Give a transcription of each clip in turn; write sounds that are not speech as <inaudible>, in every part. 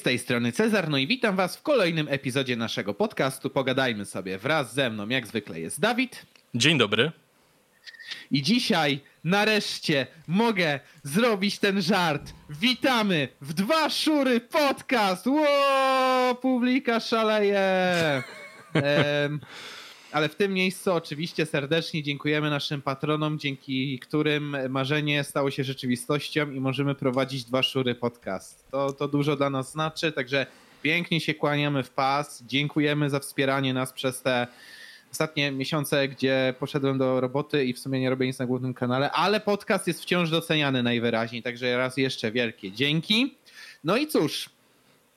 z tej strony Cezar, no i witam was w kolejnym epizodzie naszego podcastu. Pogadajmy sobie wraz ze mną, jak zwykle jest Dawid. Dzień dobry. I dzisiaj nareszcie mogę zrobić ten żart. Witamy w Dwa Szury Podcast! Ło, publika szaleje! <laughs> Um, ale w tym miejscu oczywiście serdecznie dziękujemy naszym patronom, dzięki którym marzenie stało się rzeczywistością i możemy prowadzić Dwa Szury Podcast. To, to dużo dla nas znaczy, także pięknie się kłaniamy w pas. Dziękujemy za wspieranie nas przez te ostatnie miesiące, gdzie poszedłem do roboty i w sumie nie robię nic na głównym kanale, ale podcast jest wciąż doceniany najwyraźniej, także raz jeszcze wielkie dzięki. No i cóż,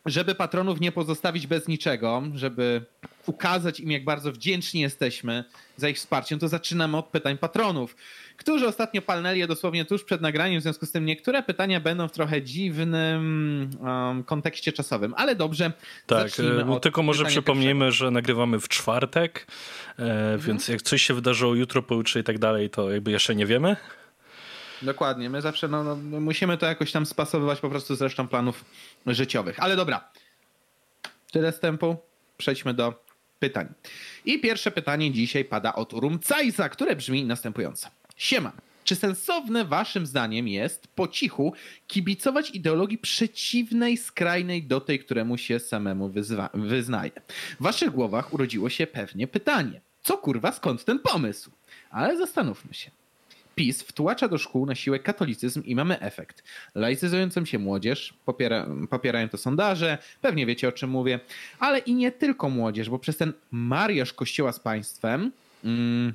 żeby patronów nie pozostawić bez niczego, żeby ukazać im, jak bardzo wdzięczni jesteśmy za ich wsparcie, to zaczynamy od pytań patronów, którzy ostatnio palnęli je dosłownie tuż przed nagraniem, w związku z tym niektóre pytania będą w trochę dziwnym um, kontekście czasowym, ale dobrze. Tak, e, tylko może przypomnijmy, pierwszego. że nagrywamy w czwartek, e, mhm. więc jak coś się wydarzyło jutro, pojutrze i tak dalej, to jakby jeszcze nie wiemy. Dokładnie, my zawsze no, no, musimy to jakoś tam spasowywać po prostu z resztą planów życiowych. Ale dobra, tyle wstępu, przejdźmy do pytań. I pierwsze pytanie dzisiaj pada od Rumcajsa, które brzmi następująco. Siema. Czy sensowne waszym zdaniem jest po cichu kibicować ideologii przeciwnej, skrajnej do tej, któremu się samemu wyzwa- wyznaje? W waszych głowach urodziło się pewnie pytanie. Co kurwa, skąd ten pomysł? Ale zastanówmy się. PiS wtłacza do szkół na siłę katolicyzm i mamy efekt. Laicyzującą się młodzież, popiera, popierają to sondaże, pewnie wiecie o czym mówię, ale i nie tylko młodzież, bo przez ten mariaż kościoła z państwem. Mm,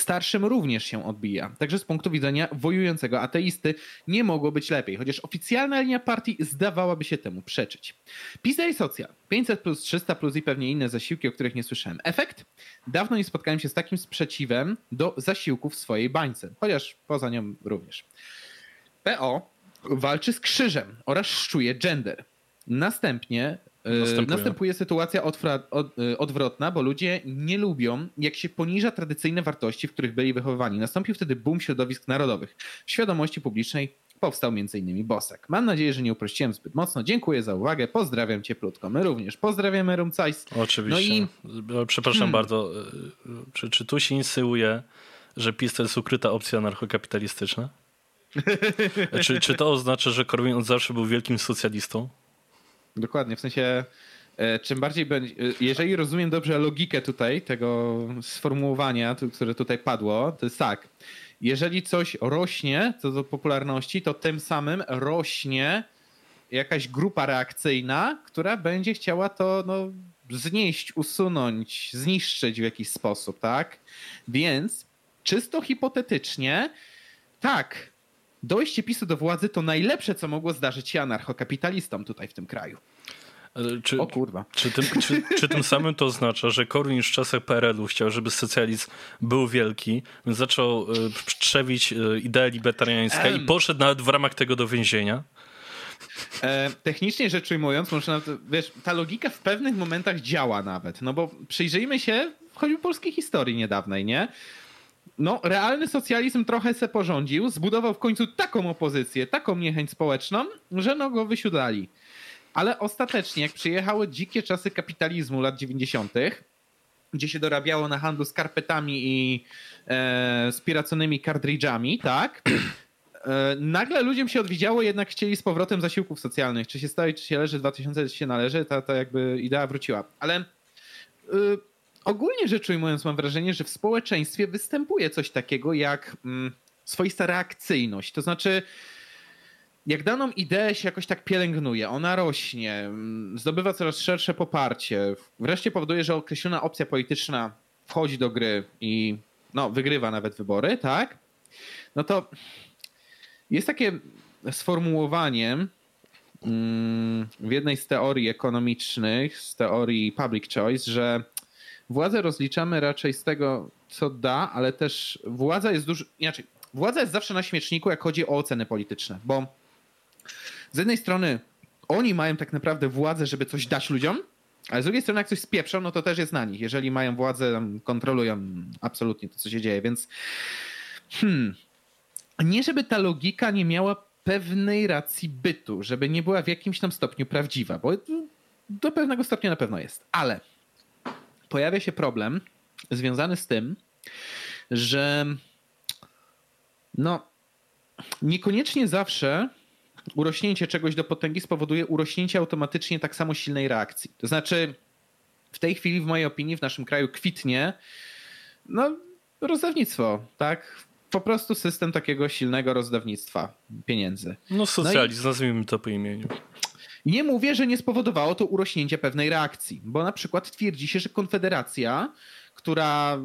starszym również się odbija. Także z punktu widzenia wojującego ateisty nie mogło być lepiej, chociaż oficjalna linia partii zdawałaby się temu przeczyć. PiS i socjal, 500 plus 300 plus i pewnie inne zasiłki, o których nie słyszałem. Efekt? Dawno nie spotkałem się z takim sprzeciwem do zasiłków w swojej bańce, chociaż poza nią również. PO walczy z krzyżem oraz szczuje gender. Następnie Następuje. Następuje sytuacja odfra, od, e, odwrotna, bo ludzie nie lubią, jak się poniża tradycyjne wartości, w których byli wychowywani. Nastąpił wtedy boom środowisk narodowych. W świadomości publicznej powstał m.in. Bosek. Mam nadzieję, że nie uprościłem zbyt mocno. Dziękuję za uwagę. Pozdrawiam cieplutko. My również pozdrawiamy Rumcajs. Oczywiście. No i... Przepraszam hmm. bardzo. E, czy, czy tu się insyłuje, że PiS to jest ukryta opcja anarchokapitalistyczna? <laughs> czy, czy to oznacza, że Korwin od zawsze był wielkim socjalistą? Dokładnie, w sensie e, czym bardziej będzie, jeżeli rozumiem dobrze logikę tutaj tego sformułowania, które tutaj padło, to jest tak, jeżeli coś rośnie co do popularności, to tym samym rośnie jakaś grupa reakcyjna, która będzie chciała to no, znieść, usunąć, zniszczyć w jakiś sposób, tak? Więc czysto hipotetycznie, tak, dojście PiSu do władzy to najlepsze, co mogło zdarzyć się anarchokapitalistom tutaj w tym kraju. Czy, o kurwa. Czy tym, czy, czy tym samym to oznacza, że Korwin w czasach PRL-u chciał, żeby socjalizm był wielki, więc zaczął y, trzewić y, i poszedł nawet w ramach tego do więzienia? E, technicznie rzecz ujmując, można, wiesz, ta logika w pewnych momentach działa nawet, no bo przyjrzyjmy się choćby polskiej historii niedawnej, nie? No, realny socjalizm trochę se porządził, zbudował w końcu taką opozycję, taką niechęć społeczną, że no go wysiudlali. Ale ostatecznie, jak przyjechały dzikie czasy kapitalizmu lat 90., gdzie się dorabiało na handlu skarpetami i e, spiraconymi kartridżami, tak? <clears throat> E, nagle ludziom się odwiedziało, jednak chcieli z powrotem zasiłków socjalnych. Czy się stoi, czy się leży, 2000 się należy, ta, ta jakby idea wróciła. Ale... Y, ogólnie rzecz ujmując, mam wrażenie, że w społeczeństwie występuje coś takiego jak mm, swoista reakcyjność. To znaczy, jak daną ideę się jakoś tak pielęgnuje, ona rośnie, mm, zdobywa coraz szersze poparcie, wreszcie powoduje, że określona opcja polityczna wchodzi do gry i no, wygrywa nawet wybory, tak? No to jest takie sformułowanie mm, w jednej z teorii ekonomicznych, z teorii public choice, że władzę rozliczamy raczej z tego, co da, ale też władza jest dużo. Inaczej, władza jest zawsze na śmieczniku, jak chodzi o oceny polityczne, bo z jednej strony oni mają tak naprawdę władzę, żeby coś dać ludziom, ale z drugiej strony, jak coś spieprzą, no to też jest na nich. Jeżeli mają władzę, kontrolują absolutnie to, co się dzieje, więc hmm, nie żeby ta logika nie miała pewnej racji bytu, żeby nie była w jakimś tam stopniu prawdziwa, bo do pewnego stopnia na pewno jest. Ale pojawia się problem związany z tym, że no niekoniecznie zawsze urośnięcie czegoś do potęgi spowoduje urośnięcie automatycznie tak samo silnej reakcji. To znaczy, w tej chwili, w mojej opinii, w naszym kraju kwitnie no, rozdawnictwo, tak? Po prostu system takiego silnego rozdawnictwa pieniędzy. No socjalizm, no i... nazwijmy to po imieniu. Nie mówię, że nie spowodowało to urośnięcia pewnej reakcji, bo na przykład twierdzi się, że Konfederacja, która.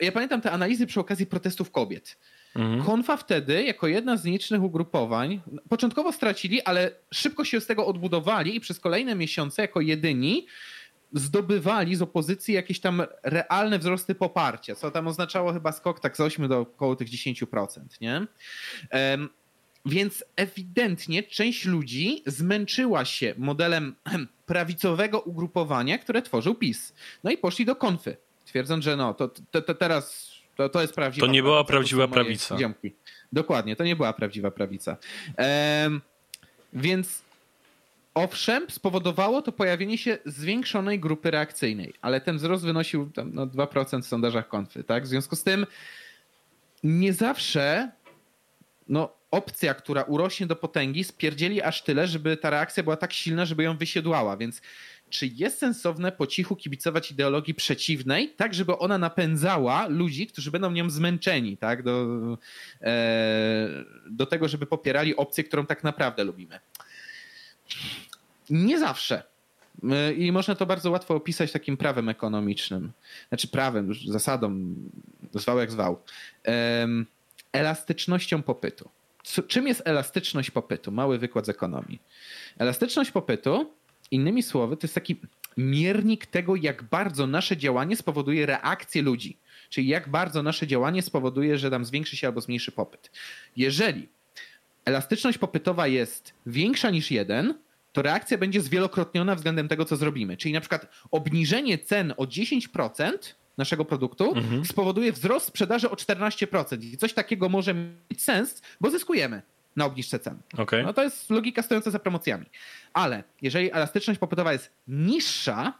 Ja pamiętam te analizy przy okazji protestów kobiet. Mhm. Konfa wtedy, jako jedna z nielicznych ugrupowań, początkowo stracili, ale szybko się z tego odbudowali i przez kolejne miesiące, jako jedyni, zdobywali z opozycji jakieś tam realne wzrosty poparcia, co tam oznaczało chyba skok tak z 8 do około tych 10%, nie? Um, więc ewidentnie część ludzi zmęczyła się modelem <clears throat> prawicowego ugrupowania, które tworzył PiS. No i poszli do konfy, twierdząc, że no, to, to, to teraz to, to jest prawdziwa To nie była prawdziwa prawica. Ziomki. Dokładnie, to nie była prawdziwa prawica. Um, więc owszem, spowodowało to pojawienie się zwiększonej grupy reakcyjnej, ale ten wzrost wynosił tam, no, 2% w sondażach konfy. Tak? W związku z tym nie zawsze no, opcja, która urośnie do potęgi, spierdzieli aż tyle, żeby ta reakcja była tak silna, żeby ją wysiedłała. Więc czy jest sensowne po cichu kibicować ideologii przeciwnej, tak żeby ona napędzała ludzi, którzy będą nią zmęczeni, tak? Do, e, do tego, żeby popierali opcję, którą tak naprawdę lubimy. Nie zawsze. E, I można to bardzo łatwo opisać takim prawem ekonomicznym. Znaczy prawem, zasadą, zwał jak zwał. Elastycznością popytu. Czym jest elastyczność popytu? Mały wykład z ekonomii. Elastyczność popytu, innymi słowy, to jest taki miernik tego, jak bardzo nasze działanie spowoduje reakcję ludzi. Czyli jak bardzo nasze działanie spowoduje, że tam zwiększy się albo zmniejszy popyt. Jeżeli elastyczność popytowa jest większa niż jeden, to reakcja będzie zwielokrotniona względem tego, co zrobimy. Czyli na przykład obniżenie cen o 10% naszego produktu mhm. spowoduje wzrost sprzedaży o 14%. I coś takiego może mieć sens, bo zyskujemy na obniżce cen. Okay. No to jest logika stojąca za promocjami. Ale jeżeli elastyczność popytowa jest niższa,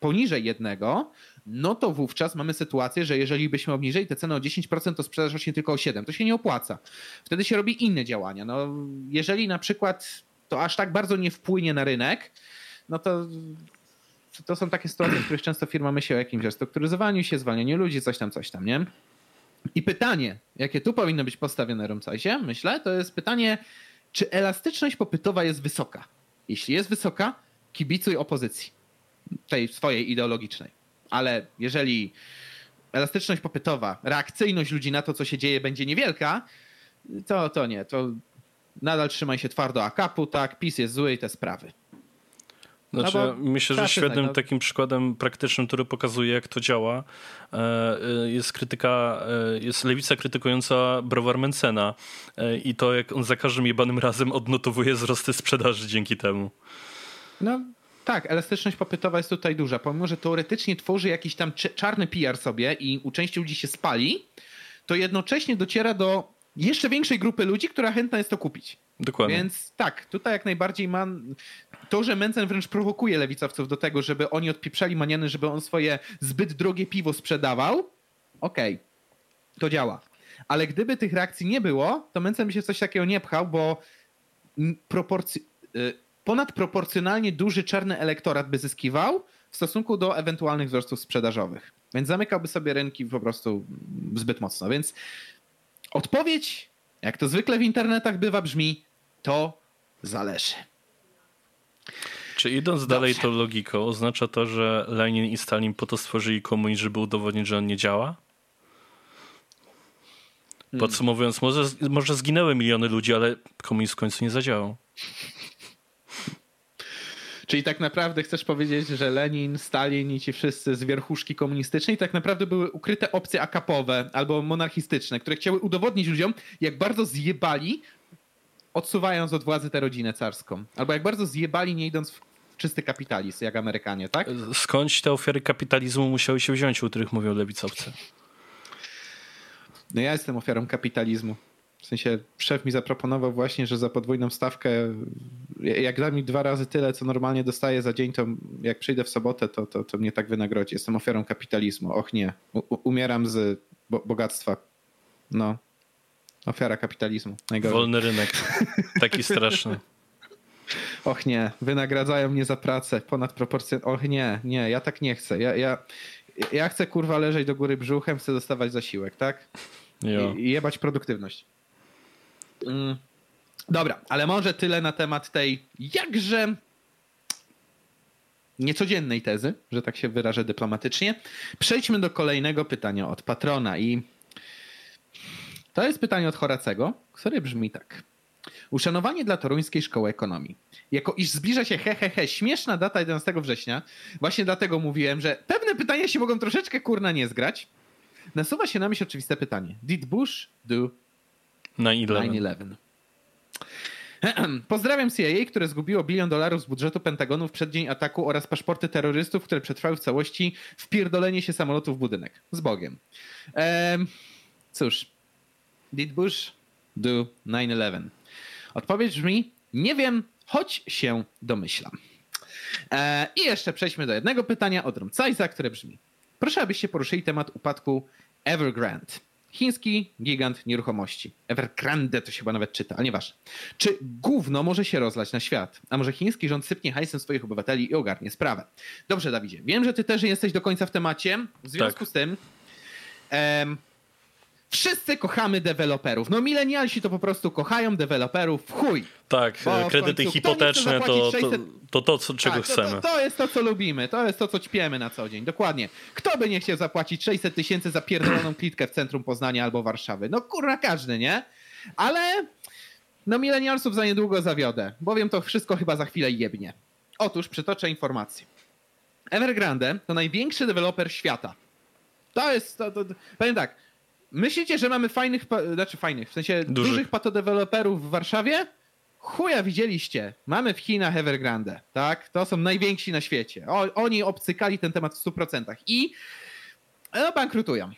poniżej jednego, no to wówczas mamy sytuację, że jeżeli byśmy obniżyli te ceny o 10%, to sprzedaż rośnie tylko o 7%. To się nie opłaca. Wtedy się robi inne działania. No, jeżeli na przykład to aż tak bardzo nie wpłynie na rynek, no to to są takie sytuacje, w których często firma myśli o jakimś restrukturyzowaniu się, zwalnianiu ludzi, coś tam, coś tam, nie? I pytanie, jakie tu powinno być postawione Romcajsie, myślę, to jest pytanie, czy elastyczność popytowa jest wysoka? Jeśli jest wysoka, kibicuj opozycji, tej swojej ideologicznej. Ale jeżeli elastyczność popytowa, reakcyjność ludzi na to, co się dzieje, będzie niewielka, to, to nie, to nadal trzymaj się twardo akapu, tak, PiS jest zły i te sprawy. Znaczy, no myślę, że świetnym no. takim przykładem praktycznym, który pokazuje, jak to działa, e, e, jest krytyka, e, jest lewica krytykująca browar Mencena i to, jak on za każdym jebanym razem odnotowuje wzrosty sprzedaży dzięki temu. No tak, elastyczność popytowa jest tutaj duża. Pomimo, że teoretycznie tworzy jakiś tam czarny PR sobie i u części ludzi się spali, to jednocześnie dociera do jeszcze większej grupy ludzi, która chętna jest to kupić. Dokładnie. Więc tak, tutaj jak najbardziej ma. To, że Mencen wręcz prowokuje lewicowców do tego, żeby oni odpieprzali maniany, żeby on swoje zbyt drogie piwo sprzedawał, okej, okay, to działa. Ale gdyby tych reakcji nie było, to Mencen by się coś takiego nie pchał, bo proporcy... Y, ponadproporcjonalnie duży czarny elektorat by zyskiwał w stosunku do ewentualnych wzrostów sprzedażowych. Więc zamykałby sobie rynki po prostu zbyt mocno. Więc odpowiedź, jak to zwykle w internetach bywa, brzmi to zależy. Czy idąc Dobrze. dalej tą logiką, oznacza to, że Lenin i Stalin po to stworzyli komunizm, żeby udowodnić, że on nie działa? Hmm. Podsumowując, może, może zginęły miliony ludzi, ale komunizm w końcu nie zadziałał. Czyli tak naprawdę chcesz powiedzieć, że Lenin, Stalin i ci wszyscy z wierchuszki komunistycznej tak naprawdę były ukryte opcje akapowe albo monarchistyczne, które chciały udowodnić ludziom, jak bardzo zjebali, odsuwając od władzy tę rodzinę carską. Albo jak bardzo zjebali, nie idąc w czysty kapitalizm, jak Amerykanie, tak? Skądś te ofiary kapitalizmu musiały się wziąć, o których mówią lewicowcy? No ja jestem ofiarą kapitalizmu. W sensie szef mi zaproponował właśnie, że za podwójną stawkę, jak da mi dwa razy tyle, co normalnie dostaję za dzień, to jak przyjdę w sobotę, to, to, to mnie tak wynagrodzi. Jestem ofiarą kapitalizmu. Och nie, U, umieram z bo, bogactwa. No, ofiara kapitalizmu. Najgorzej. Wolny rynek, taki straszny. Och nie, wynagradzają mnie za pracę ponad proporcję. Och nie, nie, ja tak nie chcę. Ja, ja, ja chcę kurwa leżeć do góry brzuchem, chcę dostawać zasiłek, tak? I, I jebać produktywność. Mm. Dobra, ale może tyle na temat tej jakże niecodziennej tezy, że tak się wyrażę dyplomatycznie. Przejdźmy do kolejnego pytania od patrona i to jest pytanie od Horacego, które brzmi tak. Uszanowanie dla Toruńskiej Szkoły Ekonomii. Jako iż zbliża się he, he, he, śmieszna data 11 września, właśnie dlatego mówiłem, że pewne pytania się mogą troszeczkę kurna nie zgrać. Nasuwa się na myśl oczywiste pytanie. Did Bush do 9-11? <clears throat> Pozdrawiam CIA, które zgubiło bilion dolarów z budżetu Pentagonu w przeddzień ataku oraz paszporty terrorystów, które przetrwały w całości wpierdolenie się samolotu w budynek. Z Bogiem. Ehm, cóż, did Bush do 9-11? Odpowiedź brzmi, nie wiem, choć się domyślam. E, I jeszcze przejdźmy do jednego pytania od Rumcajza, które brzmi. Proszę, abyście poruszyli temat upadku Evergrande. Chiński gigant nieruchomości. Evergrande to się chyba nawet czyta, ale nieważne. Czy gówno może się rozlać na świat? A może chiński rząd sypnie hajsem swoich obywateli i ogarnie sprawę? Dobrze, Dawidzie. Wiem, że ty też jesteś do końca w temacie. W związku tak. z tym... Em, Wszyscy kochamy deweloperów. No milenialsi to po prostu kochają deweloperów chuj. Tak, kredyty hipoteczne to, 600... to, to, to, czego tak, chcemy. To, to, jest to, co lubimy. To jest to, co ćpiemy na co dzień. Dokładnie. Kto by nie chciał zapłacić 600 tysięcy za pierdoloną <clears throat> klitkę w centrum Poznania albo Warszawy? No kurwa każdy, nie? Ale no milenialsów za niedługo zawiodę, bowiem to wszystko chyba za chwilę jebnie. Otóż przytoczę informację. Evergrande to największy deweloper świata. To jest, to, to, powiem tak, Myślicie, że mamy fajnych, znaczy fajnych, w sensie dużych, dużych patodeweloperów w Warszawie? Chuja widzieliście. Mamy w Chinach Evergrande, tak? To są najwięksi na świecie. O, oni obcykali ten temat w 100%. I no, bankrutują.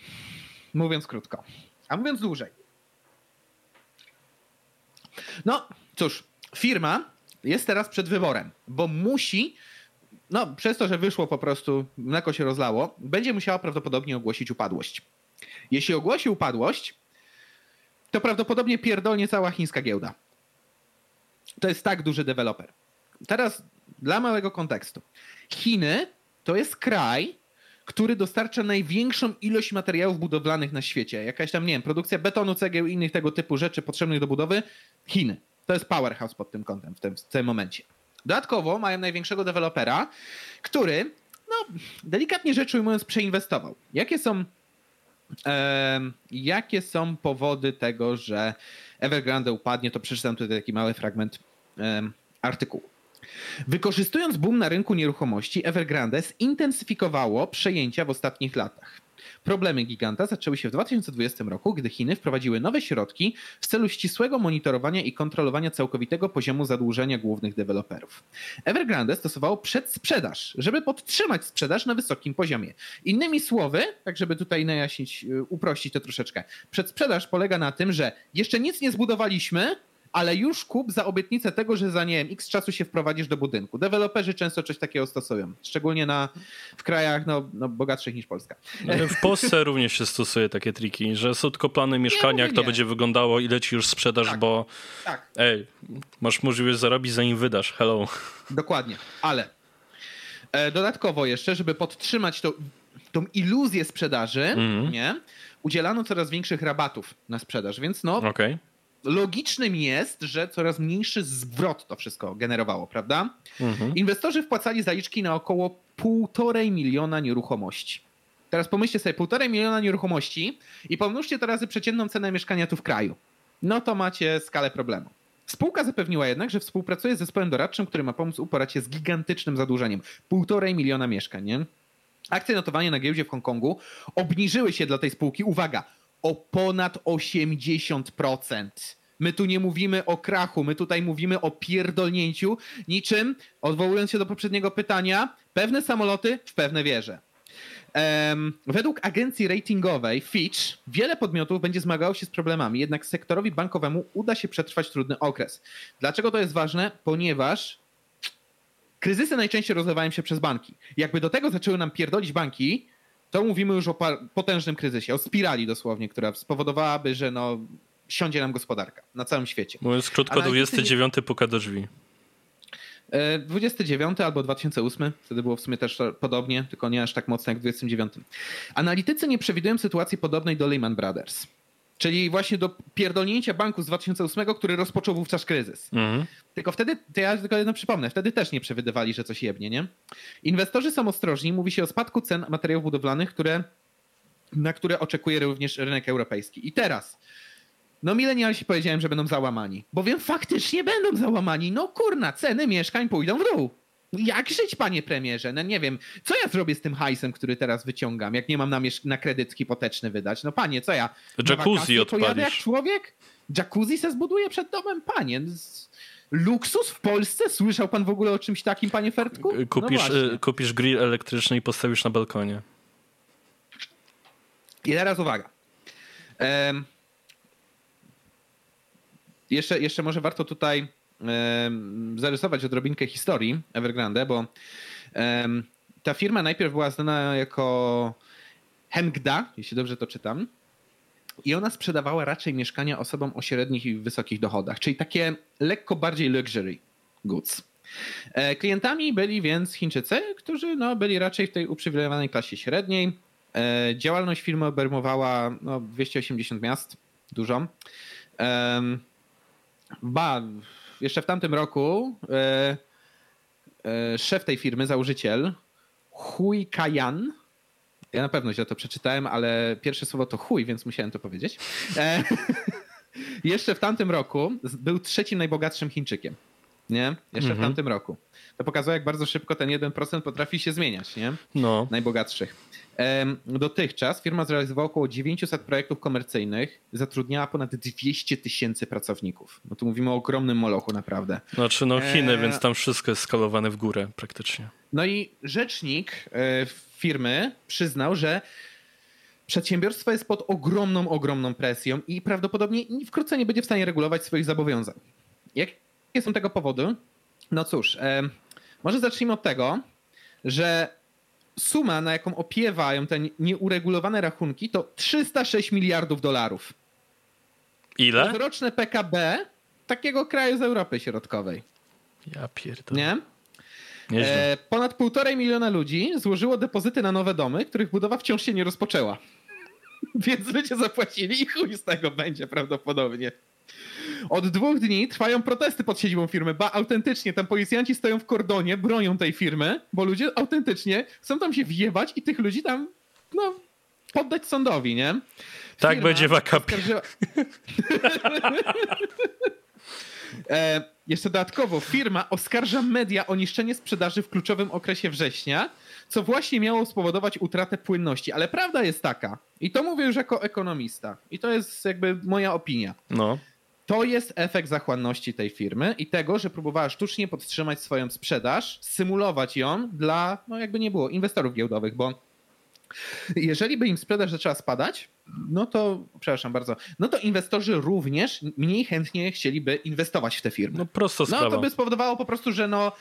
Mówiąc krótko. A mówiąc dłużej. No cóż, firma jest teraz przed wyborem, bo musi, no przez to, że wyszło po prostu, mleko się rozlało, będzie musiała prawdopodobnie ogłosić upadłość. Jeśli ogłosi upadłość, to prawdopodobnie pierdolnie cała chińska giełda. To jest tak duży deweloper. Teraz dla małego kontekstu. Chiny to jest kraj, który dostarcza największą ilość materiałów budowlanych na świecie. Jakaś tam, nie wiem, produkcja betonu, cegieł i innych tego typu rzeczy potrzebnych do budowy. Chiny. To jest powerhouse pod tym kątem w tym, w tym momencie. Dodatkowo mają największego dewelopera, który, no, delikatnie rzecz ujmując, przeinwestował. Jakie są Jakie są powody tego, że Evergrande upadnie? To przeczytam tutaj taki mały fragment artykułu. Wykorzystując boom na rynku nieruchomości, Evergrande zintensyfikowało przejęcia w ostatnich latach. Problemy giganta zaczęły się w 2020 roku, gdy Chiny wprowadziły nowe środki w celu ścisłego monitorowania i kontrolowania całkowitego poziomu zadłużenia głównych deweloperów. Evergrande stosowało przedsprzedaż, żeby podtrzymać sprzedaż na wysokim poziomie. Innymi słowy, tak żeby tutaj najaśnić, y, uprościć to troszeczkę, przedsprzedaż polega na tym, że jeszcze nic nie zbudowaliśmy, ale już kup za obietnicę tego, że za nie wiem, x czasu się wprowadzisz do budynku. Deweloperzy często coś takiego stosują, szczególnie na, w krajach no, no bogatszych niż Polska. W Polsce <laughs> również się stosuje takie triki, że są tylko plany mieszkania, jak to nie. będzie wyglądało, ile ci już sprzedasz, tak, bo tak. ej, masz możliwość zarobić zanim wydasz. Hello. Dokładnie, ale e, dodatkowo jeszcze, żeby podtrzymać to, tą iluzję sprzedaży, mm nie, udzielano coraz większych rabatów na sprzedaż, więc no okay logicznym jest, że coraz mniejszy zwrot to wszystko generowało, prawda? Mhm. Inwestorzy wpłacali zaliczki na około półtorej miliona nieruchomości. Teraz pomyślcie sobie, półtorej miliona nieruchomości i pomnóżcie to razy przeciętną cenę mieszkania tu w kraju. No to macie skalę problemu. Spółka zapewniła jednak, że współpracuje z zespołem doradczym, który ma pomóc uporać się z gigantycznym zadłużeniem. Półtorej miliona mieszkań, nie? Akcje notowania na giełdzie w Hongkongu obniżyły się dla tej spółki, uwaga, o ponad 80%. My tu nie mówimy o krachu, my tutaj mówimy o pierdolnięciu, niczym, odwołując się do poprzedniego pytania, pewne samoloty w pewne wieże. Według agencji ratingowej Fitch wiele podmiotów będzie zmagało się z problemami, jednak sektorowi bankowemu uda się przetrwać trudny okres. Dlaczego to jest ważne? Ponieważ kryzysy najczęściej rozlewają się przez banki. Jakby do tego zaczęły nam pierdolić banki, to mówimy już o potężnym kryzysie, o spirali dosłownie, która spowodowałaby, że no, siądzie nam gospodarka na całym świecie. Mówiąc krótko, 29 nie... puka do drzwi. 29 e, albo 2008, wtedy było w sumie też podobnie, tylko nie aż tak mocno jak w 29. Analitycy nie przewidują sytuacji podobnej do Lehman Brothers. Czyli właśnie do pierdolnięcia banku z 2008, który rozpoczął wówczas kryzys. Mhm. Tylko wtedy, to ja tylko jedno przypomnę, wtedy też nie przewidywali, że coś jebnie, nie? Inwestorzy są ostrożni, mówi się o spadku cen materiałów budowlanych, które, na które oczekuje również rynek europejski. I teraz no milenialsi powiedziałem, że będą załamani. Bowiem faktycznie będą załamani. No kurna, ceny mieszkań pójdą w dół. Jak żyć, panie premierze? No nie wiem, co ja zrobię z tym hajsem, który teraz wyciągam, jak nie mam na, na kredyt hipoteczny wydać? No panie, co ja? Jacuzzi odpalisz. jak człowiek? Jacuzzi se zbuduje przed domem, panie. Luksus w Polsce? Słyszał pan w ogóle o czymś takim, panie Fertku? Kupisz, no kupisz grill elektryczny i postawisz na balkonie. I teraz uwaga. Um, jeszcze, jeszcze może warto tutaj zarysować odrobinkę historii Evergrande, bo ta firma najpierw była znana jako Hengda, jeśli dobrze to czytam. I ona sprzedawała raczej mieszkania osobom o średnich i wysokich dochodach, czyli takie lekko bardziej luxury goods. E, klientami byli więc Chińczycy, którzy no, byli raczej w tej uprzywilejowanej klasie średniej. E, działalność firmy obejmowała no, 280 miast, dużo. Ba, jeszcze w tamtym roku e, e, szef tej firmy, założyciel, Hui Kayan, ja na pewno źle to przeczytałem, ale pierwsze słowo to chuj, więc musiałem to powiedzieć. E, <laughs> jeszcze w tamtym roku był trzecim najbogatszym Chińczykiem. Nie? Jeszcze mhm. w tamtym roku. To pokazuje, jak bardzo szybko ten 1% potrafi się zmieniać, nie? No. Najbogatszych. Dotychczas firma zrealizowała około 900 projektów komercyjnych, zatrudniała ponad 200 tysięcy pracowników. No tu mówimy o ogromnym molochu naprawdę. Znaczy no Chiny, e... więc tam wszystko jest skalowane w górę praktycznie. No i rzecznik e, firmy przyznał, że przedsiębiorstwo jest pod ogromną, ogromną presją i prawdopodobnie wkrótce nie będzie w stanie regulować swoich zobowiązań. Jakie są tego powody? No cóż, może zacznijmy od tego, że suma, na jaką opiewają te nieuregulowane rachunki, to 306 miliardów dolarów. Ile? Roczne PKB takiego kraju z Europy Środkowej. Ja pierdolę. Nie? E, ponad półtorej miliona ludzi złożyło depozyty na nowe domy, których budowa wciąż się nie rozpoczęła. <laughs> Więc ludzie zapłacili i chuj z tego będzie prawdopodobnie. Od dwóch dni trwają protesty pod siedzibą firmy, ba autentycznie, tam policjanci stoją w kordonie, bronią tej firmy, bo ludzie autentycznie chcą tam się wjebać i tych ludzi tam, no, poddać sądowi, nie? Tak Firma będzie w akapie. <laughs> e, jeszcze dodatkowo, firma oskarża media o niszczenie sprzedaży w kluczowym okresie września, co właśnie miało spowodować utratę płynności. Ale prawda jest taka, i to mówię już jako ekonomista, i to jest jakby moja opinia. No to jest efekt zachłanności tej firmy i tego, że próbowała sztucznie podtrzymać swoją sprzedaż, symulować ją dla, no jakby nie było, inwestorów giełdowych, bo jeżeli by im sprzedaż zaczęła spadać, no to, przepraszam bardzo, no to inwestorzy również mniej chętnie chcieliby inwestować w te firmy. No prosto sprawa. No to by spowodowało po prostu, że no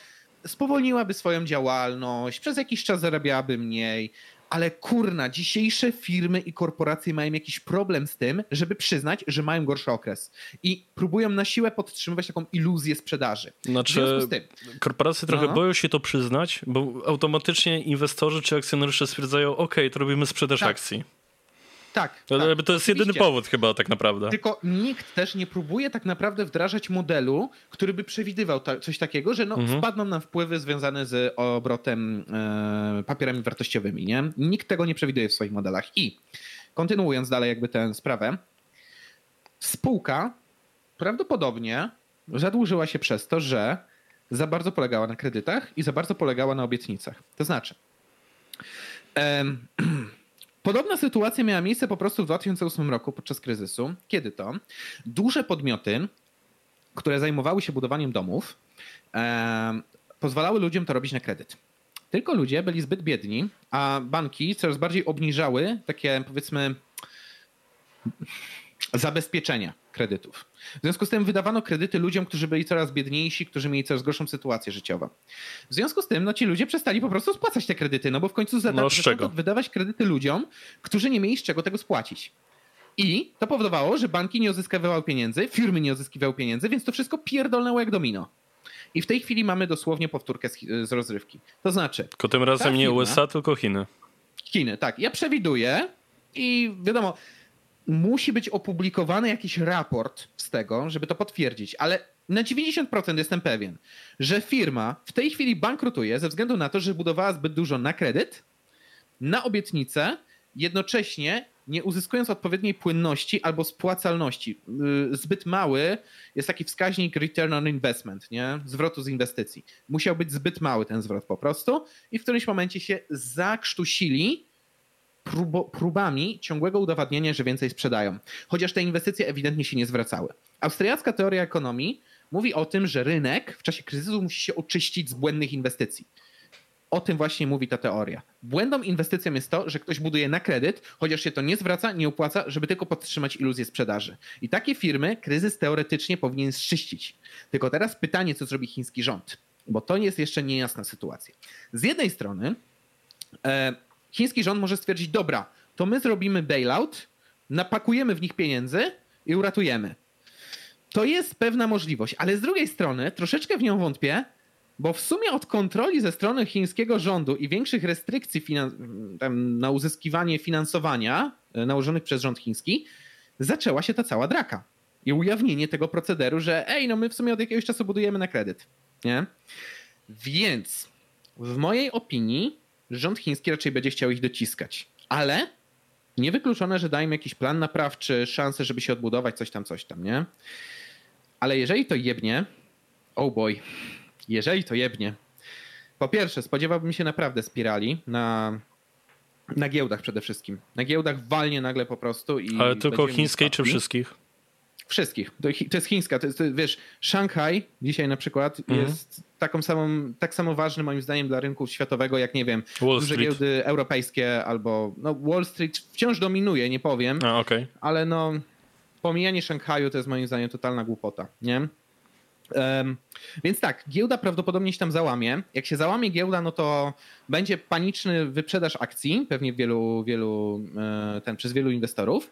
spowolniłaby swoją działalność, przez jakiś czas zarabiałaby mniej, ale kurna, dzisiejsze firmy i korporacje mają jakiś problem z tym, żeby przyznać, że mają gorszy okres. I próbują na siłę podtrzymywać taką iluzję sprzedaży. Znaczy, tym, korporacje trochę no. boją się to przyznać, bo automatycznie inwestorzy czy akcjonariusze stwierdzają, ok, to robimy sprzedaż tak. akcji. Tak. To, tak, to jest jedyny powód chyba tak naprawdę. Tylko nikt też nie próbuje tak naprawdę wdrażać modelu, który by przewidywał ta, coś takiego, że no, mhm. wpadną nam wpływy związane z obrotem e, papierami wartościowymi. Nie? Nikt tego nie przewiduje w swoich modelach. I kontynuując dalej jakby tę sprawę, spółka prawdopodobnie zadłużyła się przez to, że za bardzo polegała na kredytach i za bardzo polegała na obietnicach. To znaczy... Em, <clears throat> Podobna sytuacja miała miejsce po prostu w 2008 roku podczas kryzysu. Kiedy to? Duże podmioty, które zajmowały się budowaniem domów, e, pozwalały ludziom to robić na kredyt. tylko ludzie byli zbyt biedni, a banki coraz bardziej obniżały takie powiedzmy zabezpieczenia kredytów. W związku z tym wydawano kredyty ludziom, którzy byli coraz biedniejsi, którzy mieli coraz gorszą sytuację życiową. W związku z tym no, ci ludzie przestali po prostu spłacać te kredyty, no bo w końcu no, zaczęto wydawać kredyty ludziom, którzy nie mieli z czego tego spłacić. I to powodowało, że banki nie uzyskiwały pieniędzy, firmy nie uzyskiwały pieniędzy, więc to wszystko pierdolnęło jak domino. I w tej chwili mamy dosłownie powtórkę z, z rozrywki. To znaczy. Tylko tym razem nie USA, tylko Chiny. Chiny, tak. Ja przewiduję i wiadomo, musi być opublikowany jakiś raport z tego, żeby to potwierdzić, ale na 90% jestem pewien, że firma w tej chwili bankrutuje ze względu na to, że budowała zbyt dużo na kredyt, na obietnicę, jednocześnie nie uzyskując odpowiedniej płynności albo spłacalności. Y, zbyt mały jest taki wskaźnik return on investment, nie? zwrotu z inwestycji. Musiał być zbyt mały ten zwrot po prostu i w którymś momencie się zakrztusili próbo, próbami ciągłego udowadniania, że więcej sprzedają. Chociaż te inwestycje ewidentnie się nie zwracały. Austriacka teoria ekonomii mówi o tym, że rynek w czasie kryzysu musi się oczyścić z błędnych inwestycji. O tym właśnie mówi ta teoria. Błędną inwestycją jest to, że ktoś buduje na kredyt, chociaż się to nie zwraca, nie opłaca, żeby tylko podtrzymać iluzję sprzedaży. I takie firmy kryzys teoretycznie powinien zczyścić. Tylko teraz pytanie, co zrobi chiński rząd, bo to jest jeszcze niejasna sytuacja. Z jednej strony e, chiński rząd może stwierdzić, dobra, to my zrobimy bailout, napakujemy w nich pieniędzy i uratujemy. To jest pewna możliwość, ale z drugiej strony troszeczkę w nią wątpię, bo w sumie od kontroli ze strony chińskiego rządu i większych restrykcji na uzyskiwanie finansowania e, nałożonych przez rząd chiński, zaczęła się ta cała draka. I ujawnienie tego procederu, że ej, no my w sumie od jakiegoś czasu budujemy na kredyt. Nie? Więc w mojej opinii rząd chiński raczej będzie chciał ich dociskać. Ale niewykluczone, że dają jakiś plan naprawczy, szansę, żeby się odbudować, coś tam, coś tam, nie? Ale jeżeli to jebnie, oh boy, jeżeli to jebnie, po pierwsze spodziewałbym się naprawdę spirali na, na giełdach przede wszystkim. Na giełdach walnie nagle po prostu i... Ale tylko chińskiej czy wszystkich? Wszystkich. To, jest chińska. To jest, to, wiesz, Szanghaj dzisiaj na przykład mhm. jest taką samą, tak samo ważny moim zdaniem dla rynku światowego, jak nie wiem, Wall duże Street. giełdy europejskie albo no, Wall Street wciąż dominuje, nie powiem, A, okay. ale no pomijanie Szanghaju to jest moim zdaniem totalna głupota, nie? Um, więc tak, giełda prawdopodobnie się tam załamie. Jak się załamie giełda, no to będzie paniczny wyprzedaż akcji, pewnie wielu, wielu, e, ten, przez wielu inwestorów.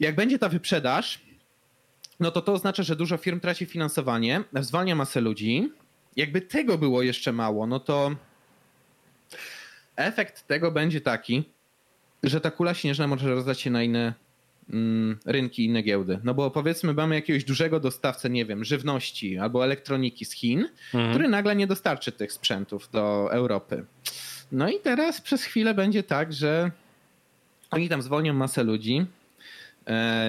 Jak będzie ta wyprzedaż, no to to oznacza, że dużo firm traci finansowanie, zwalnia masę ludzi. Jakby tego było jeszcze mało, no to efekt tego będzie taki, że ta kula śnieżna może rozdać się na inne mm, rynki, inne giełdy. No bo powiedzmy, mamy jakiegoś dużego dostawcę, nie wiem, żywności albo elektroniki z Chin, mhm. który nagle nie dostarczy tych sprzętów do Europy. No i teraz przez chwilę będzie tak, że oni tam zwolnią masę ludzi,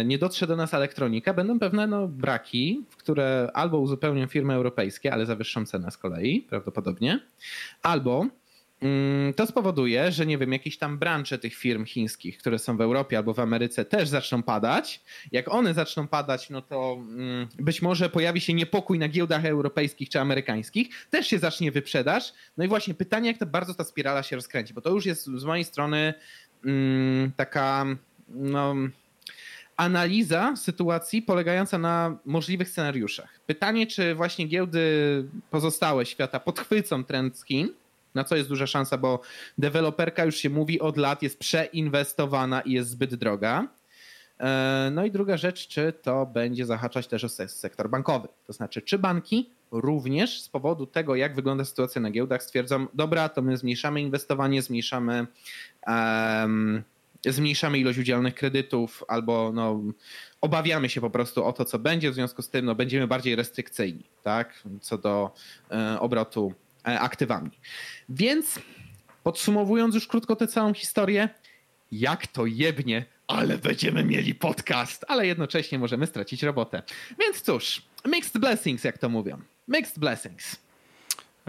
nie dotrze do nas elektronika, będą pewne no, braki, które albo uzupełnią firmy europejskie, ale za wyższą cenę z kolei prawdopodobnie, albo mm, to spowoduje, że nie wiem, jakieś tam branże tych firm chińskich, które są w Europie albo w Ameryce, też zaczną padać. Jak one zaczną padać, no to mm, być może pojawi się niepokój na giełdach europejskich czy amerykańskich, też się zacznie wyprzedaż. No i właśnie pytanie, jak to bardzo ta spirala się rozkręci, bo to już jest z mojej strony mm, taka no, analiza sytuacji polegająca na możliwych scenariuszach. Pytanie, czy właśnie giełdy pozostałe świata podchwycą trend z Chin, na co jest duża szansa, bo deweloperka już się mówi od lat, jest przeinwestowana i jest zbyt droga. E, no i druga rzecz, czy to będzie zahaczać też o sektor bankowy. To znaczy, czy banki również z powodu tego, jak wygląda sytuacja na giełdach, stwierdzą, dobra, to my zmniejszamy inwestowanie, zmniejszamy um, zmniejszamy ilość udzielonych kredytów albo no, obawiamy się po prostu o to, co będzie, w związku z tym no, będziemy bardziej restrykcyjni tak, co do e, obrotu e, aktywami. Więc podsumowując już krótko tę całą historię, jak to jebnie, ale będziemy mieli podcast, ale jednocześnie możemy stracić robotę. Więc cóż, mixed blessings, jak to mówią. Mixed blessings.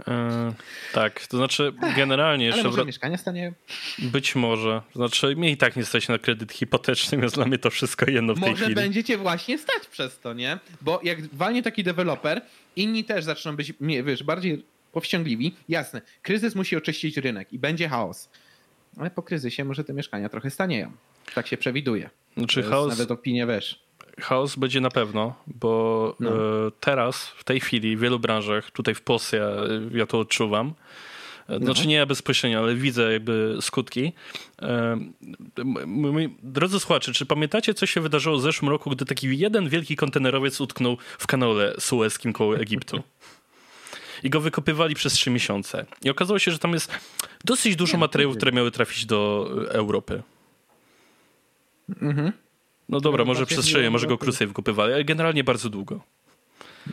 E, tak, to znaczy generalnie jeszcze... Ale może mieszkania stanie? Być może. To znaczy mnie i tak nie stać na kredyt hipoteczny, więc dla mnie to wszystko jedno w może tej chwili. Może będziecie właśnie stać przez to, nie? Bo jak walnie taki deweloper, inni też zaczną być, wiesz, bardziej powściągliwi. Jasne, kryzys musi oczyścić rynek i będzie chaos. Ale po kryzysie może te mieszkania trochę stanieją. Tak się przewiduje. Znaczy chaos... Nawet opinie wiesz. Chaos będzie na pewno, bo no. E, teraz, w tej chwili, w wielu branżach, tutaj w Polsce ja, ja to odczuwam, e, no. Znaczy nie ja bezpośrednio, ale widzę jakby skutki. E, drodzy słuchacze, czy pamiętacie, co się wydarzyło w zeszłym roku, gdy taki jeden wielki kontenerowiec utknął w kanale sueskim koło Egiptu? I go wykopywali przez trzy miesiące. I okazało się, że tam jest dosyć dużo materiałów, które miały trafić do Europy. Mhm. No dobra, może przestrzenie, może go krócej wykupywali, ale generalnie bardzo długo.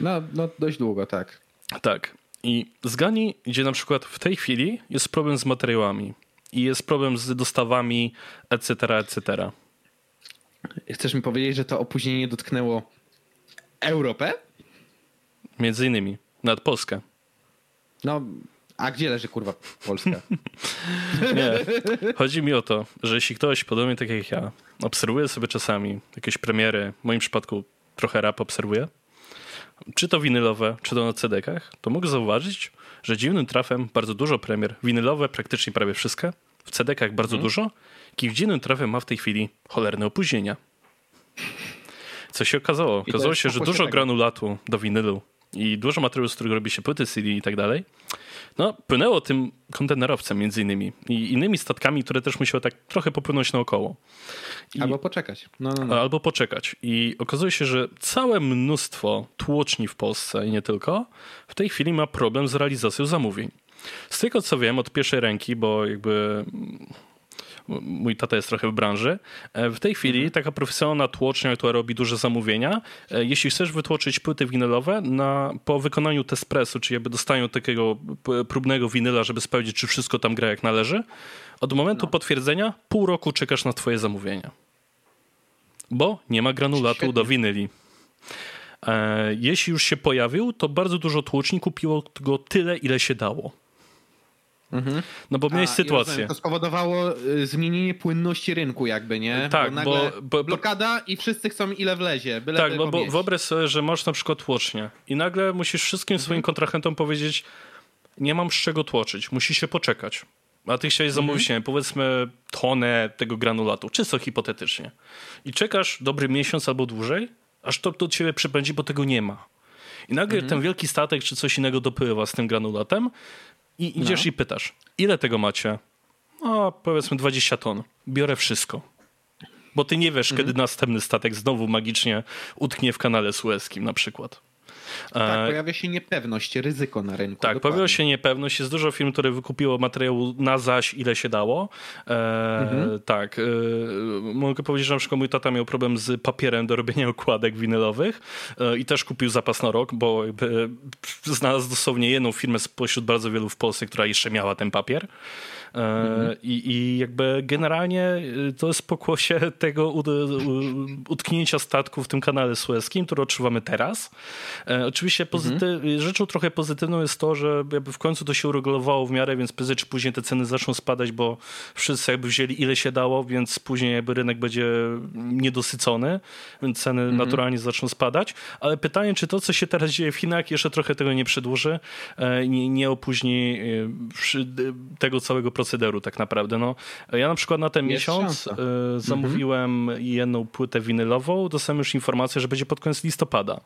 No, no dość długo, tak. Tak. I z Gani, gdzie na przykład w tej chwili jest problem z materiałami i jest problem z dostawami, etc., etc. Chcesz mi powiedzieć, że to opóźnienie dotknęło Europę? Między innymi, nad Polskę. No, a gdzie leży kurwa Polska? <laughs> Nie. Chodzi mi o to, że jeśli ktoś, podobnie tak jak ja, obserwuje sobie czasami jakieś premiery, w moim przypadku trochę rap obserwuję, czy to winylowe, czy to na CD-kach, to mógł zauważyć, że dziwnym trafem bardzo dużo premier, winylowe praktycznie prawie wszystkie, w CD-kach bardzo hmm. dużo, i dziwnym trafem ma w tej chwili cholerne opóźnienia. Co się okazało? Okazało się, że dużo granulatu do winylu i dużo materiału, z którego robi się płyty CD i tak dalej, no, płynęło tym kontenerowcem między innymi i innymi statkami, które też musiały tak trochę popłynąć naokoło. I, albo poczekać. No, no, no. Albo poczekać. I okazuje się, że całe mnóstwo tłoczni w Polsce i nie tylko w tej chwili ma problem z realizacją zamówień. Z tego co wiem od pierwszej ręki, bo jakby mój tata jest trochę w branży. E, w tej chwili mhm. taka profesjonalna tłocznia, która robi duże zamówienia, e, jeśli chcesz wytłoczyć płyty winylowe na, po wykonaniu Tespresu, czyli jakby dostają takiego próbnego winyla, żeby sprawdzić, czy wszystko tam gra jak należy, od momentu no. potwierdzenia pół roku czekasz na twoje zamówienia. Bo nie ma granulatu Świetnie. do winyli. E, jeśli już się pojawił, to bardzo dużo tłoczni kupiło go tyle, ile się dało. Mhm. No bo miałeś sytuację. Rozumiem, to spowodowało y, zmienienie płynności rynku jakby, nie? Tak, bo, bo, bo blokada i wszyscy chcą ile wlezie. Byle tak, bo, bo wyobraź sobie, że masz na przykład tłocznię i nagle musisz wszystkim mhm. swoim kontrahentom powiedzieć nie mam z czego tłoczyć, musi się poczekać. A ty chciałeś zamówić, mhm. powiedzmy, tonę tego granulatu, czysto hipotetycznie. I czekasz dobry miesiąc albo dłużej, aż to do ciebie przybędzie, bo tego nie ma. I nagle mhm. ten wielki statek czy coś innego dopływa z tym granulatem i idziesz no. i pytasz, ile tego macie? No, powiedzmy 20 ton. Biorę wszystko. Bo ty nie wiesz, mhm. kiedy następny statek znowu magicznie utknie w kanale sueskim na przykład. Tak, e, pojawia się niepewność, ryzyko na rynku. Tak, dokładnie. pojawia się niepewność. Jest dużo firm, które wykupiło materiału na zaś, ile się dało. E, mhm. Tak. E, mogę powiedzieć, że na przykład mój tata miał problem z papierem do robienia okładek winylowych e, i też kupił zapas na rok, bo jakby znalazł dosłownie jedną firmę spośród bardzo wielu w Polsce, która jeszcze miała ten papier. Mhm. I, I jakby generalnie y, to jest pokłosie <laughs> tego utknięcia statku w tym kanale sueskim, który odczuwamy teraz. E, oczywiście mhm. rzeczą trochę pozytywną jest to, że jakby w końcu to się uregulowało w miarę, więc prędzej czy później te ceny zaczną spadać, bo wszyscy jakby wzięli ile się dało, więc później jakby rynek będzie niedosycony, więc ceny mhm. naturalnie zaczną spadać. Ale pytanie, czy to, co się teraz dzieje w Chinach, jeszcze trochę tego nie przedłuży, e, nie, nie opóźni e, tego całego procederu tak naprawdę. No, ja na przykład na ten Jest miesiąc szansa. Mhm. zamówiłem mhm. jedną płytę winylową, dostałem już informację, że będzie pod koniec listopada.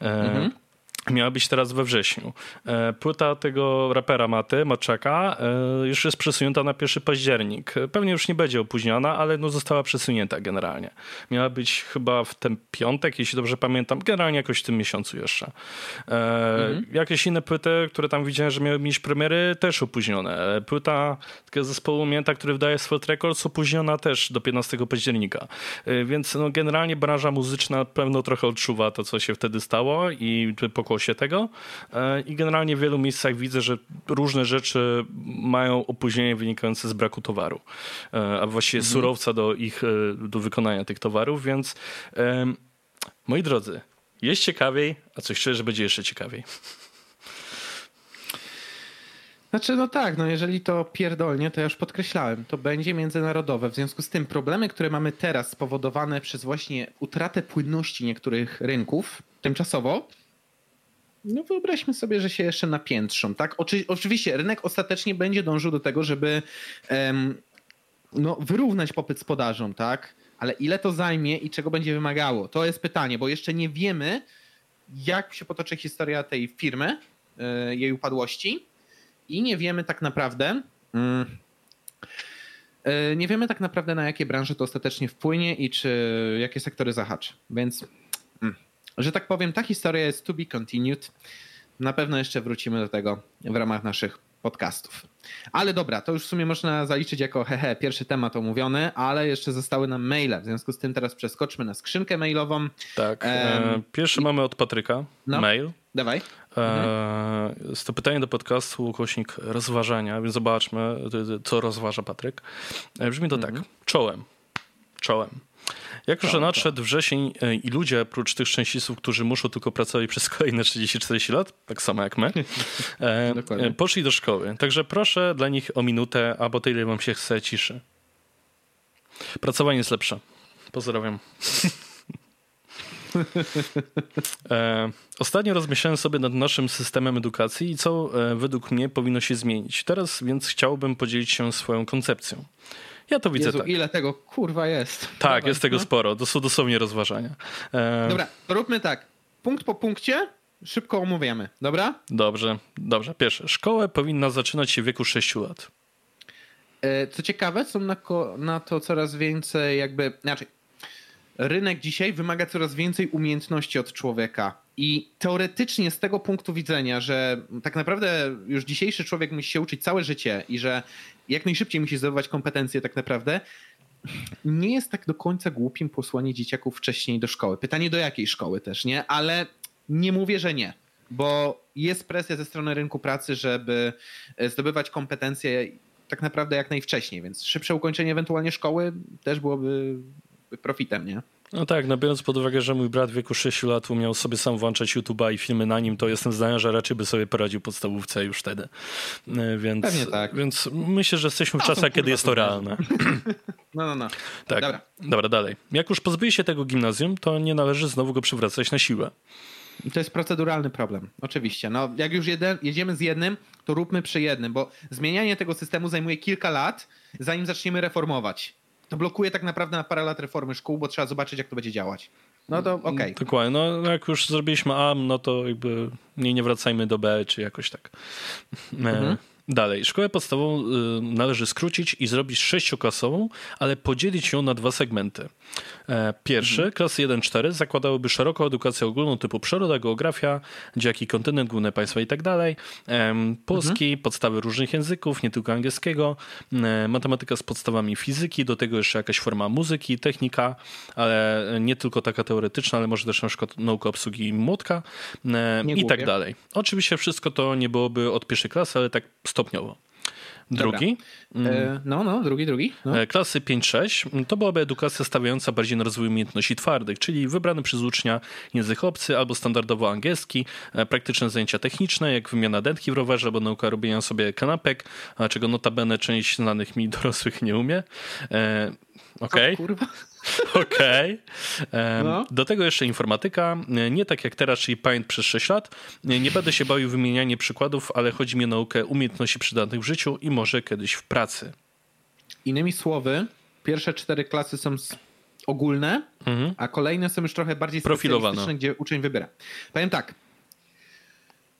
Mhm miała być teraz we wrześniu. E, płyta tego rapera Maty, Maczaka, e, już jest przesunięta na 1 październik. Pewnie już nie będzie opóźniona, ale no została przesunięta generalnie. Miała być chyba w ten piątek, jeśli dobrze pamiętam, generalnie jakoś w tym miesiącu jeszcze. E, mhm. Jakieś inne płyty, które tam widziałem, że miały mieć premiery, też opóźnione. Płyta takiego zespołu Mięta, który wydaje Sword Records, opóźniona też do 15 października. Więc no, generalnie branża muzyczna pewno trochę odczuwa to, co się wtedy stało i pokłon się tego e, i generalnie w wielu miejscach widzę, że różne rzeczy mają opóźnienie wynikające z braku towaru, e, a właściwie mhm. surowca do ich, e, do wykonania tych towarów, więc moi drodzy, jest ciekawiej, a coś szczerze, że będzie jeszcze ciekawiej. Znaczy, no tak, no jeżeli to pierdolnie, to ja już podkreślałem, to będzie międzynarodowe. W związku z tym problemy, które mamy teraz spowodowane przez właśnie utratę płynności niektórych rynków tymczasowo, no wyobraźmy sobie, że się jeszcze napiętrzą, tak? Oczy, oczywiście rynek ostatecznie będzie dążył do tego, żeby no, wyrównać popyt z podażą, tak? Ale ile to zajmie i czego będzie wymagało? To jest pytanie, bo jeszcze nie wiemy, jak się potoczy historia tej firmy, e, jej upadłości i nie wiemy tak naprawdę, mm, e, nie wiemy tak naprawdę na jakie branże to ostatecznie wpłynie i czy jakie sektory zahaczy. Więc, że tak powiem, ta historia jest to be continued. Na pewno jeszcze wrócimy do tego w ramach naszych podcastów. Ale dobra, to już w sumie można zaliczyć jako hehe, pierwszy temat omówiony, ale jeszcze zostały nam maile. W związku z tym teraz przeskoczmy na skrzynkę mailową. Tak. E, pierwszy i... mamy od Patryka. No. Mail. Dawaj. E, jest to pytanie do podcastu, ukośnik rozważania, więc zobaczmy, co rozważa Patryk. E, brzmi to tak. Mhm. Czołem. Czołem. Jako, że nadszedł wrzesień e, i ludzie, oprócz tych szczęśliwców, którzy muszą tylko pracować przez kolejne 30-40 lat, tak samo jak my, <laughs> e, e, poszli do szkoły. Także proszę dla nich o minutę, albo tyle wam się chce ciszy. Pracowanie jest lepsze. Pozdrawiam. <laughs> e, ostatnio rozmyślałem sobie nad naszym systemem edukacji i co e, według mnie powinno się zmienić. Teraz więc chciałbym podzielić się swoją koncepcją. Ja to widzę Jezu, tak. ile tego kurwa jest. Tak, Dawaj, jest tego no. sporo. To są dosłownie rozważania. E... Dobra, róbmy tak. Punkt po punkcie szybko omówiamy, dobra? Dobrze, dobrze. Pierwsze, szkołę powinna zaczynać się w wieku 6 lat. E, co ciekawe, są na, na to coraz więcej jakby, znaczy rynek dzisiaj wymaga coraz więcej umiejętności od człowieka. I teoretycznie z tego punktu widzenia, że tak naprawdę już dzisiejszy człowiek musi się uczyć całe życie i że jak najszybciej musi zdobywać kompetencje tak naprawdę, nie jest tak do końca głupim posłanie dzieciaków wcześniej do szkoły. Pytanie do jakiej szkoły też, nie? Ale nie mówię, że nie, bo jest presja ze strony rynku pracy, żeby zdobywać kompetencje tak naprawdę jak najwcześniej, więc szybsze ukończenie ewentualnie szkoły też byłoby profitem, nie? No tak, no biorąc pod uwagę, że mój brat w wieku 6 lat umiał sobie sam włączać YouTube'a i filmy na nim, to jestem zdania, że raczej by sobie poradził podstawówce już wtedy. E, więc, Pewnie tak. Więc myślę, że jesteśmy w no, czasach, kiedy jest to realne. No, no, no. Tak. Dobra. Dobra, dalej. Jak już pozbyje się tego gimnazjum, to nie należy znowu go przywracać na siłę. To jest proceduralny problem, oczywiście. No, jak już jeden, jedziemy z jednym, to róbmy przy jednym, bo zmienianie tego systemu zajmuje kilka lat, zanim zaczniemy reformować to blokuje tak naprawdę na parę lat reformy szkół, bo trzeba zobaczyć, jak to będzie działać. No to okej. Okay. Dokładnie. No jak już zrobiliśmy A, no to jakby nie, nie wracajmy do B, czy jakoś tak. <laughs> E, mhm. Dalej, szkołę podstawową y, należy skrócić i zrobić sześcioklasową, ale podzielić ją na dwa segmenty. E, pierwszy, mhm. klasy 1-4, zakładałyby szeroką edukację ogólną typu przyroda, geografia, dziaki, kontynent, główne państwa i tak dalej. Polski, mhm. podstawy różnych języków, nie tylko angielskiego, e, matematyka z podstawami fizyki, do tego jeszcze jakaś forma muzyki, technika, ale nie tylko taka teoretyczna, ale może też na przykład nauka obsługi młotka e, i tak dalej. Oczywiście wszystko to nie byłoby od pierwszej klasy, ale tak stopniowo. Drugi. E, no, no, drugi, drugi. No. E, klasy 5-6 to byłaby edukacja stawiająca bardziej na rozwój umiejętności twardych, czyli wybrany przez ucznia język obcy albo standardowo angielski, e, praktyczne zajęcia techniczne, jak wymiana dętki w rowerze, albo nauka robienia sobie kanapek, czego notabene część znanych mi <laughs> dorosłych nie umie. Okej. Okay. <laughs> Okej. Okay. No. Do tego jeszcze informatyka. Nie tak jak teraz, czyli pamięć przez 6 lat. Nie będę się bawił wymienianie przykładów, ale chodzi mi o naukę umiejętności przydatnych w życiu i może kiedyś w pracy. Innymi słowy, pierwsze cztery klasy są ogólne, mhm. a kolejne są już trochę bardziej profilowane, gdzie uczeń wybiera. Powiem tak,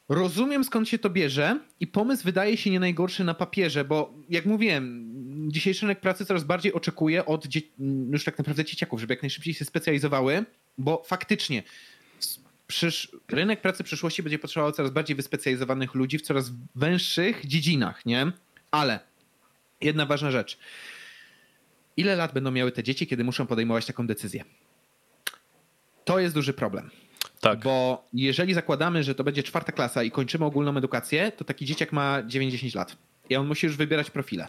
Rozumiem skąd się to bierze i pomysł wydaje się nie najgorszy na papierze, bo jak mówiłem, dzisiejszy rynek pracy coraz bardziej oczekuje od już tak naprawdę dzieciaków, żeby jak najszybciej się specjalizowały, bo faktycznie przysz... rynek pracy przyszłości będzie potrzebował coraz bardziej wyspecjalizowanych ludzi w coraz węższych dziedzinach, nie? Ale jedna ważna rzecz. Ile lat będą miały te dzieci, kiedy muszą podejmować taką decyzję? To jest duży problem. Tak. Bo jeżeli zakładamy, że to będzie czwarta klasa i kończymy ogólną edukację, to taki dzieciak ma 90 lat. I on musi już wybierać profile.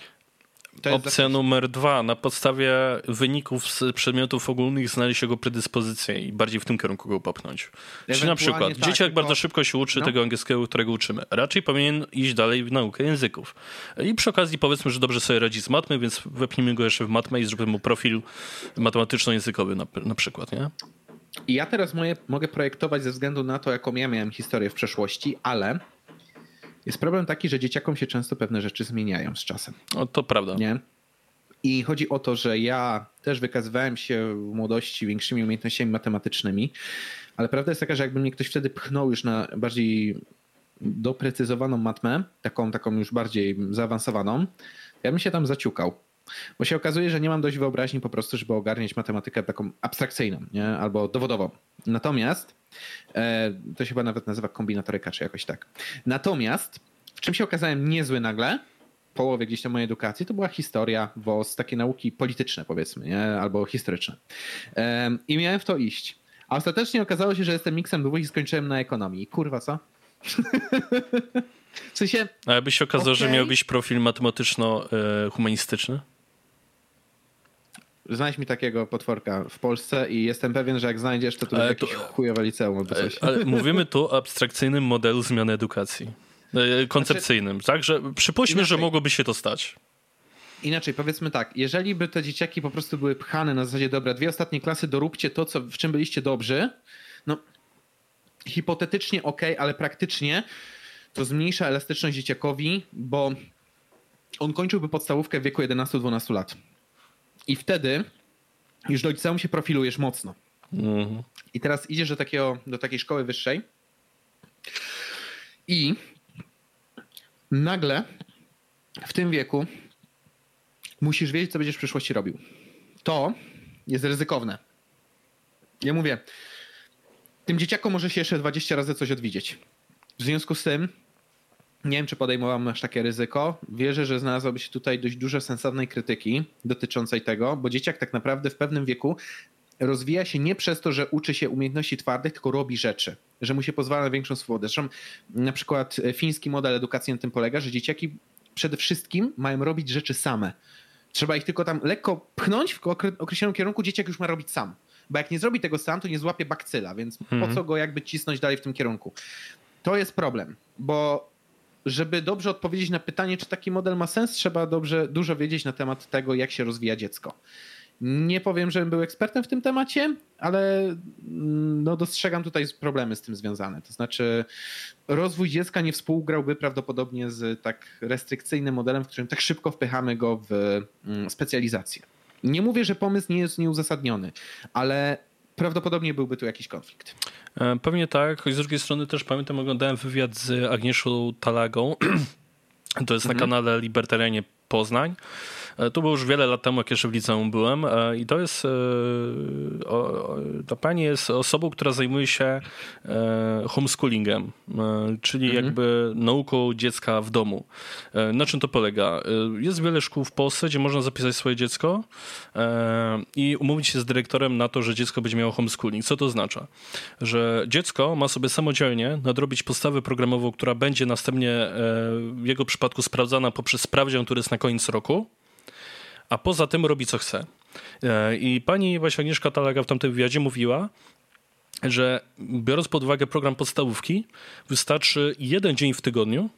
Opcja numer dwa. Na podstawie wyników z przedmiotów ogólnych znaleźć jego predyspozycję i bardziej w tym kierunku go popchnąć. Czyli na przykład tak, dzieciak bardzo szybko się uczy no. tego angielskiego, którego uczymy. Raczej powinien iść dalej w naukę języków. I przy okazji powiedzmy, że dobrze sobie radzi z matmy, więc wepnijmy go jeszcze w matmę i zrobimy mu profil matematyczno-językowy na, na przykład, nie? I ja teraz moje, mogę projektować ze względu na to, jaką ja miałem historię w przeszłości, ale jest problem taki, że dzieciakom się często pewne rzeczy zmieniają z czasem. No to prawda. Nie? I chodzi o to, że ja też wykazywałem się w młodości większymi umiejętnościami matematycznymi, ale prawda jest taka, że jakby mnie ktoś wtedy pchnął już na bardziej doprecyzowaną matmę, taką, taką już bardziej zaawansowaną, ja bym się tam zaciukał. Bo się okazuje, że nie mam dość wyobraźni po prostu, żeby ogarniać matematykę taką abstrakcyjną, nie? albo dowodową. Natomiast, e, to się chyba nawet nazywa kombinatoryka, czy jakoś tak. Natomiast, w czym się okazałem niezły nagle, połowie gdzieś tam mojej edukacji, to była historia, WOS, takie nauki polityczne powiedzmy, nie? albo historyczne. E, I miałem w to iść. A ostatecznie okazało się, że jestem miksem dwóch i skończyłem na ekonomii. Kurwa, co? <laughs> w sensie... A jakby się okazało, okay. że miałbyś profil matematyczno-humanistyczny? Znajdź mi takiego potworka w Polsce i jestem pewien, że jak znajdziesz, to tu będzie jakieś chujowe liceum albo coś. Ale <laughs> mówimy tu o abstrakcyjnym modelu zmiany edukacji. E, koncepcyjnym, znaczy, tak? Że przypuśćmy, inaczej, że mogłoby się to stać. Inaczej, powiedzmy tak, jeżeli by te dzieciaki po prostu były pchane na zasadzie, dobra, dwie ostatnie klasy, doróbcie to, co, w czym byliście dobrzy, no hipotetycznie ok, ale praktycznie to zmniejsza elastyczność dzieciakowi, bo on kończyłby podstawówkę w wieku 11-12 lat. I wtedy już do liceum się profilujesz mocno. Mhm. I teraz idziesz do, takiego, do takiej szkoły wyższej i nagle w tym wieku musisz wiedzieć, co będziesz w przyszłości robił. To jest ryzykowne. Ja mówię, tym dzieciakom może się jeszcze 20 razy coś odwidzieć. W związku z tym nie wiem, czy podejmowałem aż takie ryzyko. Wierzę, że znalazłoby się tutaj dość dużo sensownej krytyki dotyczącej tego, bo dzieciak tak naprawdę w pewnym wieku rozwija się nie przez to, że uczy się umiejętności twardych, tylko robi rzeczy, że mu się pozwala na większą swobodę. Zresztą na przykład fiński model edukacji na tym polega, że dzieciaki przede wszystkim mają robić rzeczy same. Trzeba ich tylko tam lekko pchnąć w określonym kierunku, dzieciak już ma robić sam. Bo jak nie zrobi tego sam, to nie złapie bakcyla, więc po mhm. co go jakby cisnąć dalej w tym kierunku? To jest problem, bo żeby dobrze odpowiedzieć na pytanie, czy taki model ma sens, trzeba dobrze, dużo wiedzieć na temat tego, jak się rozwija dziecko. Nie powiem, żebym był ekspertem w tym temacie, ale mm, no, dostrzegam tutaj problemy z tym związane. To znaczy, rozwój dziecka nie współgrałby prawdopodobnie z tak restrykcyjnym modelem, w którym tak szybko wpychamy go w mm, specjalizację. Nie mówię, że pomysł nie jest nieuzasadniony, ale prawdopodobnie byłby tu jakiś konflikt. E, pewnie tak, choć z drugiej strony też pamiętam, oglądałem wywiad z Agnieszą Talagą. <clears throat> To jest mhm. na kanale Libertarianie Poznań. E, to było już wiele lat temu, jak jeszcze w liceum byłem e, i to jest, e, ta pani jest osobą, która zajmuje się homeschoolingiem, czyli mhm. jakby nauką dziecka w domu. Na czym to polega? Jest wiele szkół w Polsce, gdzie można zapisać swoje dziecko i umówić się z dyrektorem na to, że dziecko będzie miało homeschooling. Co to oznacza? Że dziecko ma sobie samodzielnie nadrobić podstawę programową, która będzie następnie w jego przypadku sprawdzana poprzez sprawdzian, który jest na koniec roku a poza tym robi co chce. E, I pani właśnie Agnieszka Talaga w tamtym wywiadzie mówiła, że biorąc pod uwagę program podstawówki, wystarczy jeden dzień w tygodniu,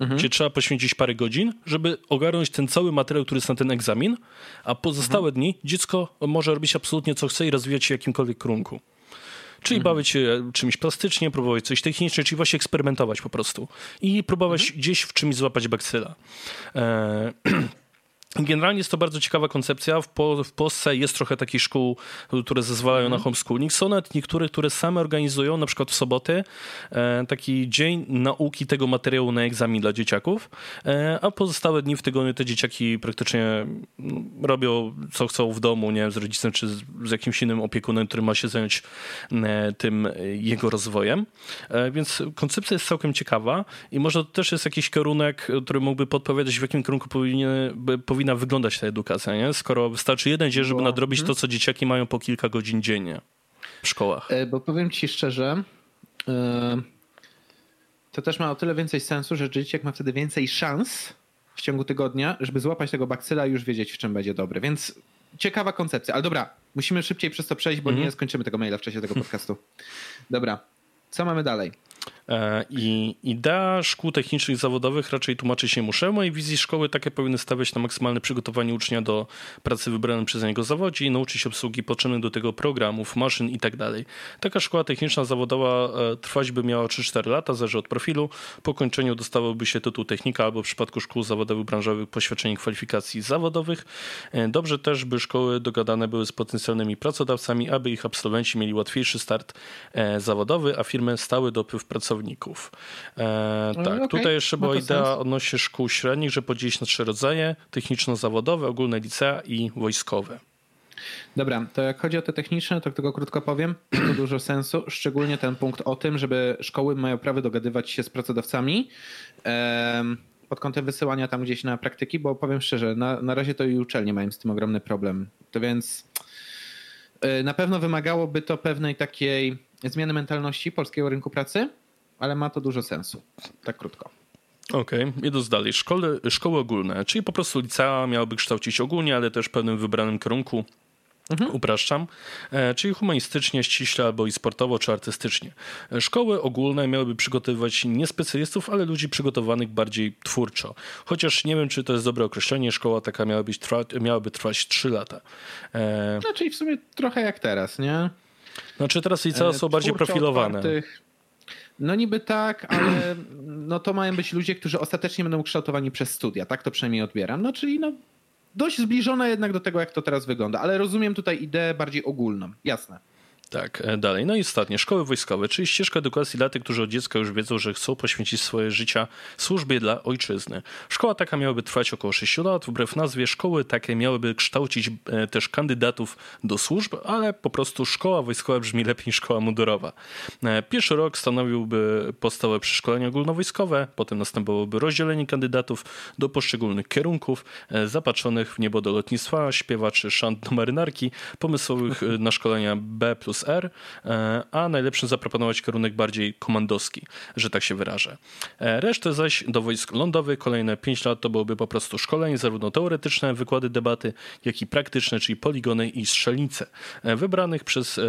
mhm. gdzie trzeba poświęcić parę godzin, żeby ogarnąć ten cały materiał, który jest na ten egzamin, a pozostałe mhm. dni dziecko może robić absolutnie co chce i rozwijać się w jakimkolwiek kierunku. Czyli mhm. bawić się czymś plastycznie, próbować coś technicznie, czyli właśnie eksperymentować po prostu. I próbować mhm. gdzieś w czymś złapać bakcyla. E <clears throat> Generalnie jest to bardzo ciekawa koncepcja. W, po, w, Polsce jest trochę takich szkół, które zezwalają mm. na homeschooling. Są nawet niektóre, które same organizują, na przykład w soboty, e, taki dzień nauki tego materiału na egzamin dla dzieciaków, e, a pozostałe dni w tygodniu te dzieciaki praktycznie mm, robią co chcą w domu, nie wiem, z rodzicem czy z, z jakimś innym opiekunem, który ma się zająć e, tym jego rozwojem. E, więc koncepcja jest całkiem ciekawa i może to też jest jakiś kierunek, który mógłby podpowiadać, w jakim kierunku powinien, powinien powinna wyglądać ta edukacja, nie? skoro wystarczy jeden dzień, żeby nadrobić to, mhm. co dzieciaki mają po kilka godzin dziennie w szkołach. E, bo powiem ci szczerze, e, to też ma o tyle więcej sensu, że dzieciak ma wtedy więcej szans w ciągu tygodnia, żeby złapać tego bakcyla i już wiedzieć, w czym będzie dobry. Więc ciekawa koncepcja. Ale dobra, musimy szybciej przez to przejść, bo mm. nie skończymy tego maila w czasie tego podcastu. Dobra, co mamy dalej? E, I idea szkół technicznych zawodowych raczej tłumaczyć nie muszę. W mojej wizji szkoły takie powinny stawiać na maksymalne przygotowanie ucznia do pracy wybranym przez niego zawodzie i nauczyć obsługi potrzebnych do tego programów, maszyn itd. Tak Taka szkoła techniczna zawodowa e, trwać by miała 3-4 lata, zależy od profilu. Po kończeniu dostałoby się tytuł technika albo w przypadku szkół zawodowych branżowych poświadczenie kwalifikacji zawodowych. E, dobrze też, by szkoły dogadane były z potencjalnymi pracodawcami, aby ich absolwenci mieli łatwiejszy start zawodowy, a firmy stały dopływ pracowników pracowników. E, tak, okay. tutaj jeszcze była idea sens. odnośnie szkół średnich, że podzielić na trzy rodzaje: techniczno-zawodowe, ogólne licea i wojskowe. Dobra, to jak chodzi o te techniczne, to tylko krótko powiem, <clears throat> to dużo sensu, szczególnie ten punkt o tym, żeby szkoły mają prawo dogadywać się z pracodawcami pod kątem wysyłania tam gdzieś na praktyki, bo powiem szczerze, na, na razie to i uczelnie mają z tym ogromny problem. To więc e, na pewno wymagałoby to pewnej takiej zmiany mentalności polskiego rynku pracy, ale ma to dużo sensu. Tak krótko. Okej, okay. idąc dalej. Szkoły, szkoły ogólne, czyli po prostu licea miałyby kształcić ogólnie, ale też w pewnym wybranym kierunku. Mhm. Upraszczam, e, czyli humanistycznie, ściśle albo i sportowo, czy artystycznie. Szkoły ogólne miałyby przygotowywać nie specjalistów, ale ludzi przygotowanych bardziej twórczo. Chociaż nie wiem, czy to jest dobre określenie, szkoła taka miałaby, trwa, miałaby trwać 3 lata. E... No, czyli w sumie trochę jak teraz, nie? Znaczy teraz licea e, są bardziej profilowane. Otwartych no niby tak, ale no to mają być ludzie, którzy ostatecznie będą kształtowani przez studia, tak to przynajmniej odbieram. No czyli no dość zbliżona jednak do tego, jak to teraz wygląda, ale rozumiem tutaj ideę bardziej ogólną, jasne. Tak, e, dalej. No i ostatnie, szkoły wojskowe, czyli ścieżka edukacji dla tych, którzy od dziecka już wiedzą, że chcą poświęcić swoje życia służbie dla ojczyzny. Szkoła taka miałaby trwać około 6 lat. Wbrew nazwie, szkoły takie miałyby kształcić e, też kandydatów do służb, ale po prostu szkoła wojskowa brzmi lepiej niż szkoła mundurowa. E, pierwszy rok stanowiłby podstawę przeszkolenia ogólnowojskowe, potem następowałoby rozdzielenie kandydatów do poszczególnych kierunków, zapatrzonych w niebo do lotnictwa, śpiewaczy szant do marynarki, pomysłowych na szkolenia B plus R, e, a najlepszym zaproponować kierunek bardziej komandowski, że tak się wyrażę. E, resztę zaś do wojsk lądowych kolejne 5 lat to byłoby po prostu szkolenie, zarówno teoretyczne, wykłady debaty, jak i praktyczne, czyli poligony i strzelnice, e, wybranych przez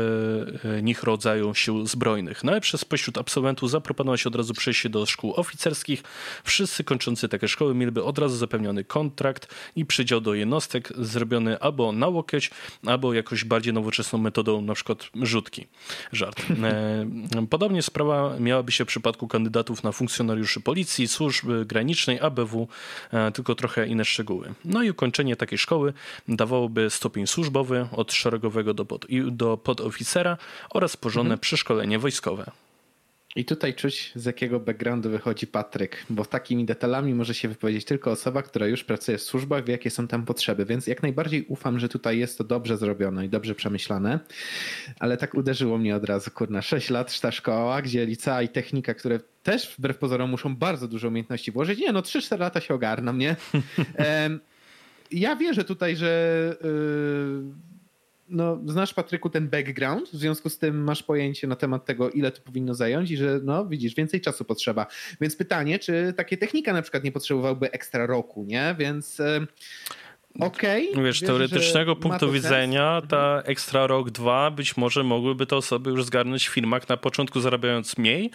nich rodzaju sił zbrojnych. Najlepsze spośród absolwentów zaproponować od razu przejście do szkół oficerskich. Wszyscy kończący takie szkoły mieliby od razu zapewniony kontrakt i przydział do jednostek zrobiony albo na łokieć, albo jakoś bardziej nowoczesną metodą, na przykład rzutki. Żart. E, podobnie sprawa miałaby się w przypadku kandydatów na funkcjonariuszy policji, służby granicznej, ABW, e, tylko trochę inne szczegóły. No i ukończenie takiej szkoły dawałoby stopień służbowy od szeregowego do, pod, do podoficera oraz porządne mhm. przeszkolenie wojskowe. I tutaj czuć, z jakiego backgroundu wychodzi Patryk, bo takimi detalami może się wypowiedzieć tylko osoba, która już pracuje w służbach, wie jakie są tam potrzeby, więc jak najbardziej ufam, że tutaj jest to dobrze zrobione i dobrze przemyślane, ale tak uderzyło mnie od razu, kurna, 6 lat ta szkoła, gdzie licea i technika, które też wbrew pozorom muszą bardzo dużo umiejętności włożyć, nie no 3-4 lata się ogarną, nie? <laughs> ja wierzę tutaj, że... Yy no, znasz Patryku ten background, w związku z tym masz pojęcie na temat tego, ile to powinno zająć i że no widzisz, więcej czasu potrzeba. Więc pytanie, czy takie technika na przykład nie potrzebowałby ekstra roku, nie? Więc Okej. Okay, Wiesz, teoretycznego punktu widzenia sens. ta mhm. ekstra rok, dwa, być może mogłyby te osoby już zgarnąć w filmach na początku zarabiając mniej,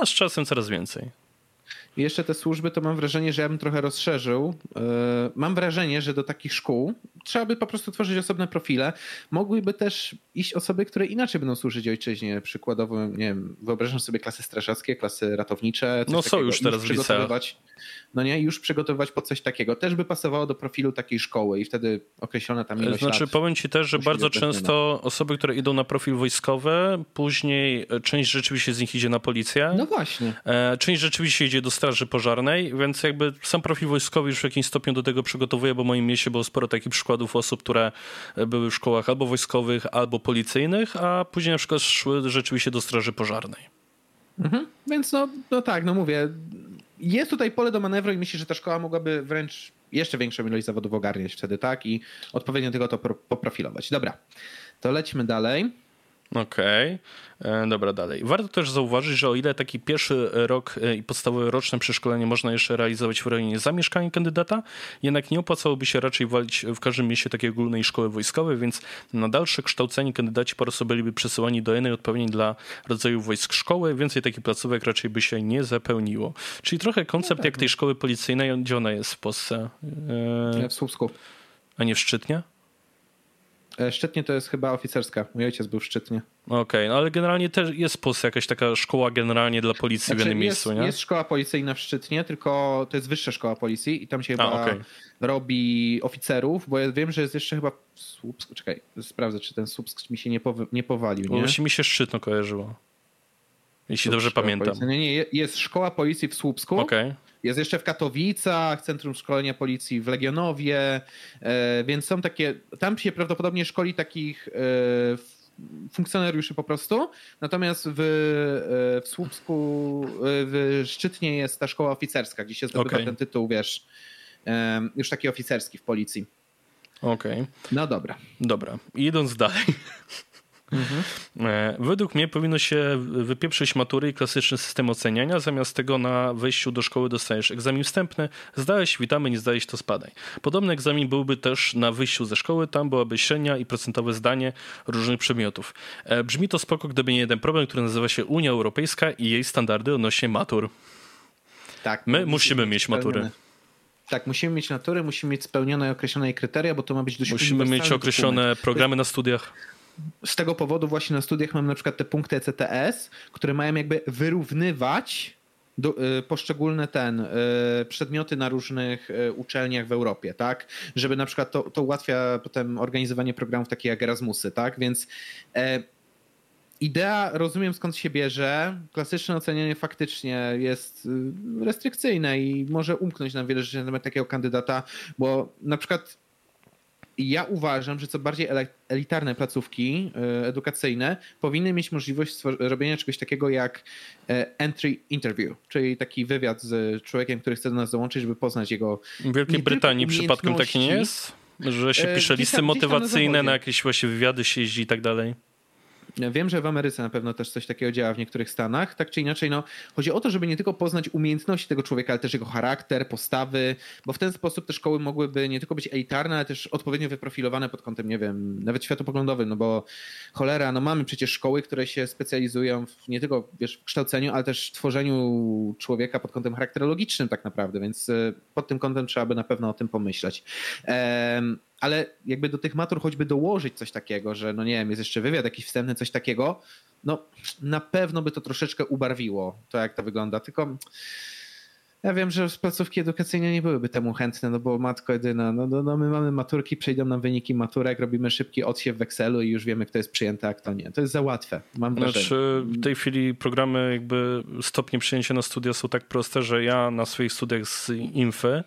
a z czasem coraz więcej. Jeszcze te służby, to mam wrażenie, że ja bym trochę rozszerzył. E, mam wrażenie, że do takich szkół trzeba by po prostu tworzyć osobne profile. Mogłyby też iść osoby, które inaczej będą służyć ojczyźnie. Przykładowo, nie wiem, wyobrażam sobie klasy strażackie, klasy ratownicze. No są już teraz już No nie, już przygotowywać pod coś takiego. Też by pasowało do profilu takiej szkoły i wtedy określona tam ilość Znaczy lat powiem ci też, że bardzo często osoby, które idą na profil wojskowy, później część rzeczywiście z nich idzie na policję. No właśnie. E, część rzeczywiście idzie do straży pożarnej, więc jakby sam profil wojskowy już w jakimś stopniu do tego przygotowuje, bo w moim mieście było sporo takich przykładów osób, które były w szkołach albo wojskowych, albo policyjnych, a później na przykład szły rzeczywiście do straży pożarnej. Mhm. Więc no, no tak, no mówię, jest tutaj pole do manewru i myślę, że ta szkoła mogłaby wręcz jeszcze większą ilość zawodów ogarniać wtedy, tak? I odpowiednio tego to poprofilować. Dobra, to lećmy dalej. Okej. Okay. Dobra, dalej. Warto też zauważyć, że o ile taki pierwszy rok i podstawowe roczne przeszkolenie można jeszcze realizować w rejonie zamieszkania kandydata, jednak nie opłacałoby się raczej walić w każdym mieście takiej ogólnej szkoły wojskowej, więc na dalsze kształcenie kandydaci po prostu byliby przesyłani do jednej odpowiedniej dla rodzaju wojsk szkoły, więcej takich placówek raczej by się nie zapełniło. Czyli trochę koncept no tak, jak tej no. szkoły policyjnej, gdzie ona jest w Polsce? W Słupsku. A nie w Szczytnie? E, Szczytnie to jest chyba oficerska. Mój ojciec był w Szczytnie. Okej, okay, no ale generalnie też jest w Polsce jakaś taka szkoła generalnie dla policji znaczy, w jednym jest, miejscu, nie? Jest szkoła policyjna w Szczytnie, tylko to jest wyższa szkoła policji i tam się chyba A, okay. robi oficerów, bo ja wiem, że jest jeszcze chyba Słupsk. Czekaj, sprawdzę, czy ten Słupsk mi się nie, pow nie powalił, nie? Bo mi się Szczytno kojarzyło. Jeśli dobrze pamiętam. Nie, nie, jest szkoła policji w Słupsku. Okay. Jest jeszcze w Katowicach, Centrum Szkolenia Policji w Legionowie, e, więc są takie, tam się prawdopodobnie szkoli takich e, funkcjonariuszy po prostu. Natomiast w, e, w Słupsku, w Szczytnie jest ta szkoła oficerska, gdzie się zdobywa okay. ten tytuł, wiesz, już taki oficerski w policji. Okej. Okay. No dobra. Dobra. idąc dalej. <laughs> Mhm. Według mnie powinno się wypieprzyć matury i klasyczny system oceniania. Zamiast tego na wejściu do szkoły dostajesz egzamin wstępny. Zdałeś, witamy, nie zdałeś, to spadaj. Podobny egzamin byłby też na wyjściu ze szkoły. Tam byłaby średnia i procentowe zdanie różnych przedmiotów. E, brzmi to spoko, gdyby nie jeden problem, który nazywa się Unia Europejska i jej standardy odnośnie matur. Tak. My musimy mieć matury. Tak, musimy mieć natury, musimy mieć spełnione określone kryteria, bo to ma być dość Musimy mieć określone dokument. programy na studiach z tego powodu właśnie na studiach mam na przykład te punkty ECTS, które mają jakby wyrównywać do, y, poszczególne ten y, przedmioty na różnych y, uczelniach w Europie, tak? Żeby na przykład to, to ułatwia potem organizowanie programów takich jak Erasmusy, tak? Więc e, idea, rozumiem skąd się bierze. Klasyczne ocenianie faktycznie jest restrykcyjne i może umknąć nam wiele rzeczy na temat takiego kandydata, bo na przykład ja uważam, że co bardziej elitarne placówki e, edukacyjne powinny mieć możliwość robienia czegoś takiego jak e, entry interview, czyli taki wywiad z człowiekiem, który chce do nas dołączyć, żeby poznać jego. W Wielkiej Brytanii przypadkiem taki nie jest? Że się e, pisze listy motywacyjne, na, na jakieś właśnie wywiady się jeździ i tak dalej. Wiem, że w Ameryce na pewno też coś takiego działa w niektórych stanach. Tak czy inaczej, no, chodzi o to, żeby nie tylko poznać umiejętności tego człowieka, ale też jego charakter, postawy, bo w ten sposób te szkoły mogłyby nie tylko być elitarne, ale też odpowiednio wyprofilowane pod kątem, nie wiem, nawet światopoglądowym, no bo cholera, no mamy przecież szkoły, które się specjalizują w, nie tylko wiesz, w kształceniu, ale też w tworzeniu człowieka pod kątem charakterologicznym tak naprawdę, więc e, pod tym kątem trzeba by na pewno o tym pomyśleć. Um, ale jakby do tych matur choćby dołożyć coś takiego, że no nie wiem, jest jeszcze wywiad jakiś wstępny, coś takiego, no na pewno by to troszeczkę ubarwiło to, jak to wygląda. Tylko ja wiem, że placówki edukacyjne nie byłyby temu chętne, no bo matko jedyna, no, no, no my mamy maturki, przejdą nam wyniki maturek, robimy szybki odsiew w Excelu i już wiemy, kto jest przyjęty, a kto nie. To jest za łatwe, mam wrażenie. Znaczy, w tej chwili programy jakby stopnie przyjęcia na studia są tak proste, że ja na swoich studiach z Infy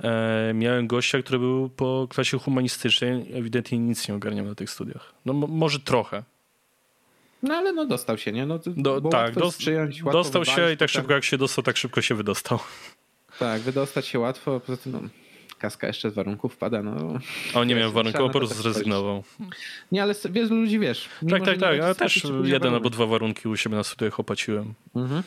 e, miałem gościa, który był po klasie humanistycznej, ewidentnie nic nie ogarniał na tych studiach. No może trochę, no ale no dostał się, nie? No, Do, tak, dos, przyjąć, dostał się i tak szybko jak się dostał, tak szybko się wydostał. Tak, wydostać się łatwo, poza tym no, kaska jeszcze z warunków pada. No. On nie miał warunków, po prostu zrezygnował. Nie, ale wielu ludzi wiesz. Tak, tak, tak, ale też jeden albo dwa warunki u siebie na studiach opłaciłem. Mhm.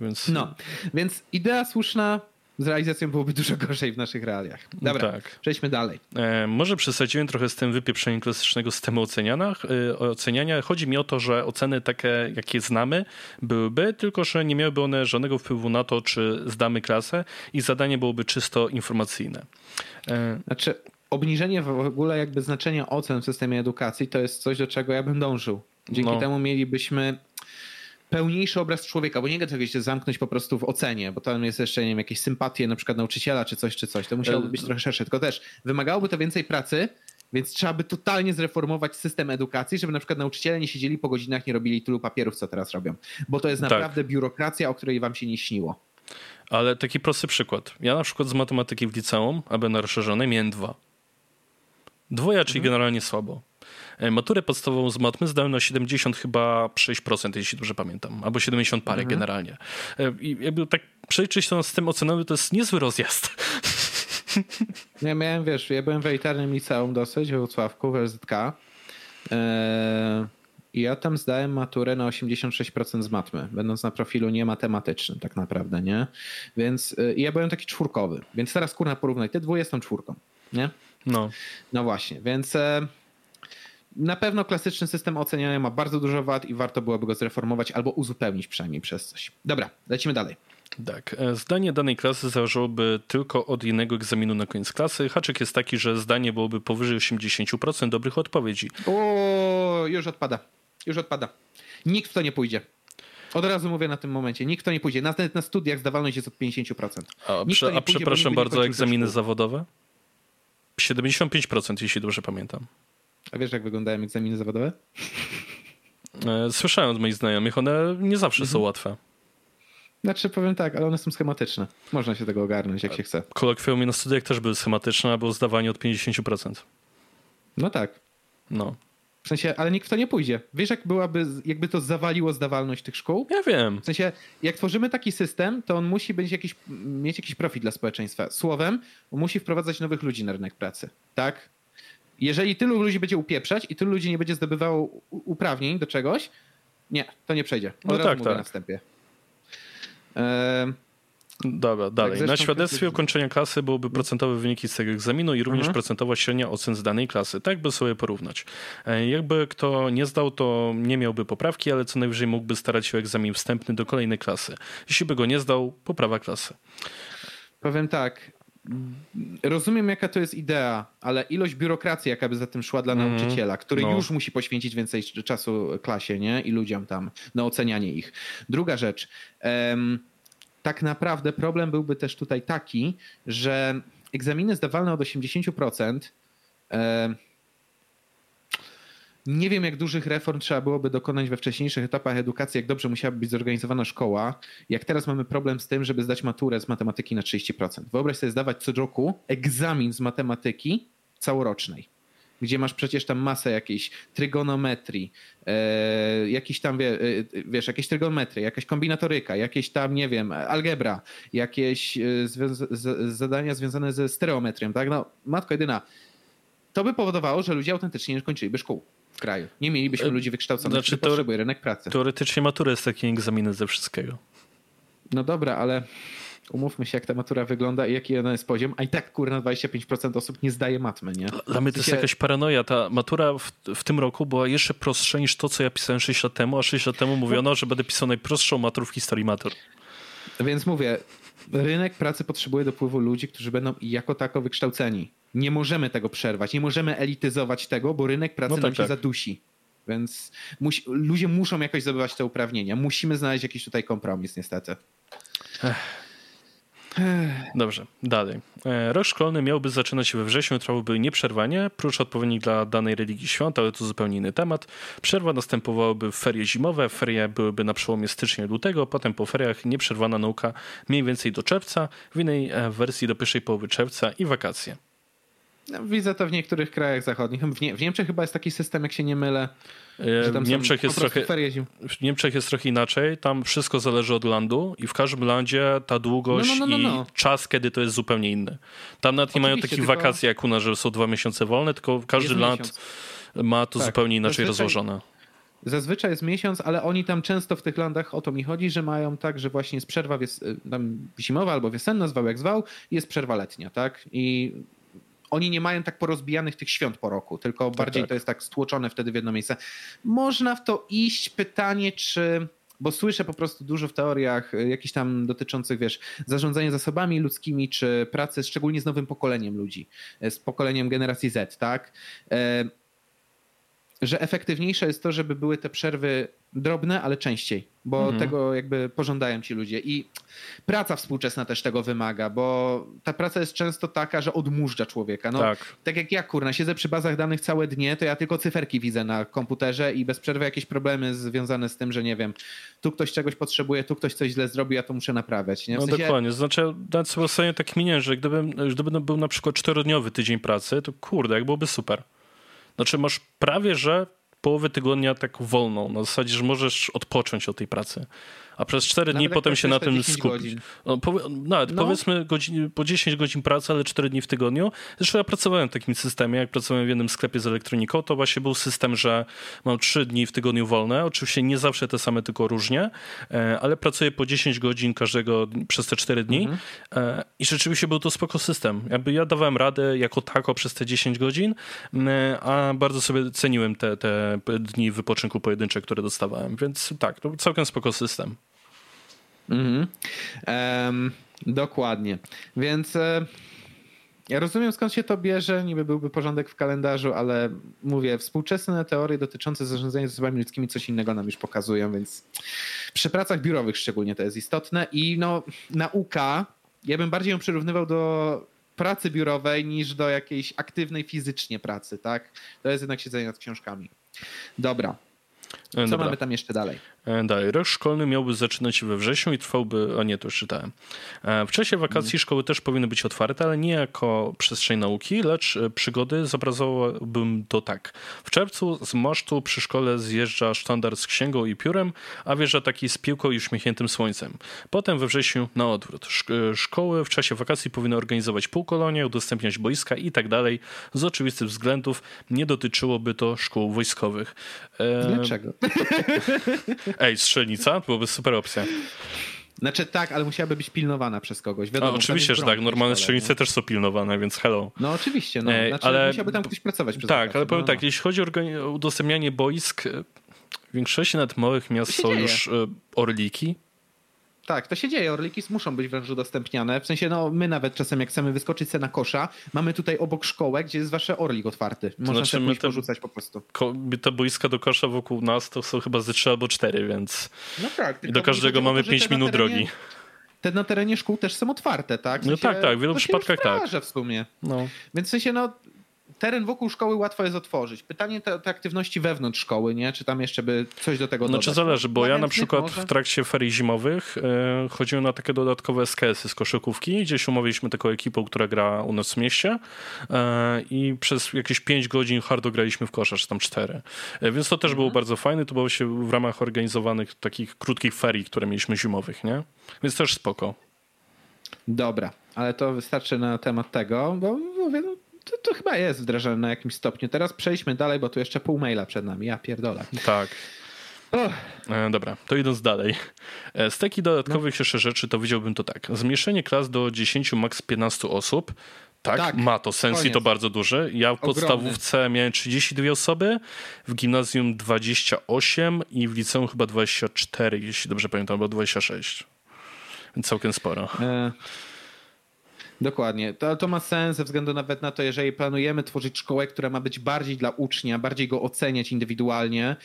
Więc... No, więc idea słuszna, z realizacją byłoby dużo gorzej w naszych realiach. Dobra, tak. przejdźmy dalej. E, może przesadziłem trochę z tym wypieprzeniem klasycznego systemu oceniania. E, oceniania. Chodzi mi o to, że oceny takie, jakie znamy, byłyby, tylko że nie miałyby one żadnego wpływu na to, czy zdamy klasę i zadanie byłoby czysto informacyjne. E... Znaczy, obniżenie w ogóle jakby znaczenia ocen w systemie edukacji to jest coś, do czego ja bym dążył. Dzięki no. temu mielibyśmy pełniejszy obraz człowieka, bo nie da czegoś się zamknąć po prostu w ocenie, bo tam jest jeszcze nie wiem, jakieś sympatie na przykład nauczyciela czy coś, czy coś. To musiałoby być trochę szersze. Tylko też wymagałoby to więcej pracy, więc trzeba by totalnie zreformować system edukacji, żeby na przykład nauczyciele nie siedzieli po godzinach, nie robili tylu papierów, co teraz robią. Bo to jest tak. naprawdę tak. biurokracja, o której wam się nie śniło. Ale taki prosty przykład. Ja na przykład z matematyki w liceum, aby na rozszerzonej, miałem dwa. Dwoja, czyli mhm. generalnie słabo. E, maturę podstawową z matmy zdałem na 70 chyba 6%, jeśli dobrze pamiętam, albo 70 parę mhm. generalnie. E, I jakby tak przejrzeć to z tym ocenami, to jest niezły rozjazd. <laughs> Ja miałem, wiesz, ja byłem w elitarnym liceum dosyć w Wrocławku, w LZK. Eee, I ja tam zdałem maturę na 86% z matmy, będąc na profilu niematematycznym tak naprawdę, nie? Więc y, ja byłem taki czwórkowy, więc teraz kurna porównaj, ty dwóch jestem czwórką, nie? No. No właśnie, więc e, na pewno klasyczny system oceniania ma bardzo dużo wad i warto byłoby go zreformować albo uzupełnić przynajmniej przez coś. Dobra, lecimy dalej. Tak. E, zdanie danej klasy zależałoby tylko od jednego egzaminu na koniec klasy. Haczyk jest taki, że zdanie byłoby powyżej 80% dobrych odpowiedzi. O, już odpada. Już odpada. Nikt w to nie pójdzie. Od razu mówię na tym momencie. Nikt to nie pójdzie. Nawet na studiach zdawalność jest od 50%. A, prze, a pójdzie, przepraszam bardzo, egzaminy zawodowe? 75%, jeśli dobrze pamiętam. A wiesz, jak wyglądają egzaminy zawodowe? E, słyszałem od moich znajomych, one nie zawsze mhm. są łatwe. Znaczy powiem tak, ale one są schematyczne. Można się tego ogarnąć, jak się chce. Kolokwium na studiach też były schematyczne, a było zdawanie od 50%. No tak. No. W sensie, ale nikt w to nie pójdzie. Wiesz, jak byłaby, jakby to zawaliło zdawalność tych szkół? Ja wiem. W sensie, jak tworzymy taki system, to on musi być jakiś, mieć jakiś profit dla społeczeństwa. Słowem, musi wprowadzać nowych ludzi na rynek pracy. Tak? Jeżeli tylu ludzi będzie upieprzać i tylu ludzi nie będzie zdobywało uprawnień do czegoś, nie, to nie przejdzie. Od no tak, tak. na wstępie. Dobra, dalej. Tak, na świadectwie ukończenia klasy byłyby procentowe wyniki z tego egzaminu i również mhm. procentowa średnia ocen z danej klasy. Tak by sobie porównać. E, jakby kto nie zdał, to nie miałby poprawki, ale co najwyżej mógłby starać się o egzamin wstępny do kolejnej klasy. Jeśli by go nie zdał, poprawa klasy. Powiem tak. Rozumiem, jaka to jest idea, ale ilość biurokracji, jaka by za tym szła dla mm, nauczyciela, który no. już musi poświęcić więcej czasu klasie nie? i ludziom tam na ocenianie ich. Druga rzecz. Um, tak naprawdę problem byłby też tutaj taki, że egzaminy zdawalne od 80%. E, nie wiem, jak dużych reform trzeba byłoby dokonać we wcześniejszych etapach edukacji, jak dobrze musiałaby być zorganizowana szkoła. Jak teraz mamy problem z tym, żeby zdać maturę z matematyki na 30%. Wyobraź sobie zdawać co roku egzamin z matematyki całorocznej gdzie masz przecież tam masę jakiejś trygonometrii, e, jakiś tam, wie, e, wiesz, jakieś trygonometry, jakaś kombinatoryka, jakieś tam, nie wiem, algebra, jakieś z, zadania związane ze stereometrią, tak? No, matko jedyna. To by powodowało, że ludzie autentycznie nie kończyliby szkół w kraju. Nie mielibyśmy e, ludzi wykształconych, znaczy, którzy potrzebuje rynek pracy. Teoretycznie matura jest taki egzamin ze wszystkiego. No dobra, ale umówmy się, jak ta matura wygląda i jaki ona jest poziom, a i tak kurna 25% osób nie zdaje matmy, nie? Dla mnie to jest jakaś paranoja. Ta matura w, w, tym roku była jeszcze prostsza niż to, co ja pisałem 6 lat temu, a 6 lat temu mówiono, że będę pisał najprostszą maturę w historii matur. Więc mówię, rynek pracy potrzebuje dopływu ludzi, którzy będą jako tako wykształceni. Nie możemy tego przerwać, nie możemy elityzować tego, bo rynek pracy no tak, nam się tak. zadusi. Więc musi, ludzie muszą jakoś zdobywać te uprawnienia. Musimy znaleźć jakiś tutaj kompromis, niestety. Ech. Dobrze, dalej. E, rok szkolny miałby zaczynać się we wrześniu, trwałby nieprzerwanie, prócz odpowiednich dla danej religii świąt, ale to zupełnie inny temat. Przerwa następowałaby w ferie zimowe, ferie byłyby na przełomie stycznia i lutego, potem po feriach nieprzerwana nauka mniej więcej do czerwca, w innej e, wersji do pierwszej połowy czerwca i wakacje. No, widzę to w niektórych krajach zachodnich. W, Nie w Niemczech chyba jest taki system, jak się nie mylę. W Niemczech, jest trochę, w Niemczech jest trochę inaczej. Tam wszystko zależy od landu i w każdym landzie ta długość no, no, no, no, no. i czas, kiedy to jest zupełnie inny. Tam nawet nie mają takich tylko... wakacji jak u nas, że są dwa miesiące wolne, tylko każdy land miesiąc. ma to tak. zupełnie inaczej zazwyczaj, rozłożone. Zazwyczaj jest miesiąc, ale oni tam często w tych landach o to mi chodzi, że mają tak, że właśnie jest przerwa wies, zimowa albo wiosenna, zwał jak zwał, jest przerwa letnia, tak? I oni nie mają tak porozbijanych tych świąt po roku, tylko tak, bardziej tak. to jest tak stłoczone wtedy w jedno miejsce. Można w to iść. Pytanie, czy bo słyszę po prostu dużo w teoriach y, jakichś tam dotyczących, wiesz, zarządzania zasobami ludzkimi, czy pracy szczególnie z nowym pokoleniem ludzi, y, z pokoleniem generacji Z, tak? Że efektywniejsze jest to, żeby były te przerwy drobne, ale częściej, bo mhm. tego jakby pożądają ci ludzie. I praca współczesna też tego wymaga, bo ta praca jest często taka, że odmurza człowieka. No, tak. tak jak ja, kurna, siedzę przy bazach danych całe dnie, to ja tylko cyferki widzę na komputerze i bez przerwy jakieś problemy związane z tym, że nie wiem, tu ktoś czegoś potrzebuje, tu ktoś coś źle zrobi, ja to muszę nawet. Nie? W no sensie... dokładnie, znaczy dać sobie ostatnio tak minie, że gdybym, gdybym był na przykład czterodniowy tydzień pracy, to kurde, jak byłoby super. Znaczy masz prawie, że połowę tygodnia tak wolną, na zasadzie, że możesz odpocząć od tej pracy. A przez 4 dni potem się na tym skupić. No, powie, nawet no. powiedzmy godzin, po 10 godzin pracy, ale 4 dni w tygodniu. Zresztą ja pracowałem w takim systemie, jak pracowałem w jednym sklepie z elektroniką, to właśnie był system, że mam 3 dni w tygodniu wolne. Oczywiście nie zawsze te same, tylko różnie, e, ale pracuję po 10 godzin każdego przez te 4 dni mhm. E, i rzeczywiście był to spoko system. Jakby ja dawałem radę jako tako przez te 10 godzin, a bardzo sobie ceniłem te, te dni wypoczynku pojedyncze, które dostawałem, więc tak, to całkiem spoko system. Mhm. Um, dokładnie. Więc e, ja rozumiem skąd się to bierze, niby byłby porządek w kalendarzu, ale mówię, współczesne teorie dotyczące zarządzania zasobami ludzkimi coś innego nam już pokazują, więc przy pracach biurowych szczególnie to jest istotne i no nauka, ja bym bardziej ją przyrównywał do pracy biurowej niż do jakiejś aktywnej fizycznie pracy, tak? To jest jednak siedzenie nad książkami. Dobra. Co Dobra. mamy tam jeszcze dalej? E, dalej. Rok szkolny miałby zaczynać się we wrześniu i trwałby, a nie, to już czytałem. E, w czasie wakacji mhm. szkoły też powinny być otwarte, ale nie jako przestrzeń nauki, lecz e, przygody zobrazowałbym to tak. W czerwcu z masztu przy szkole zjeżdża sztandar z księgą i piórem, a wjeżdża taki z piłką i uśmiechniętym słońcem. Potem we wrześniu na odwrót. Szkoły w czasie wakacji powinny organizować półkolonie, udostępniać boiska i tak dalej. Z oczywistych względów nie dotyczyłoby to szkół wojskowych. Dlaczego? <laughs> Ej, strzelnica? Byłoby super opcja. Znaczy tak, ale musiałaby być pilnowana przez kogoś. Wiadomo, A, oczywiście, że tak. Normalne strzelnice też są pilnowane, więc hello. No oczywiście, no. Znaczy, ale musiałby tam ktoś pracować przez Tak, ale powiem no, tak, no. jeśli chodzi o udostępnianie boisk, w większości nawet małych miast są dzieje? już e, orliki. Tak, to się dzieje. Orliki muszą być wręcz udostępniane. W sensie, no my nawet czasem jak chcemy wyskoczyć sobie na kosza, mamy tutaj obok szkołę, gdzie jest wasze orlik otwarty. Można znaczy, sobie te, porzucać po prostu. Te boiska do kosza wokół nas to są chyba ze trzy albo cztery, więc no tak, i do każdego mamy pięć minut terenie, drogi. Te na terenie szkół też są otwarte, tak? W no sensie, no tak, tak, w wielu przypadkach tak. w sumie. No. Więc w sensie, no teren wokół szkoły łatwo jest otworzyć. Pytanie te, te, aktywności wewnątrz szkoły, nie? Czy tam jeszcze by coś do tego dodać? Znaczy zależy, bo ja na przykład może? w trakcie ferii zimowych e, chodziłem na takie dodatkowe SKS-y z koszykówki. Gdzieś umówiliśmy taką ekipą, która gra u nas w mieście e, i przez jakieś 5 godzin hardo graliśmy w kosza, czy tam 4. E, więc to też mhm. było bardzo fajne. To było się w ramach organizowanych takich krótkich ferii, które mieliśmy zimowych, nie? Więc też spoko. Dobra, ale to wystarczy na temat tego, bo mówię, no, to, to, chyba jest wdrażane na jakimś stopniu. Teraz przejdźmy dalej, bo tu jeszcze pół maila przed nami. Ja pierdolę. Tak. E, dobra, to idąc dalej. E, z takich dodatkowych no. jeszcze rzeczy to widziałbym to tak. Zmniejszenie klas do 10, maks 15 osób. Tak, tak, ma to sens koniec. i to bardzo duże. Ja w podstawówce miałem 32 osoby, w gimnazjum 28 i w liceum chyba 24, jeśli dobrze pamiętam, albo 26. Więc całkiem sporo. E Dokładnie. To, to ma sens ze względu nawet na to, jeżeli planujemy tworzyć szkołę, która ma być bardziej dla ucznia, bardziej go oceniać indywidualnie,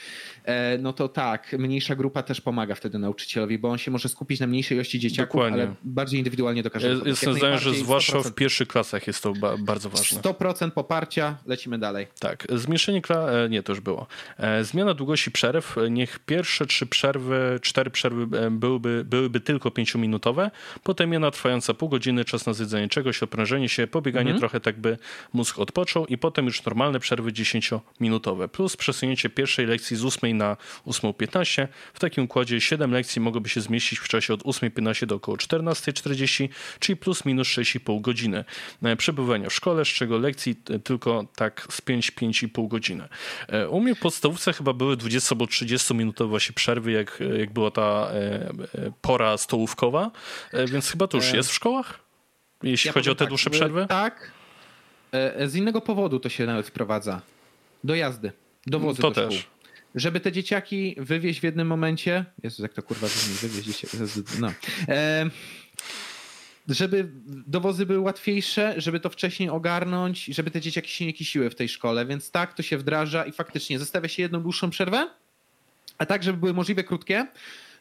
e, no to tak, mniejsza grupa też pomaga wtedy nauczycielowi, bo on się może skupić na mniejszej ilości dzieciaków, Dokładnie. ale bardziej indywidualnie do każdego. Jestem zdania, że zwłaszcza 100%. w pierwszych klasach jest to ba bardzo ważne. 100% poparcia, lecimy dalej. Tak, zmniejszenie klas, e, nie, to już było. E, zmiana długości przerw, niech pierwsze trzy przerwy, cztery przerwy byłyby, byłyby tylko pięciominutowe, potem jedna trwająca pół godziny, czas na zjedzenie czegoś, oprężenie się, pobieganie mhm. trochę tak by mózg odpoczął i potem już normalne przerwy 10-minutowe. Plus przesunięcie pierwszej lekcji z 8 na 8.15. W takim układzie 7 lekcji mogłoby się zmieścić w czasie od 8.15 do około 14.40, czyli plus minus 6,5 godziny e, przebywania w szkole, z czego lekcji e, tylko tak z 5-5,5 godziny. E, u mnie w podstawówce chyba były 20 albo 30 minutowe właśnie przerwy, jak, jak była ta pora stołówkowa, więc chyba to już jest w szkołach? Jeśli ja chodzi o te tak, dłuższe przerwy? Tak. E, z innego powodu to się nawet wprowadza. Do jazdy. Do wozy to do też. Żeby te dzieciaki wywieźć w jednym momencie. Jezu, jak to kurwa brzmi, wywieźć dzieciaki. No. E, żeby dowozy były łatwiejsze, żeby to wcześniej ogarnąć, żeby te dzieciaki się nie kisiły w tej szkole. Więc tak, to się wdraża i faktycznie zostawia się jedną dłuższą przerwę, a tak, żeby były możliwie krótkie,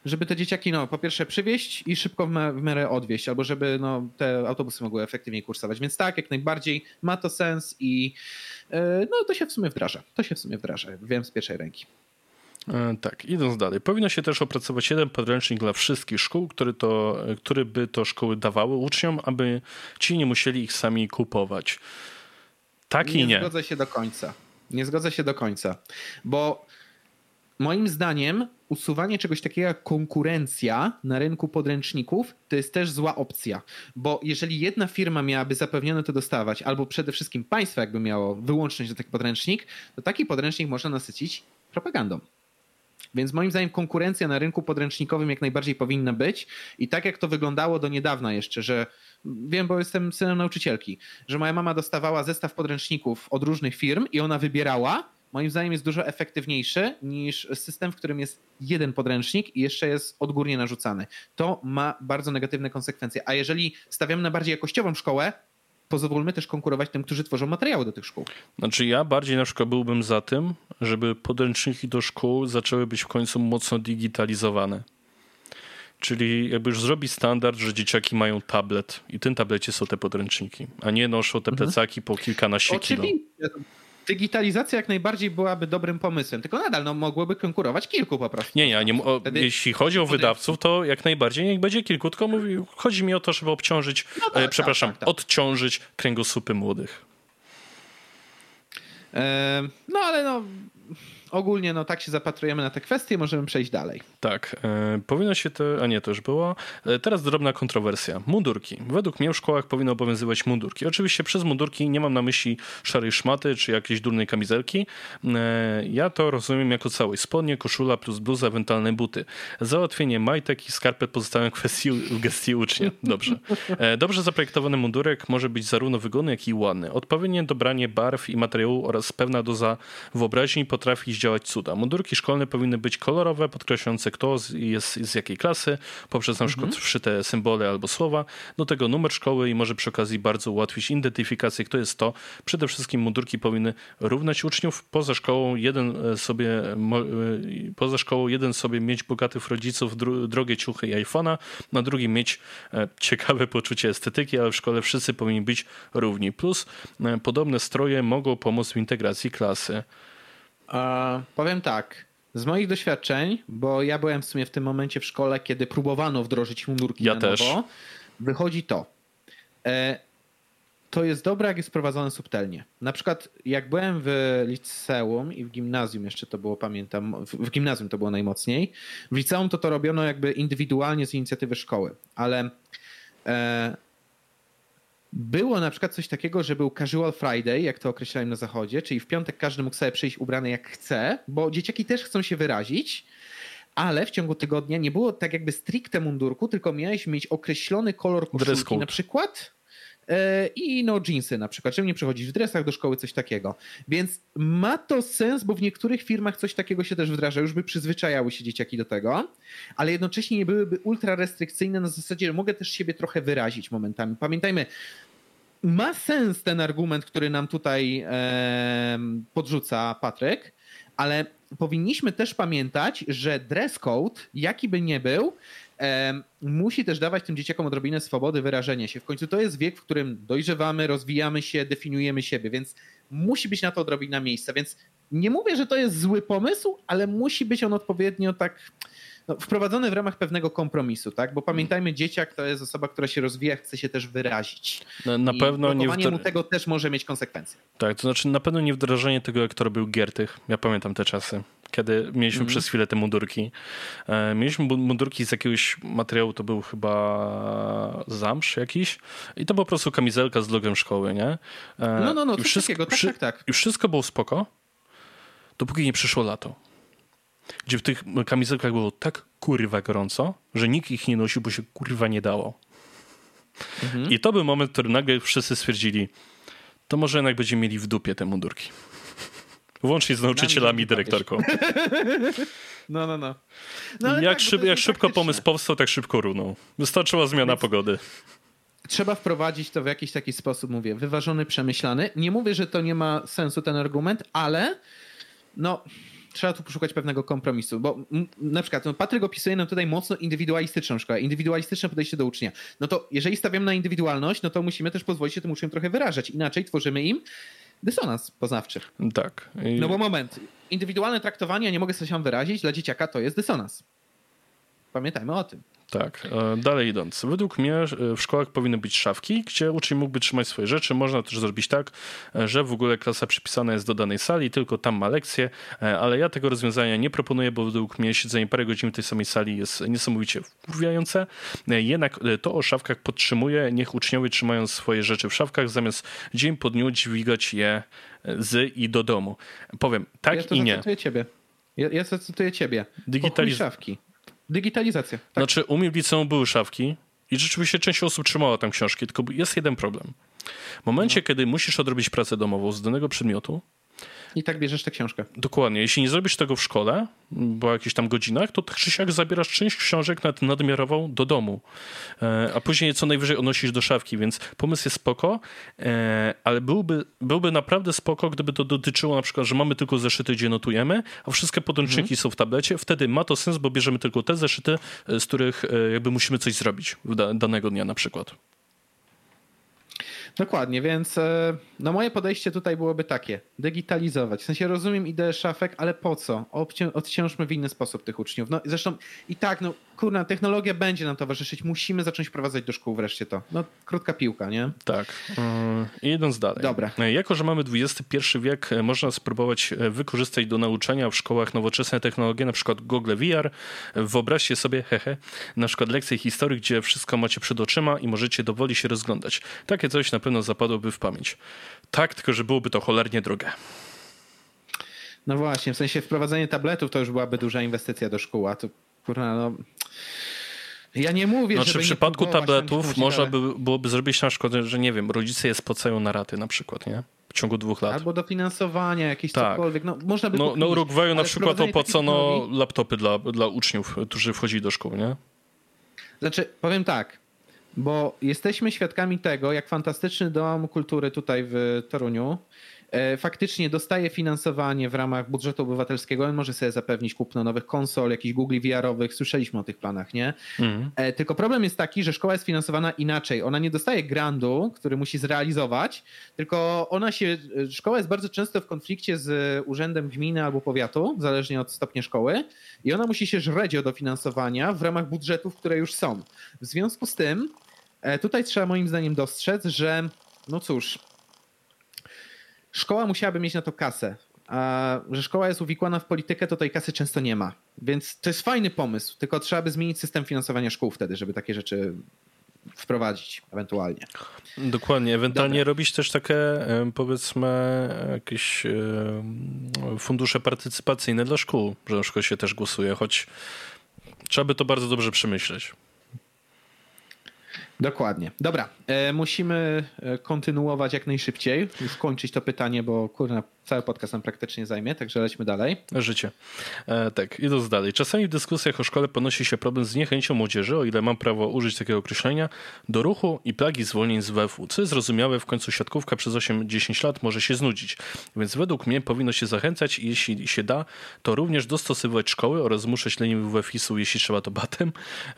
żeby te dzieciaki, no, po pierwsze przywieźć i szybko w, miarę odwieźć, albo żeby no, te autobusy mogły efektywniej kursować. Więc tak, jak najbardziej ma to sens i e, no, to się w sumie wdraża. To się w sumie wdraża. Wiem z pierwszej ręki. E, tak, idąc dalej. Powinno się też opracować jeden podręcznik dla wszystkich szkół, który, to, który by to szkoły dawały uczniom, aby ci nie musieli ich sami kupować. Tak nie i nie. Nie zgodzę się do końca. Nie zgodzę się do końca, bo moim zdaniem usuwanie czegoś takiego jak konkurencja na rynku podręczników to jest też zła opcja, bo jeżeli jedna firma miałaby zapewnione to dostawać, albo przede wszystkim państwo jakby miało wyłączność do taki podręcznik, to taki podręcznik można nasycić propagandą. Więc moim zdaniem konkurencja na rynku podręcznikowym jak najbardziej powinna być i tak jak to wyglądało do niedawna jeszcze, że wiem, bo jestem synem nauczycielki, że moja mama dostawała zestaw podręczników od różnych firm i ona wybierała, moim zdaniem jest dużo efektywniejszy niż system, w którym jest jeden podręcznik i jeszcze jest odgórnie narzucany. To ma bardzo negatywne konsekwencje. A jeżeli stawiamy na bardziej jakościową szkołę, pozwólmy też konkurować tym, którzy tworzą materiały do tych szkół. Znaczy ja bardziej na przykład byłbym za tym, żeby podręczniki do szkół zaczęły być w końcu mocno digitalizowane. Czyli jakby już zrobić standard, że dzieciaki mają tablet i w tym tablecie są te podręczniki, a nie noszą te mhm. plecaki mhm. po kilkanaście Oczywiście. kilo digitalizacja jak najbardziej byłaby dobrym pomysłem, tylko nadal no, mogłoby konkurować kilku po prostu. Nie, nie, nie o, jeśli chodzi o wydawców, to jak najbardziej niech będzie kilku, tylko mówi, chodzi mi o to, żeby obciążyć, no tak, e, tak, przepraszam, tak, tak, odciążyć kręgosłupy młodych. E, no ale no ogólnie no tak się zapatrujemy na te kwestie, możemy przejść dalej. Tak, e, powinno się to, a nie, to już było. E, teraz drobna kontrowersja. Mundurki. Według mnie w szkołach powinno obowiązywać mundurki. Oczywiście przez mundurki nie mam na myśli szarej szmaty czy jakiejś durnej kamizelki. E, ja to rozumiem jako całość. Spodnie, koszula plus bluza, ewentualne buty. Załatwienie majtek i skarpet pozostają kwestii w gestii ucznia. Dobrze. E, dobrze zaprojektowany mundurek może być zarówno wygodny, jak i ładny. Odpowiednie dobranie barw i materiału oraz pewna doza wyobraźni potrafi działać cuda. Mundurki szkolne powinny być kolorowe, podkreślające kto jest z jakiej klasy, poprzez na przykład mhm. wszyte symbole albo słowa, do tego numer szkoły i może przy okazji bardzo ułatwić identyfikację, kto jest to. Przede wszystkim mundurki powinny równać uczniów. Poza szkołą jeden e, sobie, e, poza szkołą jeden sobie mieć bogatych rodziców, drogie ciuchy i iPhone'a, na drugim mieć e, ciekawe poczucie estetyki, ale w szkole wszyscy powinni być równi. Plus podobne stroje mogą pomóc w integracji klasy. Uh, powiem tak. Z moich doświadczeń, bo ja byłem w sumie w tym momencie w szkole, kiedy próbowano wdrożyć mundurki ja na też. nowo, wychodzi to. E, to jest dobre, jak jest prowadzone subtelnie. Na przykład, jak byłem w liceum i w gimnazjum, jeszcze to było, pamiętam, w, w gimnazjum to było najmocniej. W liceum to to robiono jakby indywidualnie z inicjatywy szkoły, ale e, było na przykład coś takiego, że był casual Friday, jak to określałem na zachodzie, czyli w piątek każdy mógł sobie przyjść ubrany jak chce, bo dzieciaki też chcą się wyrazić, ale w ciągu tygodnia nie było tak jakby stricte mundurku, tylko miałeś mieć określony kolor koszulki. Na przykład i no jeansy na przykład, czemu nie przychodzisz w dresach do szkoły, coś takiego. Więc ma to sens, bo w niektórych firmach coś takiego się też wdraża, już by przyzwyczajały się dzieciaki do tego, ale jednocześnie nie byłyby ultra restrykcyjne na zasadzie, że mogę też siebie trochę wyrazić momentami. Pamiętajmy, ma sens ten argument, który nam tutaj e, podrzuca Patryk, ale powinniśmy też pamiętać, że dress code, jaki by nie był, e, musi też dawać tym dzieciakom odrobinę swobody wyrażenia się. W końcu to jest wiek, w którym dojrzewamy, rozwijamy się, definiujemy siebie, więc musi być na to odrobina miejsca. Więc nie mówię, że to jest zły pomysł, ale musi być on odpowiednio tak no, wprowadzone w ramach pewnego kompromisu, tak? Bo pamiętajmy, dzieciak to jest osoba, która się rozwija, chce się też wyrazić. Na, na pewno nie wdra... mu tego też może mieć konsekwencje. Tak, to znaczy na pewno nie wdrażanie tego, jak to robił Giertych. Ja pamiętam te czasy kiedy mieliśmy mm. przez chwilę te mundurki. E, mieliśmy mundurki z jakiegoś materiału, to był chyba zamsz jakiś i to po prostu kamizelka z logiem szkoły, nie? E, no, no, no, coś wszystko, takiego, tak, tak, tak. Już wszystko było spoko, dopóki nie przyszło lato gdzie w tych kamizelkach było tak kurwa gorąco, że nikt ich nie nosił, bo się kurwa nie dało. Mhm. I to był moment, w którym nagle wszyscy stwierdzili, to może jednak będziemy mieli w dupie te mundurki. Włącznie z nauczycielami i dyrektorką. <laughs> No, no, no. no jak, tak, szyb, jak szybko pomysł powstał, tak szybko runął. Wystarczyła zmiana Więc... pogody trzeba wprowadzić to w jakiś taki sposób, mówię, wyważony, przemyślany. Nie mówię, że to nie ma sensu ten argument, ale no trzeba tu poszukać pewnego kompromisu, bo na przykład no, Patryk opisuje nam tutaj mocno indywidualistyczną szkołę, indywidualistyczne podejście do ucznia. No to jeżeli stawiamy na indywidualność, no to musimy też pozwolić się tym uczniom trochę wyrażać, inaczej tworzymy im dysonans poznawczy. Tak. I... No bo moment, indywidualne traktowanie, nie mogę sobie się wyrazić, dla dzieciaka to jest dysonans. Pamiętajmy o tym. Tak, e, dalej idąc. Według mnie e, w szkołach powinny być szafki, gdzie uczeń mógłby trzymać swoje rzeczy. Można też zrobić tak, e, że w ogóle klasa przypisana jest do danej sali, tylko tam ma lekcje, ale ja tego rozwiązania nie proponuję, bo według mnie siedzenie parę godzin w tej samej sali jest niesamowicie wkurwiające. Jednak to o szafkach podtrzymuję. Niech uczniowie trzymają swoje rzeczy w szafkach, zamiast dzień po dniu dźwigać je z i do domu. Powiem tak ja i nie. Ja ciebie. Ja, ja zacytuję ciebie. Digitalizacja. szafki. Digitalizacja. Tak. Znaczy, u mnie w liceum były szafki i rzeczywiście część osób trzymała tam książki, tylko jest jeden problem. W momencie, no. kiedy musisz odrobić pracę domową z danego przedmiotu, i tak bierzesz tę książkę. Dokładnie. Jeśli nie zrobisz tego w szkole, po jakichś tam godzinach, to tak czy siak zabierasz część książek nad, nadmiarową do domu. E, a później co najwyżej odnosisz do szafki, więc pomysł jest spoko, e, ale byłby, byłby naprawdę spoko, gdyby to dotyczyło na przykład, że mamy tylko zeszyty, gdzie notujemy, a wszystkie podręczniki mhm. są w tablecie. Wtedy ma to sens, bo bierzemy tylko te zeszyty, z których e, jakby musimy coś zrobić danego dnia na przykład. Dokładnie, więc e, no moje podejście tutaj byłoby takie, digitalizować. W sensie rozumiem ideę szafek, ale po co? odciążmy w inny sposób tych uczniów. No zresztą i tak, no kurna, technologia będzie nam towarzyszyć, musimy zacząć wprowadzać do szkół wreszcie to. No krótka piłka, nie? Tak. Yy, idąc dalej. Dobra. E, jako, że mamy XXI wiek, e, można spróbować wykorzystać do nauczania w szkołach nowoczesne technologie, na przykład Google VR. Wyobraźcie sobie, hehe, na przykład lekcje historii, gdzie wszystko macie przed oczyma i możecie dowoli się rozglądać. Takie coś na pewno zapadłoby w pamięć. Tak, tylko że byłoby to cholernie drogie. No właśnie, w sensie wprowadzenie tabletów to już byłaby duża inwestycja do szkół, a to kurna, no... Ja nie mówię, znaczy, że. w przypadku tabletów można by, byłoby zrobić na przykład, że nie wiem, rodzice je spłacają na raty na przykład, nie? W ciągu dwóch lat. Albo dofinansowanie, jakieś tak. cokolwiek. No, można by no, no Urugwaju na przykład opłacono laptopy dla, dla uczniów, którzy wchodzili do szkół, nie? Znaczy, powiem tak, bo jesteśmy świadkami tego, jak fantastyczny dom kultury tutaj w Toruniu faktycznie dostaje finansowanie w ramach budżetu obywatelskiego, on może sobie zapewnić kupno nowych konsol, jakichś Google VR-owych, słyszeliśmy o tych planach, nie? Mhm. E, tylko problem jest taki, że szkoła jest finansowana inaczej. Ona nie dostaje grandu, który musi zrealizować, tylko ona się, szkoła jest bardzo często w konflikcie z urzędem gminy albo powiatu, zależnie od stopnia szkoły i ona musi się żreć o dofinansowania w ramach budżetów, które już są. W związku z tym E, tutaj trzeba moim zdaniem dostrzec, że no cóż, szkoła musiałaby mieć na to kasę. A że szkoła jest uwikłana w politykę, to tej kasy często nie ma. Więc to jest fajny pomysł, tylko trzeba by zmienić system finansowania szkół wtedy, żeby takie rzeczy wprowadzić ewentualnie. Dokładnie, ewentualnie Dobra. robić też takie powiedzmy jakieś fundusze partycypacyjne dla szkół, że na szkole się też głosuje, choć trzeba by to bardzo dobrze przemyśleć. Dokładnie. Dobra, e, musimy e, kontynuować jak najszybciej, skończyć to pytanie, bo kurna, cały podcast nam praktycznie zajmie, także lećmy dalej. Życie. E, tak, idąc dalej. Czasami w dyskusjach o szkole ponosi się problem z niechęcią młodzieży, o ile mam prawo użyć takiego określenia, do ruchu i plagi zwolnień z WF-u, co jest zrozumiałe, w końcu siatkówka przez 8-10 lat może się znudzić. Więc według mnie powinno się zachęcać i jeśli się da, to również dostosowywać szkoły oraz zmuszać leniwych WF-isów, jeśli trzeba to batem,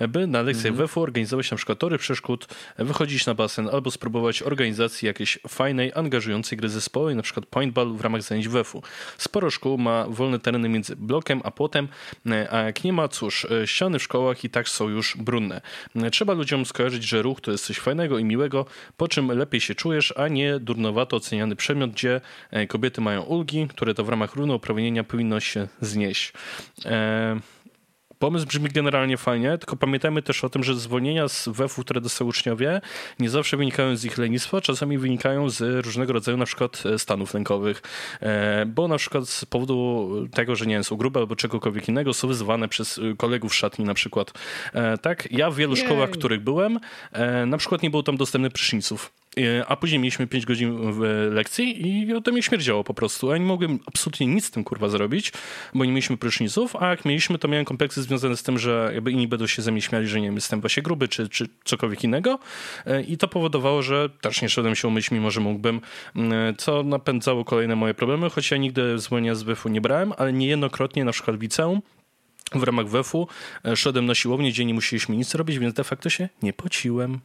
by na lekcjach mhm. WF-u organizować na przykład tory przeszkód, wychodzić na basen albo spróbować organizacji jakiejś fajnej, angażującej gry zespołowej, na przykład paintball w ramach zajęć WF-u. Sporo szkół ma wolne tereny między blokiem a płotem, a jak nie ma, cóż, ściany w szkołach i tak są już brudne. Trzeba ludziom skojarzyć, że ruch to jest coś fajnego i miłego, po czym lepiej się czujesz, a nie durnowato oceniany przedmiot, gdzie e, kobiety mają ulgi, które to w ramach równouprawnienia powinno się znieść. Eee... Pomysł brzmi generalnie fajnie, tylko pamiętajmy też o tym, że zwolnienia z WF-u, które dostają uczniowie, nie zawsze wynikają z ich lenistwa, czasami wynikają z różnego rodzaju na przykład e, stanów lękowych, e, bo na przykład z powodu tego, że nie wiem, są grube albo czegokolwiek innego, są wyzywane przez e, kolegów szatni na przykład. Tak, ja w wielu Jej. szkołach, w których byłem, na przykład nie było tam dostępnych pryszniców. E, a później mieliśmy 5 godzin lekcji i to mnie śmierdziało po prostu. Ja nie mogłem absolutnie nic z tym kurwa zrobić, bo nie mieliśmy pryszniców, a jak mieliśmy, to miałem kompleksy związane z tym, że jakby inni będą się ze mnie śmiali, że nie wiem, jestem właśnie gruby czy, czy cokolwiek innego e, i to powodowało, że też nie szedłem się umyć, mimo że mógłbym, e, co napędzało kolejne moje problemy, choć ja nigdy zwolnienia z WF-u nie brałem, ale niejednokrotnie na przykład w liceum w ramach WF-u szedłem na siłownię, gdzie nie musieliśmy nic robić, więc de facto się nie pociłem.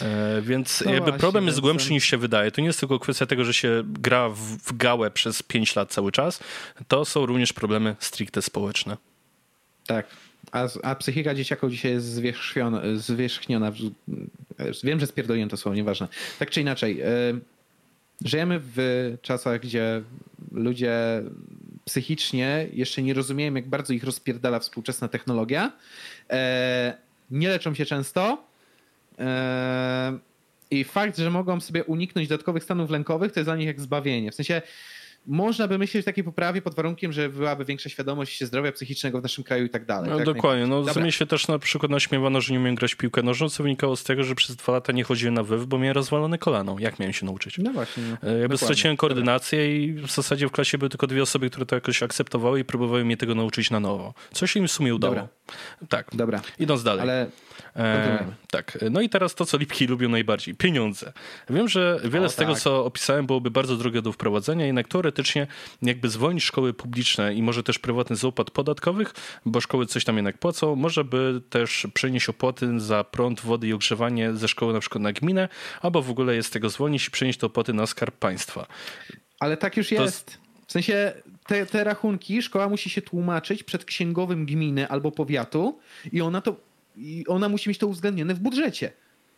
E, więc no jakby właśnie, problem jest głębszy niż się wydaje. To nie jest tylko kwestia tego, że się gra w, w gałę przez 5 lat cały czas. To są również problemy stricte społeczne. Tak, A, a psychika dzieciaków dzisiaj jest zwierzchniona. Wiem, że spierdoliłem to słowo, nieważne. Tak czy inaczej, żyjemy w czasach, gdzie ludzie psychicznie jeszcze nie rozumieją, jak bardzo ich rozpierdala współczesna technologia. E, nie leczą się często. E, I fakt, że mogą sobie uniknąć dodatkowych stanów lękowych, to jest dla nich jak zbawienie. W sensie można by myśleć o takiej poprawie pod warunkiem, że byłaby większa świadomość zdrowia psychicznego w naszym kraju i tak dalej. No, tak? Dokładnie. No, z mnie się też na przykład naśmiewano, że nie umiem grać w piłkę nożną, co wynikało z tego, że przez dwa lata nie chodziłem na wyw, bo miałem rozwalone kolano. Jak miałem się nauczyć? No właśnie. No. E, jakby straciłem koordynację Dobra. i w zasadzie w klasie były tylko dwie osoby, które to jakoś akceptowały i próbowały mnie tego nauczyć na nowo. Co się im w sumie udało. Dobra. Tak. Dobra. Idąc dalej. Ale E, tak. No i teraz to, co Lipki lubią najbardziej. Pieniądze. Wiem, że wiele o, z tego, tak. co opisałem, byłoby bardzo drogie do wprowadzenia, jednak teoretycznie jakby zwolnić szkoły publiczne i może też prywatny z opłat podatkowych, bo szkoły coś tam jednak płacą, może by też przenieść opłaty za prąd, wody i ogrzewanie ze szkoły na przykład na gminę, albo w ogóle jest z tego zwolnić i przenieść te opłaty na skarb państwa. Ale tak już to jest. W sensie te, te rachunki szkoła musi się tłumaczyć przed księgowym gminy albo powiatu i ona to i ona musi mieć to uwzględnione w budżecie.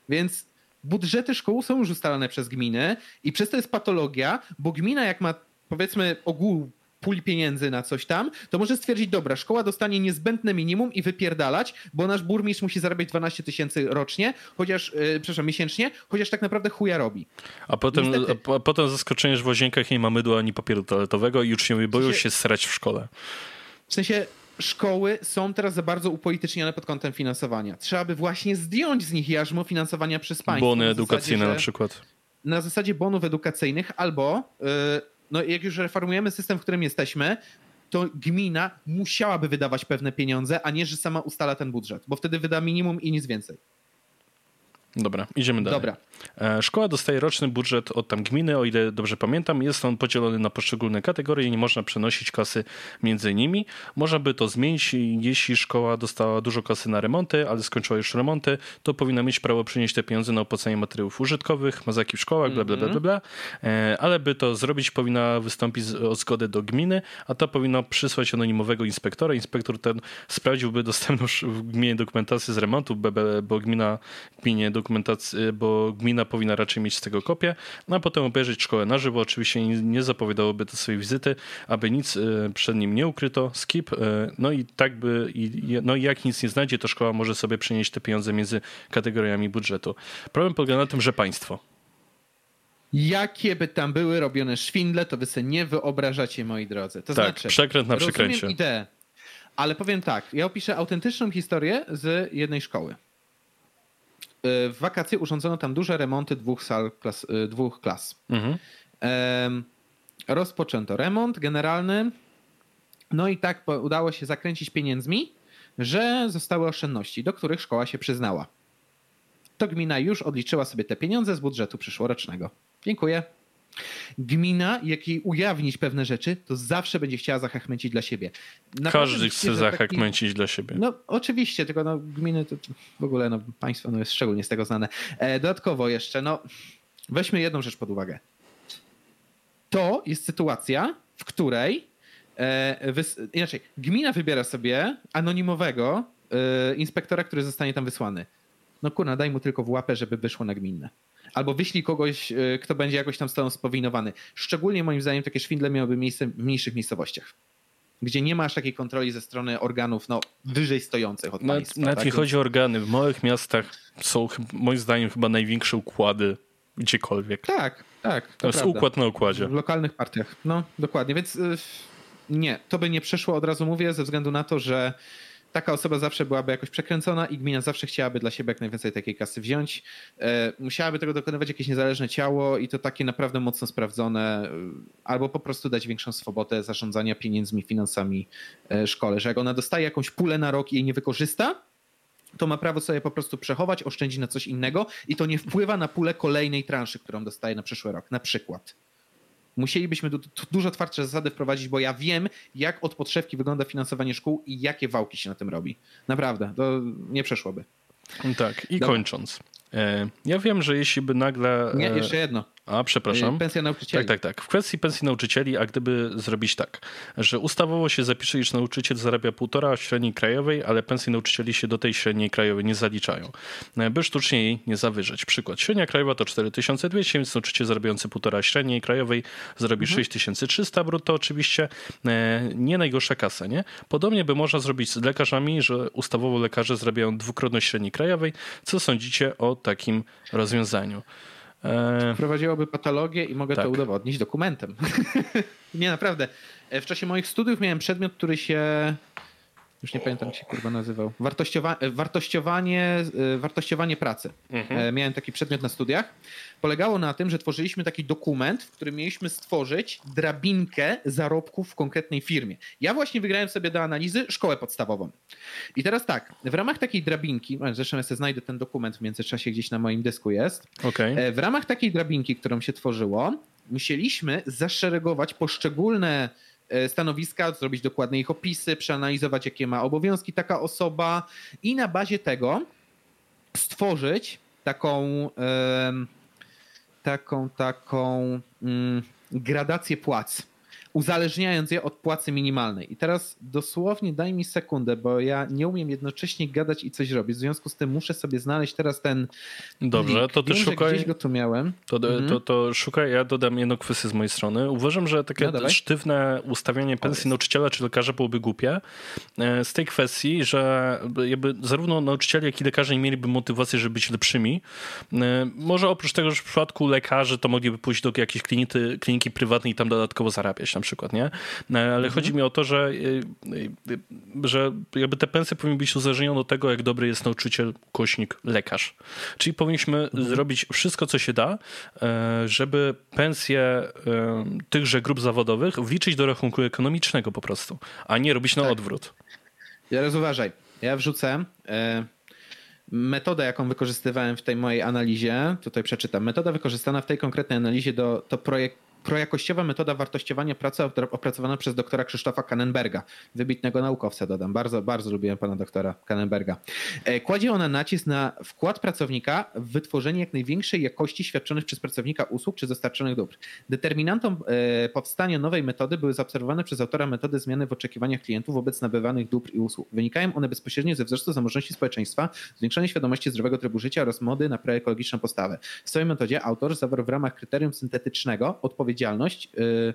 Więc budżety szkół są już ustalane przez gminy i przez to jest patologia, bo gmina jak ma powiedzmy ogół puli pieniędzy na coś tam, to może stwierdzić, dobra, szkoła dostanie niezbędne minimum i wypierdalać, bo nasz burmistrz musi zarabiać 12 tysięcy rocznie, chociaż, yy, przepraszam, miesięcznie, chociaż tak naprawdę chuja robi. A potem, a, a potem zaskoczenie, że w łazienkach nie ma mydła ani papieru toaletowego i uczniowie boją się srać w szkole. W sensie szkoły są teraz za bardzo upolitycznione pod kątem finansowania. Trzeba by właśnie zdjąć z nich jarzmo finansowania przez państwo. Bony edukacyjne zasadzie, na przykład. Na zasadzie bonów edukacyjnych albo, yy, no jak już reformujemy system, w którym jesteśmy, to gmina musiałaby wydawać pewne pieniądze, a nie, że sama ustala ten budżet, bo wtedy wyda minimum i nic więcej. Dobra, idziemy dalej. Dobra. E, szkoła dostaje roczny budżet od tam gminy, o ile dobrze pamiętam. Jest on podzielony na poszczególne kategorie i nie można przenosić kasy między nimi. Można by to zmienić, jeśli szkoła dostała dużo kasy na remonty, ale skończyła już remonty, to powinna mieć prawo przynieść te pieniądze na opłacanie materiałów użytkowych, mazaki w szkołach, bla, bla, bla, bla, bla. E, ale by to zrobić, powinna wystąpić o zgodę do gminy, a ta powinna przysłać anonimowego inspektora. Inspektor ten sprawdziłby dostępność w gminie dokumentacji z remontu, bo gmina gminie dokumentacji, bo gmina gmina powinna raczej mieć z tego kopię, no a potem obejrzeć szkołę na żywo. Oczywiście nie zapowiadałoby to swojej wizyty, aby nic e, przed nim nie ukryto. Skip. E, no i tak by, no i jak nic nie znajdzie, to szkoła może sobie przenieść te pieniądze między kategoriami budżetu. Problem polega na tym, że państwo Jakie by tam były robione szwindle, to wy sobie nie wyobrażacie, moi drodzy. To tak, znaczy, przekręt na przekręcie. ideę, ale powiem tak, ja opiszę autentyczną historię z jednej szkoły. E, w wakacje urządzono tam duże remonty dwóch sal, klas, e, dwóch klas. Mhm. Rozpoczęto remont generalny. No i tak udało się zakręcić pieniędzmi, że zostały oszczędności, do których szkoła się przyznała. To gmina już odliczyła sobie te pieniądze z budżetu przyszłorocznego. Dziękuję. Gmina, jak jej ujawnić pewne rzeczy, to zawsze będzie chciała zachachmęcić dla siebie. Naprawdę Każdy chce zachachmęcić taki... dla siebie. No oczywiście, tylko no, gminy to w ogóle no, państwo no, jest szczególnie z tego znane. E, dodatkowo jeszcze, no weźmy jedną rzecz pod uwagę. To jest sytuacja, w której e, wys... inaczej, gmina wybiera sobie anonimowego e, inspektora, który zostanie tam wysłany. No kurna, daj mu tylko w łapę, żeby wyszło na gminne albo wyślij kogoś, e, kto będzie jakoś tam z tobą spowinowany. Szczególnie moim zdaniem takie szwindle miałyby miejsce w mniejszych miejscowościach gdzie nie masz takiej kontroli ze strony organów no, wyżej stojących od Nawet, państwa. Nawet tak? nie chodzi o organy. W małych miastach są moim zdaniem chyba największe układy gdziekolwiek. Tak, tak. To, to jest prawda. układ na układzie. W lokalnych partiach. No, dokładnie. Więc y, nie, to by nie przeszło, od razu mówię, ze względu na to, że taka osoba zawsze byłaby jakoś przekręcona i gmina zawsze chciałaby dla siebie jak najwięcej takiej kasy wziąć. E, musiałaby tego dokonywać jakieś niezależne ciało i to takie naprawdę mocno sprawdzone, e, albo po prostu dać większą swobodę zarządzania pieniędzmi, finansami e, szkole, że jak ona dostaje jakąś pulę na rok i jej nie wykorzysta, to ma prawo sobie po prostu przechować, oszczędzić na coś innego i to nie wpływa na pulę kolejnej transzy, którą dostaje na przyszły rok, na przykład musielibyśmy du dużo twardsze zasady wprowadzić, bo ja wiem, jak od podszewki wygląda finansowanie szkół i jakie wałki się na tym robi. Naprawdę, to nie przeszłoby. Tak, i Dobra. kończąc. Ja wiem, że jeśli by nagle... Nie, jeszcze jedno. A, przepraszam. Pensja nauczycieli. Tak, tak, tak. W kwestii pensji nauczycieli, a gdyby zrobić tak, że ustawowo się zapisze, iż nauczyciel zarabia półtora średniej krajowej, ale pensje nauczycieli się do tej średniej krajowej nie zaliczają, by sztucznie jej nie zawyżać. Przykład. Średnia krajowa to 4200, więc nauczyciel zarabiający półtora średniej krajowej zrobi mhm. 6300 brutto oczywiście. E, nie najgorsza kasa, nie? Podobnie by można zrobić z lekarzami, że ustawowo lekarze zarabiają dwukrotność średniej krajowej. Co sądzicie o takim rozwiązaniu? E, Prowadziłoby patologię i mogę tak. to udowodnić dokumentem. <laughs> nie, naprawdę. W czasie moich studiów miałem przedmiot, który się już nie pamiętam jak się kurwa nazywał. Wartościowa e, wartościowanie, wartościowanie pracy. Mhm. Miałem taki przedmiot na studiach. Polegało na tym, że tworzyliśmy taki dokument, w którym mieliśmy stworzyć drabinkę zarobków w konkretnej firmie. Ja właśnie wygrałem sobie do analizy szkołę podstawową. I teraz tak, w ramach takiej drabinki, zresztą ja sobie znajdę ten dokument w międzyczasie gdzieś na moim dysku jest. Okay. W ramach takiej drabinki, którą się tworzyło, musieliśmy zaszeregować poszczególne e, stanowiska, zrobić dokładne ich opisy, przeanalizować, jakie ma obowiązki taka osoba i na bazie tego stworzyć taką, taką, taką mm, gradację płac uzależniając je od płacy minimalnej. I teraz dosłownie daj mi sekundę, bo ja nie umiem jednocześnie gadać i coś robić. W związku z tym muszę sobie znaleźć teraz ten. Dobrze, link. to ty Wiem, szukaj. Gdzieś go tu miałem. To, mhm. to, to, szukaj, ja dodam jedną kwestię z mojej strony. Uważam, że takie no, sztywne ustawianie pensji nauczyciela czy lekarza byłoby głupie. E, z tej kwestii, że jakby zarówno nauczyciele, jak i lekarze nie mieliby motywacji, żeby być lepszymi. E, może oprócz tego, że w przypadku lekarzy to mogliby pójść do jakiejś kliniki, kliniki prywatnej i tam dodatkowo zarabiać przykład, nie? No, ale mhm. chodzi mi o to, że, y, y, że jakby te pensje powinny być uzależnione od tego, jak dobry jest nauczyciel, kośnik, lekarz. Czyli powinniśmy mhm. zrobić wszystko, co się da, e, żeby pensje e, tychże grup zawodowych wliczyć do rachunku ekonomicznego po prostu, a nie robić na tak. odwrót. Teraz uważaj, ja wrzucę e, metodę, jaką wykorzystywałem w tej mojej analizie, tutaj przeczytam. Metoda wykorzystana w tej konkretnej analizie do, to projekt projakościowa metoda wartościowania pracy opracowana przez doktora Krzysztofa Kannenberga, wybitnego naukowca, dodam. Bardzo, bardzo lubiłem pana doktora Kannenberga. E, kładzie ona nacisk na wkład pracownika w wytworzenie jak największej jakości świadczonych przez pracownika usług czy dostarczonych dóbr. Determinantą e, powstania nowej metody były zaobserwowane przez autora metody zmiany w oczekiwaniach klientów wobec nabywanych dóbr i usług. Wynikają one bezpośrednio ze wzrostu zamożności społeczeństwa, zwiększonej świadomości zdrowego trybu życia oraz mody na proekologiczną postawę. W swojej metodzie autor zawarł w ramach kryterium syntetycznego odpowiedź odpowiedzialność y,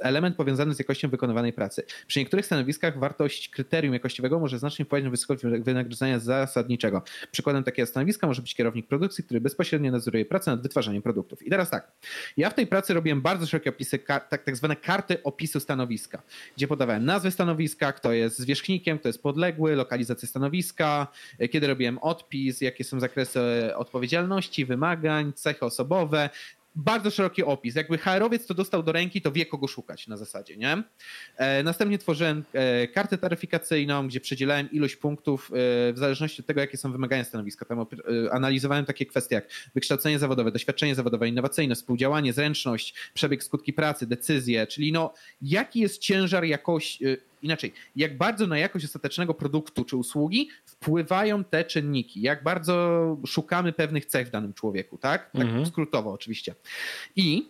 element powiązany z jakością wykonywanej pracy. Przy niektórych stanowiskach wartość kryterium jakościowego może znacznie wpływać na wysokość wynagrodzenia zasadniczego. Przykładem takiego stanowiska może być kierownik produkcji, który bezpośrednio nadzoruje pracę nad wytwarzaniem produktów. I teraz tak, ja w tej pracy robiłem bardzo szerokie opisy, tak, tak zwane karty opisu stanowiska, gdzie podawałem nazwę stanowiska, kto jest zwierzchnikiem, kto jest podległy, lokalizację stanowiska, kiedy robiłem odpis, jakie są zakresy odpowiedzialności, wymagań, cechy osobowe, bardzo szeroki opis. Jakby HR-owiec to dostał do ręki, to wie kogo szukać na zasadzie, nie? E, następnie tworzyłem e, kartę taryfikacyjną, gdzie przedzielałem ilość punktów e, w zależności od tego, jakie są wymagania stanowiska. Tam analizowałem takie kwestie jak wykształcenie zawodowe, doświadczenie zawodowe, innowacyjność, współdziałanie, zręczność, przebieg skutki pracy, decyzje, czyli no jaki jest ciężar jakości inaczej, jak bardzo na jakość ostatecznego produktu czy usługi wpływają te czynniki, jak bardzo szukamy pewnych cech w danym człowieku, tak? Tak mhm. skrótowo oczywiście. I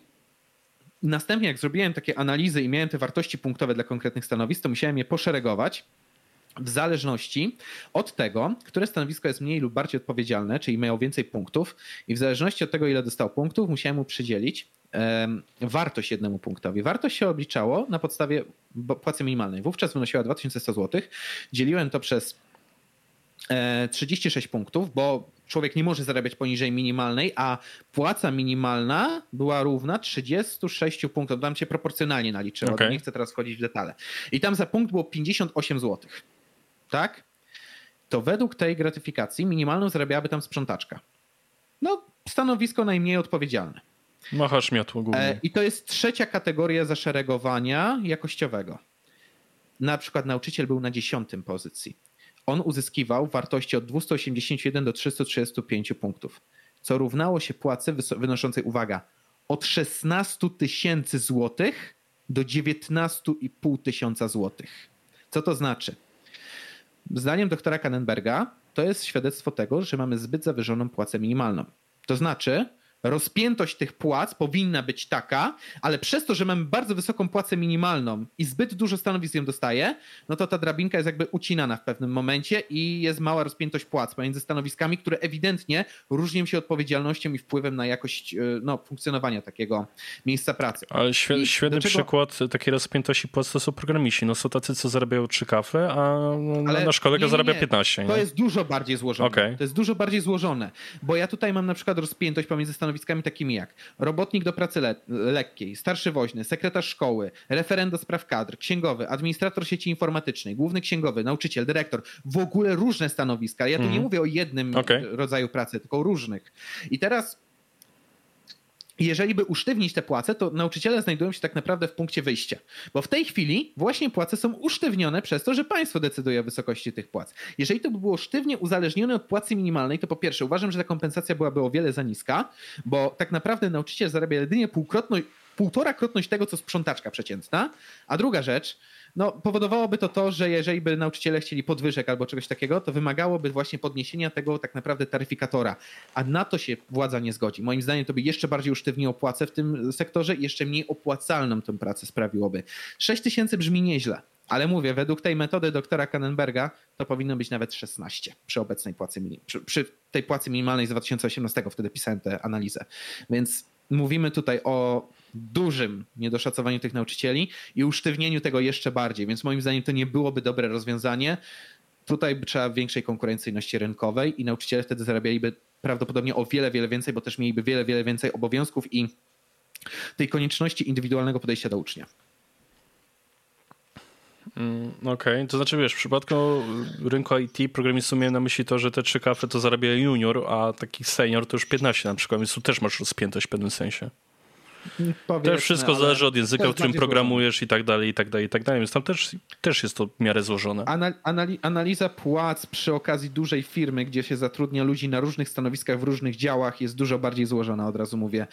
następnie jak zrobiłem takie analizy i miałem te wartości punktowe dla konkretnych stanowisk, to musiałem je poszeregować w zależności od tego, które stanowisko jest mniej lub bardziej odpowiedzialne, czyli miało więcej punktów, i w zależności od tego, ile dostał punktów, musiałem mu przydzielić wartość jednemu punktowi. Wartość się obliczało na podstawie płacy minimalnej. Wówczas wynosiła 2100 zł. Dzieliłem to przez 36 e, punktów, bo człowiek nie może zarabiać poniżej minimalnej, a płaca minimalna była równa 36 punktów. Dam cię proporcjonalnie naliczyłem, okay. nie chcę teraz wchodzić w detale. I tam za punkt było 58 zł. Tak? To według tej gratyfikacji minimalną zarabiałaby tam sprzątaczka. No, stanowisko najmniej odpowiedzialne. Machasz miotło głównie. E, I to jest trzecia kategoria zaszeregowania jakościowego. Na przykład nauczyciel był na dziesiątym pozycji. On uzyskiwał wartości od 281 do 335 punktów, co równało się płacy wynoszącej, uwaga, od 16 tysięcy złotych do 19,5 tysiąca złotych. Co to znaczy? Zdaniem doktora Kannenberga to jest świadectwo tego, że mamy zbyt zawyżoną płacę minimalną. To znaczy, rozpiętość tych płac powinna być taka, ale przez to, że mamy bardzo wysoką płacę minimalną i zbyt dużo stanowisk ją dostaje, no to ta drabinka jest jakby ucinana w pewnym momencie i jest mała rozpiętość płac pomiędzy stanowiskami, które ewidentnie różnią się odpowiedzialnością i wpływem na jakość e, no, funkcjonowania takiego miejsca pracy. Ale świetny, świetny czego... przykład takiej rozpiętości płac to są programiści. No są tacy, co zarabiają 3 kafle, a ale nasz kolega nie, nie, zarabia 15. Nie? To jest dużo bardziej złożone. Okay. To jest dużo bardziej złożone, bo ja tutaj mam na przykład rozpiętość pomiędzy stanowiskami stanowiskami takimi jak robotnik do pracy le lekkiej, starszy woźny, sekretarz szkoły, referent do spraw kadr, księgowy, administrator sieci informatycznej, główny księgowy, nauczyciel, dyrektor, w ogóle różne stanowiska. Ja tu nie mhm. mówię o jednym okay. rodzaju pracy, tylko o różnych. I teraz jeżeli by usztywnić te płace, to nauczyciele znajdują się tak naprawdę w punkcie wyjścia. Bo w tej chwili właśnie płace są usztywnione przez to, że państwo decyduje o wysokości tych płac. Jeżeli to by było sztywnie uzależnione od płacy minimalnej, to po pierwsze uważam, że ta kompensacja byłaby o wiele za niska, bo tak naprawdę nauczyciel zarabia jedynie półkrotność, półtora krotność tego, co sprzątaczka przeciętna. A druga rzecz, no, powodowałoby to to, że jeżeli by nauczyciele chcieli podwyżek albo czegoś takiego, to wymagałoby właśnie podniesienia tego tak naprawdę taryfikatora, a na to się władza nie zgodzi. Moim zdaniem to by jeszcze bardziej usztywniło płacę w tym sektorze i jeszcze mniej opłacalną tę pracę sprawiłoby. 6 tysięcy brzmi nieźle, ale mówię, według tej metody doktora Kannenberga to powinno być nawet 16 przy obecnej płacy, przy, przy tej płacy minimalnej z 2018, wtedy pisałem tę analizę. Więc mówimy tutaj o dużym niedoszacowaniu tych nauczycieli i usztywnieniu tego jeszcze bardziej, więc moim zdaniem to nie byłoby dobre rozwiązanie. Tutaj trzeba większej konkurencyjności rynkowej i nauczyciele wtedy zarabialiby prawdopodobnie o wiele, wiele więcej, bo też mieliby wiele, wiele więcej obowiązków i tej konieczności indywidualnego podejścia do ucznia. Mm, okej, okay. to znaczy wiesz, w przypadku rynku IT programistów miałem na myśli to, że te trzy kafle to zarabia junior, a taki senior to już 15 na przykład, więc tu też masz rozpiętość w pewnym sensie. <laughs> Też wszystko zależy od języka, w którym programujesz i tak dalej, i tak dalej, i tak dalej. Więc tam też, też jest to w miarę złożone. analiza płac przy okazji dużej firmy, gdzie się zatrudnia ludzi na różnych stanowiskach w różnych działach jest dużo bardziej złożona, od razu mówię.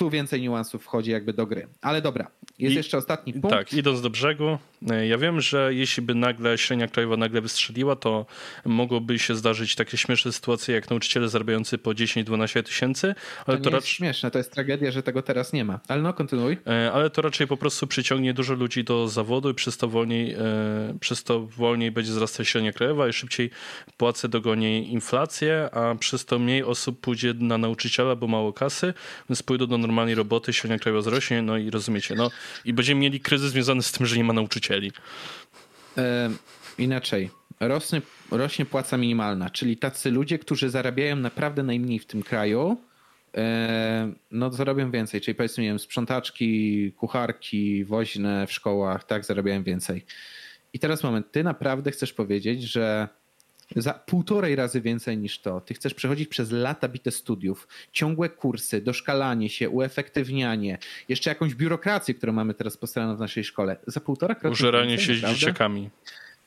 Tu więcej niuansów wchodzi jakby do gry. Ale dobra, jest I, jeszcze ostatni punkt. Tak, idąc do brzegu, e, ja wiem, że jeśli by nagle średnia krajowa nagle wystrzeliła, to mogłoby się zdarzyć takie śmieszne sytuacje, jak nauczyciele zarabiający po 10-12 tysięcy. Ale to, to raczej... śmieszne, to jest tragedia, że tego teraz nie ma. Ale no, kontynuuj. E, ale to raczej po prostu przyciągnie dużo ludzi do zawodu i przez to wolniej, e, przez to wolniej będzie wzrastać średnia krajowa i szybciej płace dogoni inflację, a przez to mniej osób pójdzie na nauczyciela, bo mało kasy, więc pójdą do normalnej roboty, średnia krajowa wzrośnie, no i rozumiecie, no i będziemy mieli kryzys związany z tym, że nie ma nauczycieli. E, inaczej, rośnie, rośnie płaca minimalna, czyli tacy ludzie, którzy zarabiają naprawdę najmniej w tym kraju, e, no zarabiają więcej, czyli powiedzmy, nie wiem, sprzątaczki, kucharki, woźne w szkołach, tak, zarabiają więcej. I teraz moment, ty naprawdę chcesz powiedzieć, że za półtorej razy więcej niż to. Ty chcesz przechodzić przez lata bite studiów, ciągłe kursy, doszkalanie się, uefektywnianie, jeszcze jakąś biurokrację, którą mamy teraz postawione w naszej szkole. Za półtora krotnie Użeranie się z dzieciakami.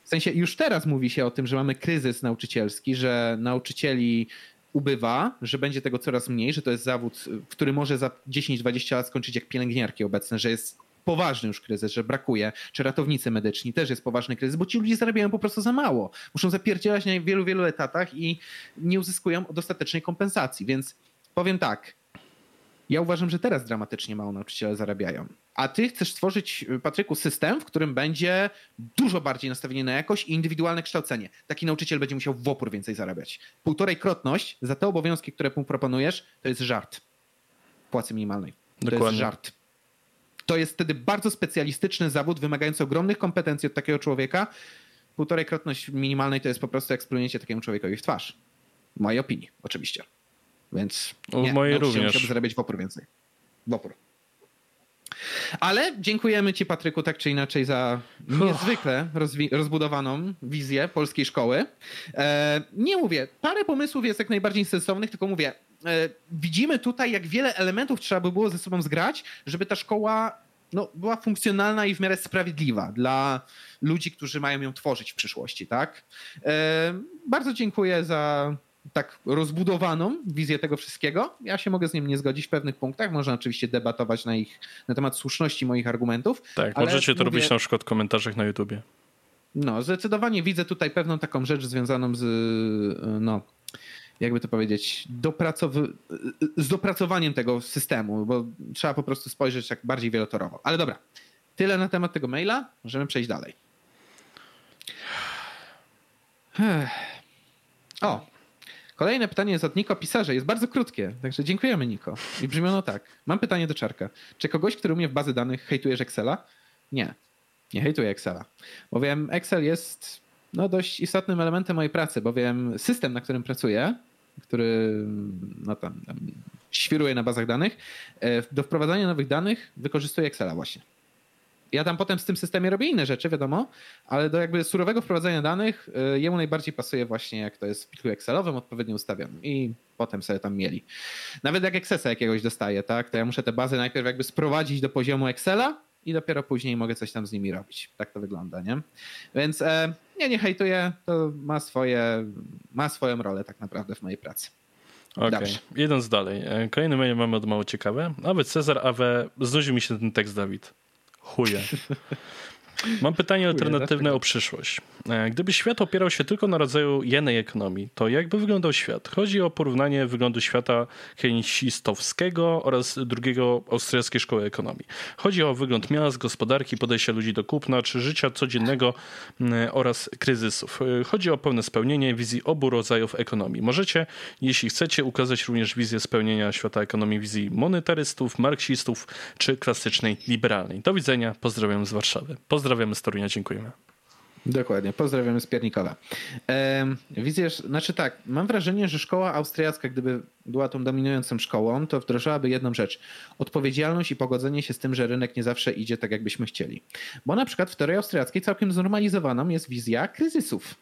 W sensie już teraz mówi się o tym, że mamy kryzys nauczycielski, że nauczycieli ubywa, że będzie tego coraz mniej, że to jest zawód, który może za 10-20 lat skończyć jak pielęgniarki obecne, że jest poważny już kryzys, że brakuje, czy ratownicy medyczni też jest poważny kryzys, bo ci ludzie zarabiają po prostu za mało. Muszą zapierdzielać na wielu, wielu etatach i nie uzyskują dostatecznej kompensacji. Więc powiem tak, ja uważam, że teraz dramatycznie mało nauczyciele zarabiają. A ty chcesz stworzyć, Patryku, system, w którym będzie dużo bardziej nastawienie na jakość i indywidualne kształcenie. Taki nauczyciel będzie musiał w opór więcej zarabiać. Półtorej krotność za te obowiązki, które mu proponujesz, to jest żart płacy minimalnej. Dokładnie. To jest żart to jest wtedy bardzo specjalistyczny zawód, wymagający ogromnych kompetencji od takiego człowieka. Półtorej krotność minimalnej to jest po prostu eksplunięcie takiemu człowiekowi w twarz. W mojej opinii, oczywiście. Więc nie, w mojej również. Musiałby zarabiać w opór więcej. W opór. Ale dziękujemy Ci, Patryku, tak czy inaczej, za niezwykle rozbudowaną wizję polskiej szkoły. E, nie mówię, parę pomysłów jest jak najbardziej sensownych, tylko mówię, widzimy tutaj, jak wiele elementów trzeba by było ze sobą zgrać, żeby ta szkoła no, była funkcjonalna i w miarę sprawiedliwa dla ludzi, którzy mają ją tworzyć w przyszłości. Tak? E, bardzo dziękuję za tak rozbudowaną wizję tego wszystkiego. Ja się mogę z nim nie zgodzić w pewnych punktach. Można oczywiście debatować na, ich, na temat słuszności moich argumentów. Tak, możecie to mówię... robić na przykład w komentarzach na YouTubie. No, zdecydowanie widzę tutaj pewną taką rzecz związaną z, no, jakby to powiedzieć, z dopracowaniem tego systemu, bo trzeba po prostu spojrzeć tak bardziej wielotorowo. Ale dobra, tyle na temat tego maila, możemy przejść dalej. O, kolejne pytanie jest od Niko Pisarze. Jest bardzo krótkie, także dziękujemy Niko. I brzmi ono tak. Mam pytanie do Czarka. Czy kogoś, który umie w bazy danych, hejtujesz Excela? Nie. Nie hejtuję Excela. Bowiem Excel jest no, dość istotnym elementem mojej pracy, bowiem system, na którym pracuję, który no, tam, tam świruje na bazach danych, e, do wprowadzania nowych danych wykorzystuje Excela właśnie. Ja tam potem z tym systemie robię inne rzeczy, wiadomo, ale do jakby surowego wprowadzania danych e, jemu najbardziej pasuje właśnie jak to jest w pliku Excelowym odpowiednio ustawionym i potem sobie tam mieli. Nawet jak Excesa jakiegoś dostaję, tak, to ja muszę te bazy najpierw jakby sprowadzić do poziomu Excela, i dopiero później mogę coś tam z nimi robić. Tak to wygląda, nie? Więc e, nie, nie hejtuję, to ma, swoje, ma swoją rolę tak naprawdę w mojej pracy. Okej, okay. idąc dalej. E, kolejny mail mamy od mało ciekawe. Nawet Cezar Awe, znudził mi się ten tekst, Dawid. Chuje. <laughs> Mam pytanie alternatywne o przyszłość. E, gdyby świat opierał się tylko na rodzaju jednej ekonomii, to jakby wyglądał świat? Chodzi o porównanie wyglądu świata keynesistowskiego oraz drugiego austriackiej szkoły ekonomii. Chodzi o wygląd miast, gospodarki, podejście ludzi do kupna czy życia codziennego oraz kryzysów. E, chodzi o pełne spełnienie wizji obu rodzajów ekonomii. Możecie, jeśli chcecie, ukazać również wizję spełnienia świata ekonomii wizji monetarystów, marksistów czy klasycznej liberalnej. Do widzenia, pozdrawiam z Warszawy. Pozdrawiamy z Torunia, dziękujemy. Dokładnie, pozdrawiamy z Piernikowa. Widzisz, znaczy tak, mam wrażenie, że szkoła austriacka, gdyby była tą dominującą szkołą, to wdrożyłaby jedną rzecz. Odpowiedzialność i pogodzenie się z tym, że rynek nie zawsze idzie tak, jakbyśmy chcieli. Bo na przykład w teorii austriackiej całkiem znormalizowaną jest wizja kryzysów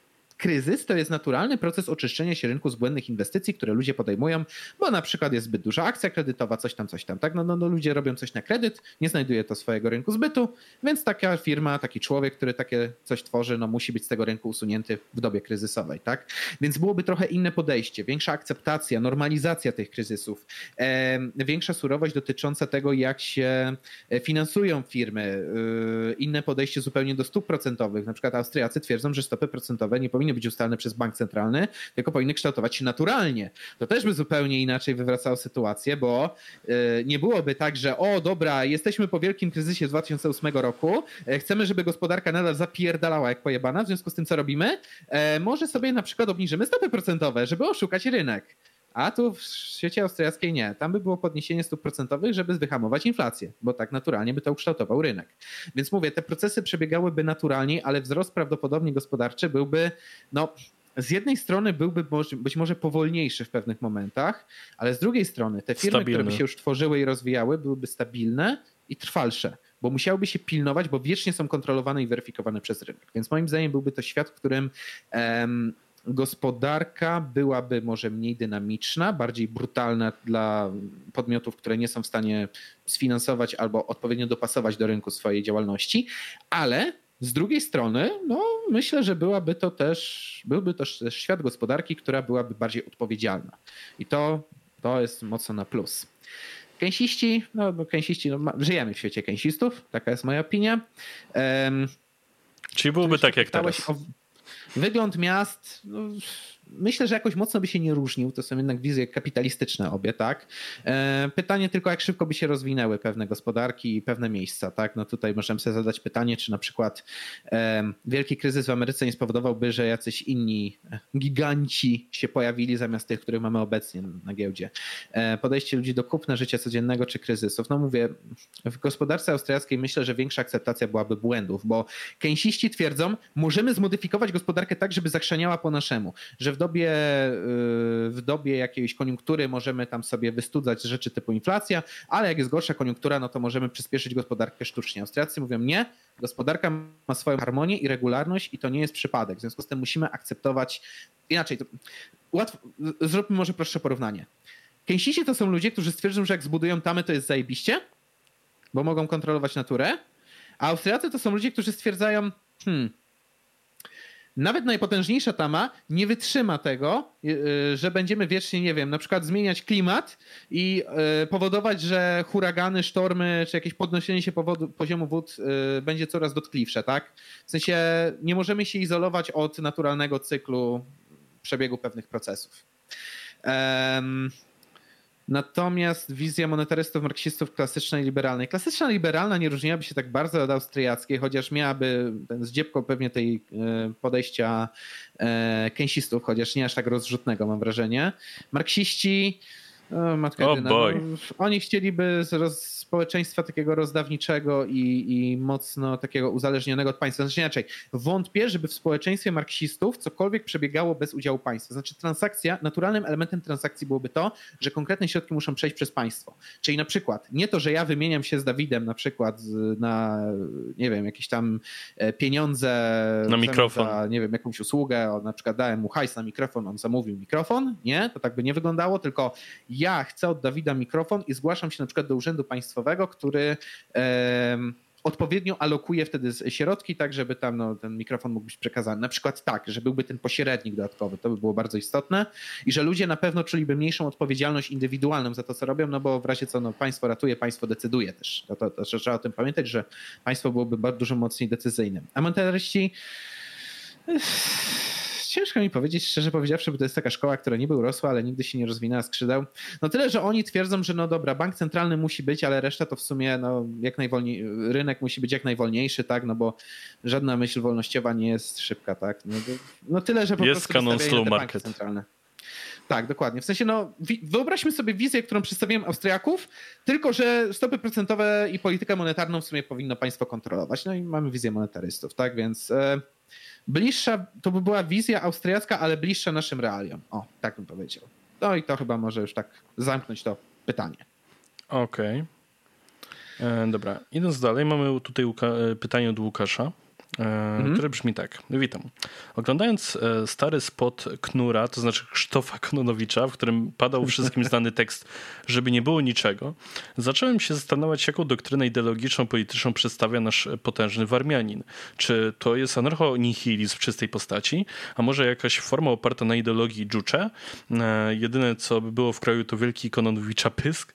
kryzys to jest naturalny proces oczyszczenia się rynku z błędnych inwestycji, które ludzie podejmują, bo na przykład jest zbyt duża akcja kredytowa, coś tam, coś tam. Tak? No, no, no ludzie robią coś na kredyt, nie znajduje to swojego rynku zbytu, więc taka firma, taki człowiek, który takie coś tworzy, no musi być z tego rynku usunięty w dobie kryzysowej. Tak? Więc byłoby trochę inne podejście, większa akceptacja, normalizacja tych kryzysów, e, większa surowość dotycząca tego, jak się e, finansują firmy, e, inne podejście zupełnie do stóp procentowych. Na przykład Austriacy twierdzą, że stopy procentowe nie powinny powinny być ustalane przez bank centralny, tylko powinny kształtować się naturalnie. To też by zupełnie inaczej wywracało sytuację, bo y, nie byłoby tak, że o dobra, jesteśmy po wielkim kryzysie z 2008 roku, e, chcemy, żeby gospodarka nadal zapierdalała jak pojebana, w związku z tym co robimy? E, może sobie na przykład obniżymy stopy procentowe, żeby oszukać rynek. A tu w świecie austriackiej nie. Tam by było podniesienie stóp procentowych, żeby wyhamować inflację, bo tak naturalnie by to ukształtował rynek. Więc mówię, te procesy przebiegałyby naturalniej, ale wzrost prawdopodobnie gospodarczy byłby, no, z jednej strony byłby być może powolniejszy w pewnych momentach, ale z drugiej strony te firmy, Stabilny. które by się już tworzyły i rozwijały, byłyby stabilne i trwalsze, bo musiałyby się pilnować, bo wiecznie są kontrolowane i weryfikowane przez rynek. Więc moim zdaniem byłby to świat, w którym um, gospodarka byłaby może mniej dynamiczna, bardziej brutalna dla podmiotów, które nie są w stanie sfinansować albo odpowiednio dopasować do rynku swojej działalności, ale z drugiej strony, no, myślę, że byłaby to też, byłby to też świat gospodarki, która byłaby bardziej odpowiedzialna. I to, to jest mocno na plus. Kęsiści, no, no kęsiści, no, żyjemy w świecie kęsistów, taka jest moja opinia. Um, Czyli byłoby tak jak teraz. O, Wygląd miast, no, myślę, że jakoś mocno by się nie różnił. To są jednak wizje kapitalistyczne obie, tak? E, pytanie tylko, jak szybko by się rozwinęły pewne gospodarki i pewne miejsca, tak? No tutaj możemy sobie zadać pytanie, czy na przykład e, wielki kryzys w Ameryce nie spowodowałby, że jacyś inni giganci się pojawili zamiast tych, których mamy obecnie na giełdzie. E, podejście ludzi do kupna życia codziennego czy kryzysów. No mówię, w gospodarce austriackiej myślę, że większa akceptacja byłaby błędów, bo keynesiści twierdzą, możemy zmodyfikować gospodarkę tak, żeby zachrzaniała po naszemu, że w dobie, y, w dobie jakiejś koniunktury możemy tam sobie wystudzać rzeczy typu inflacja, ale jak jest gorsza koniunktura, no to możemy przyspieszyć gospodarkę sztucznie. Austriacy mówią nie, gospodarka ma swoją harmonię i regularność i to nie jest przypadek. W związku z tym musimy akceptować, inaczej, to łatwo, zróbmy może prostsze porównanie. Keynesiści to są ludzie, którzy stwierdzą, że jak zbudują tamy, to jest zajebiście, bo mogą kontrolować naturę, a Austriacy to są ludzie, którzy stwierdzają, hmm, nawet najpotężniejsza tama nie wytrzyma tego, y, że będziemy wiecznie, nie wiem, na przykład zmieniać klimat i y, powodować, że huragany, sztormy, czy jakieś podnoszenie się powodu, poziomu wód y, będzie coraz dotkliwsze, tak? W sensie nie możemy się izolować od naturalnego cyklu przebiegu pewnych procesów. Um, Natomiast wizja monetarystów, marksistów klasycznej, liberalnej. Klasyczna liberalna nie różniłaby się tak bardzo od austriackiej, chociaż miałaby ten zdziebko pewnie tej e, podejścia e, keynesistów, chociaż nie aż tak rozrzutnego mam wrażenie. Marksiści matka oh No, oni chcieliby społeczeństwa takiego rozdawniczego i, i mocno takiego uzależnionego od państwa. Znaczy inaczej, wątpię, żeby w społeczeństwie marksistów cokolwiek przebiegało bez udziału państwa. Znaczy transakcja, naturalnym elementem transakcji byłoby to, że konkretne środki muszą przejść przez państwo. Czyli na przykład nie to, że ja wymieniam się z Dawidem na przykład na, nie wiem, jakieś tam e, pieniądze na mikrofon. Za, nie wiem, jakąś usługę, na przykład dałem mu hajs na mikrofon, on zamówił mikrofon, nie? To tak by nie wyglądało, tylko ja chcę od Dawida mikrofon i zgłaszam się na przykład do Urzędu Państwowego, który odpowiednio alokuje wtedy środki, tak żeby tam no, ten mikrofon mógł być przekazany. Na przykład tak, że byłby ten pośrednik dodatkowy, to by było bardzo istotne i że ludzie na pewno czuliby mniejszą odpowiedzialność indywidualną za to, co robią, no bo w razie co no, państwo ratuje, państwo decyduje też. To, to, to trzeba o tym pamiętać, że państwo byłoby bardzo dużo mocniej decyzyjnym. A monetaryści ciężko mi powiedzieć, szczerze powiedziawszy, bo to jest taka szkoła, która niby urosła, ale nigdy się nie rozwinęła skrzydeł. No tyle, że oni twierdzą, że no dobra, bank centralny musi być, ale reszta to w sumie no jak najwolniej, rynek musi być jak najwolniejszy, tak, no bo żadna myśl wolnościowa nie jest szybka, tak. No, no tyle, że po jest prostu kanon slow market. Centralne. Tak, dokładnie. W sensie, no, wyobraźmy sobie wizję, którą przedstawiłem Austriaków, tylko że stopy procentowe i politykę monetarną w sumie powinno państwo kontrolować. No i mamy wizję monetarystów, tak, więc... E, bliższa, to by była wizja austriacka, ale bliższa naszym realiom. O, tak bym powiedział. No i to chyba może już tak zamknąć to pytanie. Okej. Okay. E, dobra, idąc dalej, mamy tutaj e, pytanie od Łukasza. E, mhm. które brzmi tak. Witam. Oglądając e, stary spot Knura, to znaczy Krzysztofa Kononowicza, w którym padał wszystkim znany tekst, żeby nie było niczego, zacząłem się zastanawiać, jaką doktrynę ideologiczną, polityczną przedstawia nasz potężny Warmianin. Czy to jest anarcho-nihilizm w czystej postaci, a może jakaś forma oparta na ideologii Dżucze? E, jedyne, co by było w kraju, to wielki Kononowicza pysk,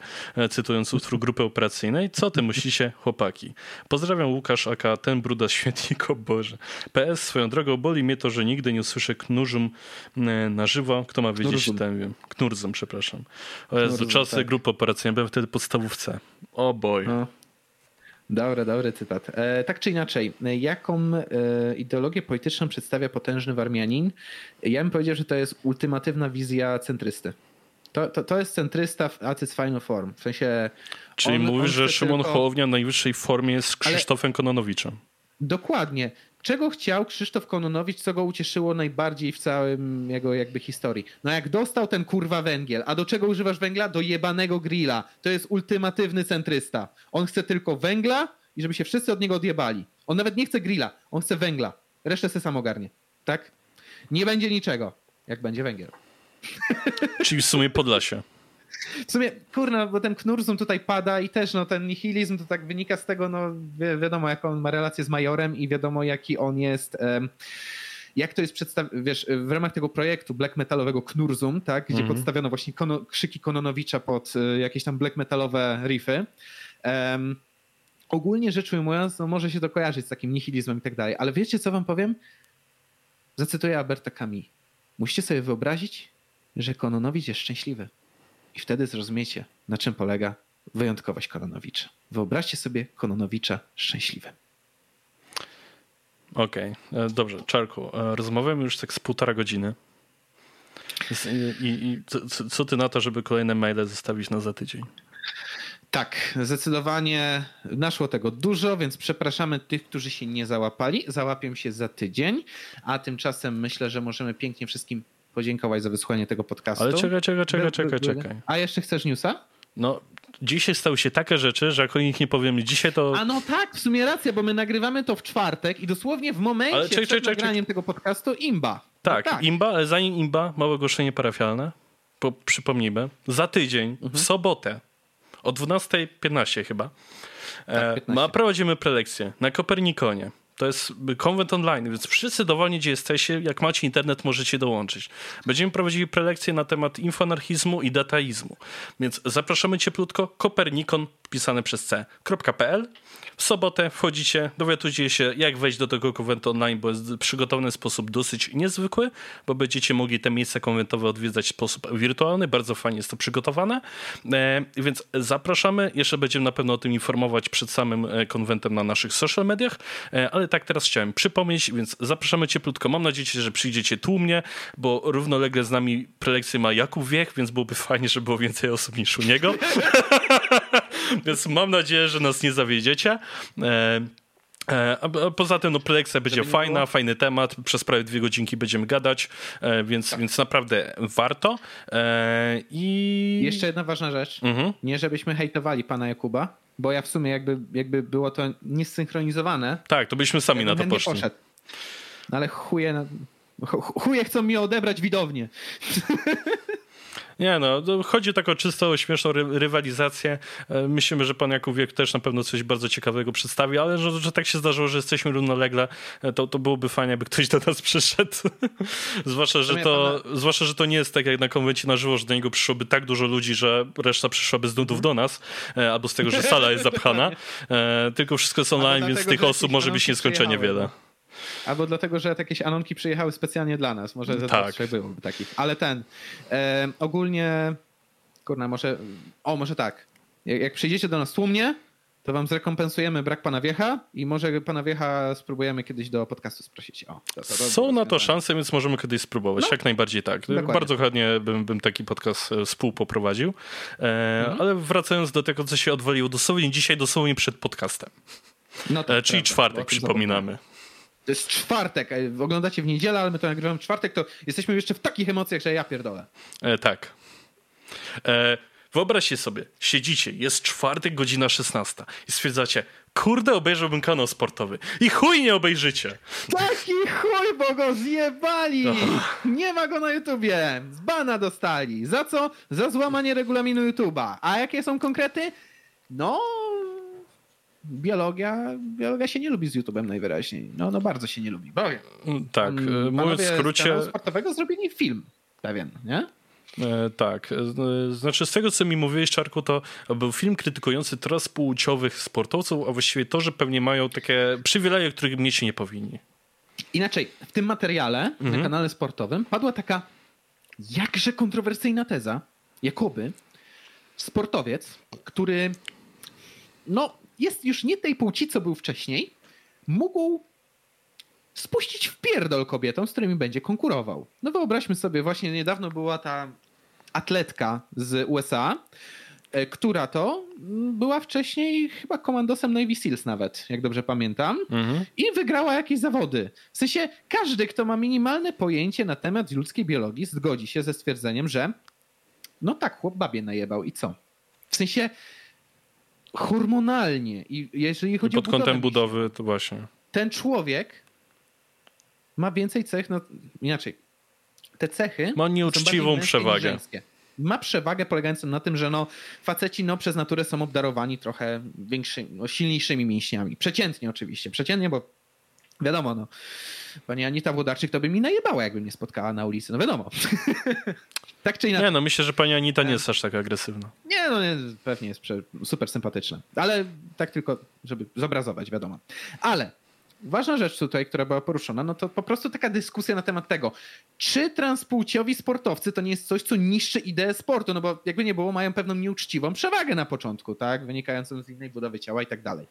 cytując utwór grupy operacyjnej. Co ty myślicie, chłopaki? Pozdrawiam Łukasz, aka ten bruda świetnik o Boże. PS swoją drogą boli mnie to, że nigdy nie usłyszę knurzum e, na żywo. Kto ma wiedzieć, Knurzum. ten wiem. Knurzum, przepraszam. O Jezu, Knurzum, czasy tak. grupy operacyjnej, byłem wtedy podstawówce. O boj. No. Dobry, dobry cytat. E, tak czy inaczej, jaką e, ideologię polityczną przedstawia potężny Warmianin? Ja bym powiedział, że to jest ultimatywna wizja centrysty. To, to, to jest centrysta w its final form. W sensie. Czyli on, mówisz, on że Szymon tylko... Hołownia w najwyższej formie jest z Krzysztofem Ale... Kononowiczem. Dokładnie. Czego chciał Krzysztof Kononowicz, co go ucieszyło najbardziej w całym jego jakby historii? No jak dostał ten kurwa węgiel, a do czego używasz węgla? Do jebanego grilla. To jest ultimatywny centrysta. On chce tylko węgla i żeby się wszyscy od niego odjebali. On nawet nie chce grilla, on chce węgla. Resztę se sam ogarnie. Tak? Nie będzie niczego, jak będzie węgiel. Czyli w sumie Podlasie. W sumie, kurna, bo ten knurzum tutaj pada i też no, ten nihilizm to tak wynika z tego, no wi wiadomo jaką on ma relację z Majorem i wiadomo jaki on jest... Um, jak to jest przedstawione, wiesz, w ramach tego projektu black metalowego Knurzum, tak, gdzie mm -hmm. podstawiono właśnie kono, krzyki Kononowicza pod y, jakieś tam black metalowe riffy. Um, ogólnie rzecz ujmując, no może się to kojarzyć z takim nihilizmem i tak dalej, ale wiecie co wam powiem? Zacytuję Alberta Camus. Musicie sobie wyobrazić, że Kononowicz jest szczęśliwy. I wtedy zrozumiecie, na czym polega wyjątkowość Kononowicza. Wyobraźcie sobie Kononowicza szczęśliwym. Okej, okay. E, dobrze. Czarku, e, rozmawiamy już tak z półtora godziny. I, i co, co, ty na to, żeby kolejne maile zostawić na za tydzień? Tak, zdecydowanie naszło tego dużo, więc przepraszamy tych, którzy się nie załapali. Załapią się za tydzień, a tymczasem myślę, że możemy pięknie wszystkim podziękować za wysłuchanie tego podcastu. Ale czekaj, czekaj, czekaj, czekaj, czekaj. A jeszcze chcesz newsa? No, dzisiaj stały się takie rzeczy, że jak o nich nie powiem dzisiaj, to... A no tak, w sumie racja, bo my nagrywamy to w czwartek i dosłownie w momencie ale czek, przed czek, nagraniem czek. tego podcastu imba. Tak, no tak, imba, ale zanim imba, małe ogłoszenie parafialne, po, przypomnijmy, za tydzień, mhm. w sobotę, o 12.15 chyba, tak, e, ma, prowadzimy prelekcję na Kopernikonie To jest konwent online, więc wszyscy dowolnie, gdzie jesteście, jak macie internet, możecie dołączyć. Będziemy prowadzili prelekcje na temat infoanarchizmu i dataizmu. Więc zapraszamy cieplutko. Kopernikon, pisane przez c.pl. W sobotę wchodzicie, dowiadujecie się, jak wejść do tego konwentu online, bo jest przygotowany w sposób dosyć niezwykły, bo będziecie mogli te miejsca konwentowe odwiedzać w sposób wirtualny. Bardzo fajnie jest to przygotowane. E, więc zapraszamy. Jeszcze będziemy na pewno o tym informować przed samym e, konwentem na naszych social mediach, e, ale tak teraz chciałem przypomnieć, więc zapraszamy cieplutko. Mam nadzieję, że przyjdziecie tłumnie, bo równolegle z nami prelekcję ma Jakub Wiech, więc byłoby fajnie, żeby było więcej osób niż u niego. <laughs> więc mam nadzieję, że nas nie zawiedziecie. E, a poza tym, no, prelekcja będzie fajna, było? fajny temat. Przez prawie dwie godzinki będziemy gadać, e, więc, tak. więc naprawdę warto. I jeszcze jedna ważna rzecz. Mhm. Nie, żebyśmy hejtowali pana Jakuba, bo ja w sumie jakby, jakby było to niesynchronizowane. Tak, to byśmy sami na to poszli. Poszedł. No ale chuje, chuje chcą mi odebrać widownię. <laughs> Nie no, chodzi tak o czysto śmieszną ry rywalizację. E, myślimy, że pan Jakub Wiek też na pewno coś bardzo ciekawego przedstawi, ale że, że tak się zdarzyło, że jesteśmy równolegle, e, to, to byłoby fajnie, aby ktoś do nas przyszedł. <laughs> zwłaszcza, że to, pana... zwłaszcza, że to nie jest tak jak na konwencie na żywo, że do niego przyszłoby tak dużo ludzi, że reszta przyszłaby z nudów do nas, e, albo z tego, że sala jest <laughs> zapchana. Tylko wszystko jest online, więc tych osób może być nieskończenie wiele. Albo dlatego, że jakieś anonki przyjechały specjalnie dla nas. Może za tak. było takich. Ale ten. E, ogólnie. Kurna, może. O, może tak. Jak, jak przyjdziecie do nas tłumnie, to wam zrekompensujemy brak pana Wiecha i może pana Wiecha spróbujemy kiedyś do podcastu sprosić. O, to, to, to Są na to szanse, więc możemy kiedyś spróbować. No. Jak najbardziej tak. Dokładnie. Bardzo chętnie bym, bym taki podcast e, współpoprowadził. E, mhm. Ale wracając do tego, co się odwaliło dosłownie dzisiaj, dosłownie przed podcastem. No tak, e, czyli prawda, czwartek, przypominamy. To jest czwartek. Oglądacie w niedzielę, ale my to nagrywamy w czwartek, to jesteśmy jeszcze w takich emocjach, że ja pierdolę. E, tak. E, wyobraźcie sobie, siedzicie, jest czwartek, godzina 16 i stwierdzacie, kurde, obejrzałbym kanał sportowy. I chuj nie obejrzycie. Taki chuj, bo go zjebali. Oh. Nie ma go na YouTubie. Z bana dostali. Za co? Za złamanie regulaminu YouTuba. A jakie są konkrety? No, biologia, biologia się nie lubi z YouTube'em najwyraźniej. No, no bardzo się nie lubi. Bowiem. Tak, mm, mówiąc w skrócie... Z sportowego zrobili film pewien, nie? E, tak. E, znaczy, z tego, co mi mówiłeś, Czarku, to był film krytykujący transpłciowych sportowców, a właściwie to, że pewnie mają takie przywileje, których mieć nie powinni. Inaczej, w tym materiale mhm. na kanale sportowym padła taka jakże kontrowersyjna teza, jakoby sportowiec, który no, jest już nie tej płci, co był wcześniej, mógł spuścić w pierdol kobietom, z którymi będzie konkurował. No wyobraźmy sobie, właśnie niedawno była ta atletka z USA, e, która to była wcześniej chyba komandosem Navy Seals nawet, jak dobrze pamiętam, mhm. i wygrała jakieś zawody. W sensie każdy, kto ma minimalne pojęcie na temat ludzkiej biologii, zgodzi się ze stwierdzeniem, że no tak, chłop babie najebał i co? W sensie hormonalnie i jeżeli chodzi Pod o kątem budowy, to właśnie. Ten człowiek ma więcej cech, no inaczej. Te cechy ma nieuczciwą przewagę. Ma przewagę polegającą na tym, że no, faceci no, przez naturę są obdarowani trochę większymi, no, silniejszymi mięśniami. Przeciętnie oczywiście. Przeciętnie, bo wiadomo, no, pani Anita Włodarczyk to by mi najebała, jakby mnie spotkała na ulicy. No wiadomo. <laughs> tak czy inaczej. Nie, no myślę, że pani Anita nie jest aż tak agresywna. Nie, no nie, pewnie jest super sympatyczna. Ale tak tylko, żeby zobrazować, wiadomo. Ale ważna rzecz tutaj, która była poruszona, no to po prostu taka dyskusja na temat tego, czy transpłciowi sportowcy to nie jest coś, co niszczy ideę sportu, no bo jakby nie było, mają pewną nieuczciwą przewagę na początku, tak, wynikającą z innej budowy ciała i tak dalej.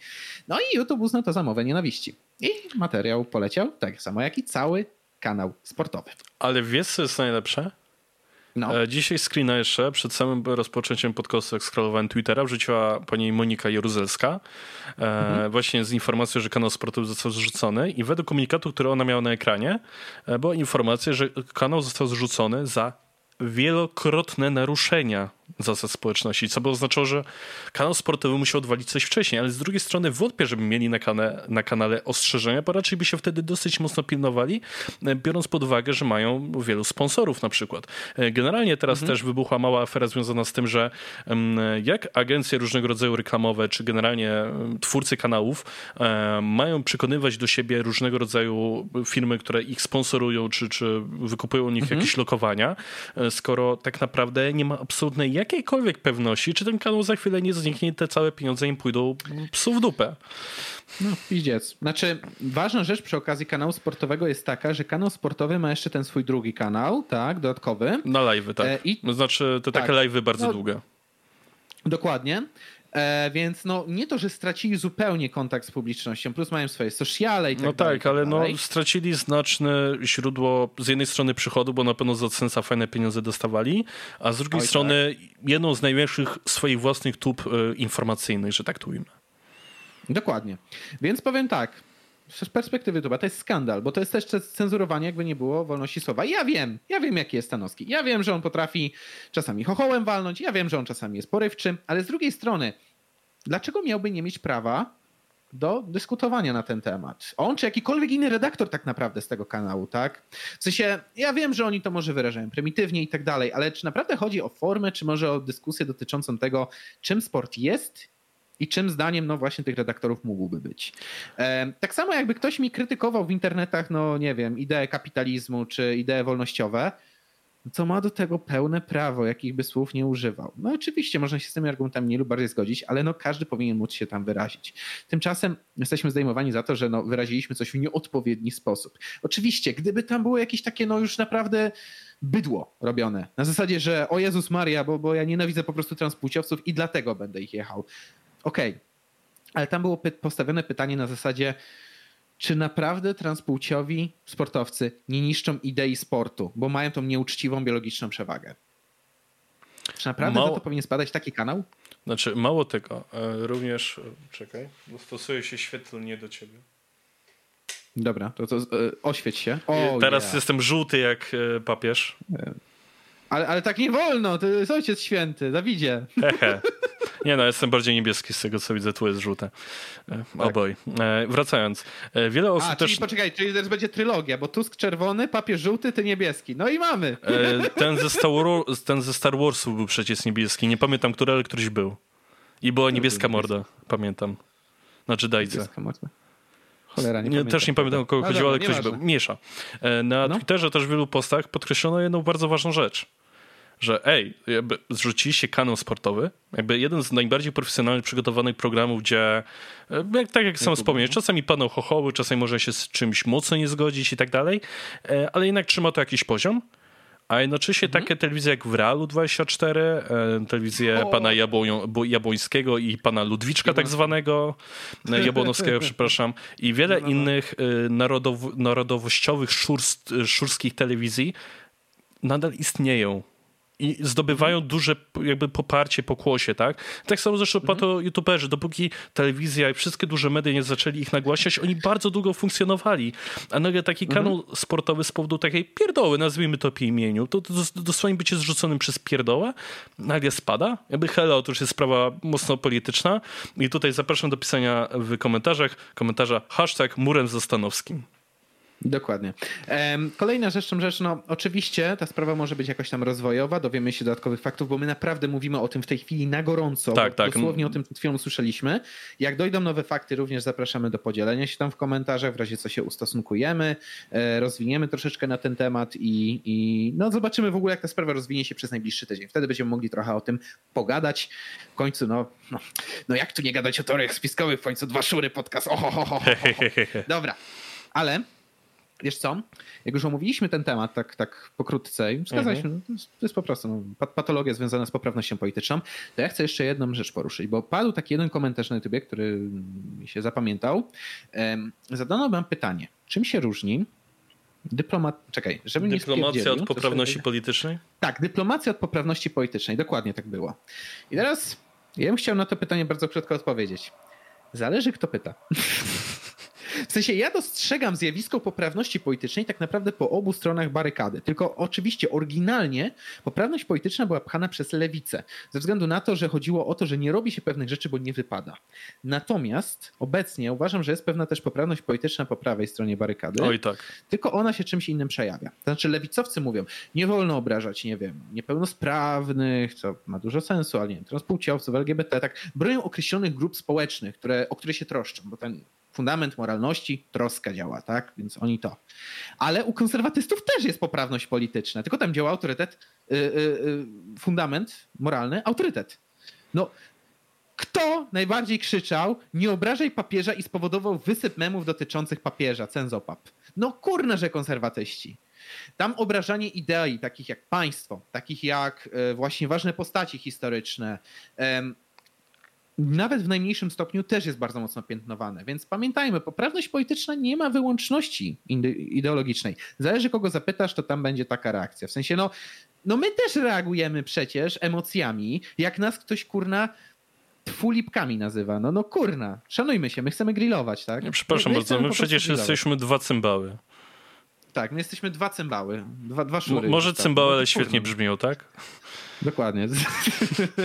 No i YouTube uznał to za mowę nienawiści. I materiał poleciał tak samo jak i cały kanał sportowy. Ale wiesz, co jest najlepsze? No. E, dzisiaj screena jeszcze, przed samym rozpoczęciem podcastu, jak scrollowałem Twittera, wrzuciła pani Monika Jaruzelska e, mhm. właśnie z informacją, że kanał sportowy został zrzucony i według komunikatu, który ona miała na ekranie, e, była informacja, że kanał został zrzucony za wielokrotne naruszenia zasad społeczności, co by oznaczało, że kanał sportowy musiał odwalić coś wcześniej, ale z drugiej strony wątpię, żeby mieli na, kanale, na kanale ostrzeżenia, bo raczej by się wtedy dosyć mocno pilnowali, e, biorąc pod uwagę, że mają wielu sponsorów na przykład. E, generalnie teraz mhm. też wybuchła mała afera związana z tym, że jak agencje różnego rodzaju reklamowe, czy generalnie twórcy kanałów e, mają przekonywać do siebie różnego rodzaju firmy, które ich sponsorują, czy, czy wykupują u nich mhm. jakieś lokowania, skoro tak naprawdę nie ma absolutnej jakiejkolwiek pewności, czy ten kanał za chwilę nie zniknie te całe pieniądze im pójdą psu w dupę. No, pizdziec. Znaczy, ważna rzecz przy okazji kanału sportowego jest taka, że kanał sportowy ma jeszcze ten swój drugi kanał, tak, dodatkowy. Na live, tak. E, i... Znaczy, te tak. takie live bardzo no, długie. Dokładnie. E, więc no, nie to, że stracili zupełnie kontakt z publicznością, plus mają swoje sociale i tak No dalej, tak, ale no, stracili znaczne źródło z jednej strony przychodu, bo na pewno z AdSense'a fajne pieniądze dostawali, a z drugiej Oj, strony tak. jedną z największych swoich własnych tub e, informacyjnych, że tak tu ujmę. Dokładnie. Więc powiem tak, z perspektywy YouTube'a to jest skandal, bo to jest też cenzurowanie, jakby nie było wolności słowa. Ja wiem, ja wiem, jaki jest Stanowski. Ja wiem, że on potrafi czasami chochołem walnąć, ja wiem, że on czasami jest porywczy, ale z drugiej strony, dlaczego miałby nie mieć prawa do dyskutowania na ten temat. On czy jakikolwiek inny redaktor tak naprawdę z tego kanału, tak? W sensie, ja wiem, że oni to może wyrażają prymitywnie i tak dalej, ale czy naprawdę chodzi o formę, czy może o dyskusję dotyczącą tego, czym sport jest i czym zdaniem, no właśnie tych redaktorów mógłby być. E, tak samo jakby ktoś mi krytykował w internetach, no nie wiem, idee kapitalizmu czy idee wolnościowe, co ma do tego pełne prawo, jakich by słów nie używał. No oczywiście można się z tymi argumentami nie lub bardziej zgodzić, ale no każdy powinien móc się tam wyrazić. Tymczasem jesteśmy zdejmowani za to, że no wyraziliśmy coś w nieodpowiedni sposób. Oczywiście, gdyby tam było jakieś takie no już naprawdę bydło robione, na zasadzie, że o Jezus Maria, bo, bo ja nienawidzę po prostu transpłciowców i dlatego będę ich jechał. Okej, okay. ale tam było postawione pytanie na zasadzie, czy naprawdę transpłciowi sportowcy nie niszczą idei sportu, bo mają tą nieuczciwą biologiczną przewagę? Czy naprawdę Mało... to powinien spadać taki kanał? Znaczy, mało tego, e, również, e, czekaj, dostosuje się świetlnie do ciebie. Dobra, to, to e, oświeć się. O, Teraz yeah. jestem żółty jak papież. Ale, ale tak nie wolno, to jest ojciec święty, Dawidzie. Hehe. Nie no, jestem bardziej niebieski z tego, co widzę, tu jest żółte. E, tak. Oboj. E, wracając. E, wiele osób A, też... czyli poczekaj, czyli teraz będzie trylogia, bo Tusk czerwony, papież żółty, ty niebieski. No i mamy. Ten ze Star, Wars, ten ze Star Warsów był przecież niebieski. Nie pamiętam, który, ale któryś był. I była niebieska morda, pamiętam. Na Jedajce. Niebieska morda. Cholera, nie, nie Też nie pamiętam, o kogo no chodziło, ale ktoś był. Miesza. Na no. Twitterze też w wielu postach podkreślono jedną bardzo ważną rzecz że ej, jakby zrzuciliście kanał sportowy, jakby jeden z najbardziej profesjonalnych przygotowanych programów, gdzie, e, jak, tak jak sam wspomniałeś, czasami paną chochoły, czasami może się z czymś mocno nie zgodzić i tak dalej, e, ale jednak trzyma to jakiś poziom. A jednocześnie mhm. takie telewizje jak w Realu 24, e, telewizje o. pana Jabłońskiego i pana Ludwiczka tak zwanego, Jabłonowskiego, <laughs> przepraszam, i wiele no, no. innych narodow narodowościowych szurst, szurskich telewizji nadal istnieją i zdobywają mhm. duże jakby poparcie, pokłosie, tak? Tak samo zresztą mhm. po to youtuberzy, dopóki telewizja i wszystkie duże media nie zaczęli ich nagłaśniać, oni bardzo długo funkcjonowali. A nagle taki mhm. kanał sportowy z powodu takiej pierdoły, nazwijmy to po imieniu, to, to dosłownie bycie zrzuconym przez pierdołę, nagle spada. Jakby hello, to już jest sprawa mocno polityczna i tutaj zapraszam do pisania w komentarzach, komentarza hashtag murem zastanowskim. Dokładnie. Kolejna rzecz, rzecz, no oczywiście ta sprawa może być jakoś tam rozwojowa, dowiemy się dodatkowych faktów, bo my naprawdę mówimy o tym w tej chwili na gorąco. Tak, tak. Dosłownie o tym przed chwilą usłyszeliśmy. Jak dojdą nowe fakty, również zapraszamy do podzielenia się tam w komentarzach, w razie co się ustosunkujemy, e, rozwiniemy troszeczkę na ten temat i, i no zobaczymy w ogóle, jak ta sprawa rozwinie się przez najbliższy tydzień. Wtedy będziemy mogli trochę o tym pogadać. W końcu, no, no, no jak tu nie gadać o teoriach spiskowych, w końcu dwa szury podcast. Oho, <laughs> Dobra, ale Wiesz co? Jak już omówiliśmy ten temat tak, tak pokrótce i wskazaliśmy, mhm. no, to, jest, po prostu no, patologia związana z poprawnością polityczną, to ja chcę jeszcze jedną rzecz poruszyć, bo padł taki jeden komentarz na YouTube, który mi się zapamiętał. Zadano wam pytanie, czym się różni dyplomat... Czekaj, żeby nie Dyplomacja od poprawności sobie... politycznej? Tak, dyplomacja od poprawności politycznej, dokładnie tak było. I teraz ja bym chciał na to pytanie bardzo krótko odpowiedzieć. Zależy kto pyta. <laughs> W sensie ja dostrzegam zjawisko poprawności politycznej tak naprawdę po obu stronach barykady. Tylko oczywiście oryginalnie poprawność polityczna była pchana przez lewicę. Ze względu na to, że chodziło o to, że nie robi się pewnych rzeczy, bo nie wypada. Natomiast obecnie uważam, że jest pewna też poprawność polityczna po prawej stronie barykady. Oj tak. Tylko ona się czymś innym przejawia. To znaczy lewicowcy mówią, nie wolno obrażać, nie wiem, niepełnosprawnych, co ma dużo sensu, ale nie wiem, transpłciowców, LGBT, tak. Bronią określonych grup społecznych, które, o które się troszczą, bo ten fundament moralności, troska działa, tak? Więc oni to. Ale u konserwatystów też jest poprawność polityczna, tylko tam działa autorytet, yy, yy, fundament moralny, autorytet. No, kto najbardziej krzyczał, nie obrażaj papieża i spowodował wysyp memów dotyczących papieża, cenzopap? No kurna, że konserwatyści. Tam obrażanie idei, takich jak państwo, takich jak e, właśnie ważne postaci historyczne, nawet w najmniejszym stopniu też jest bardzo mocno piętnowane. Więc pamiętajmy, poprawność polityczna nie ma wyłączności ideologicznej. Zależy kogo zapytasz, to tam będzie taka reakcja. W sensie, no, no my też reagujemy przecież emocjami, jak nas ktoś kurna fulipkami nazywa. No, no kurna, szanujmy się, my chcemy grillować, tak? Nie, przepraszam my, my bardzo, my przecież grillować. jesteśmy dwa cymbały. Tak, my jesteśmy dwa cymbały, dwa, dwa szury. może cymbały, ale świetnie brzmią, tak? Dokładnie.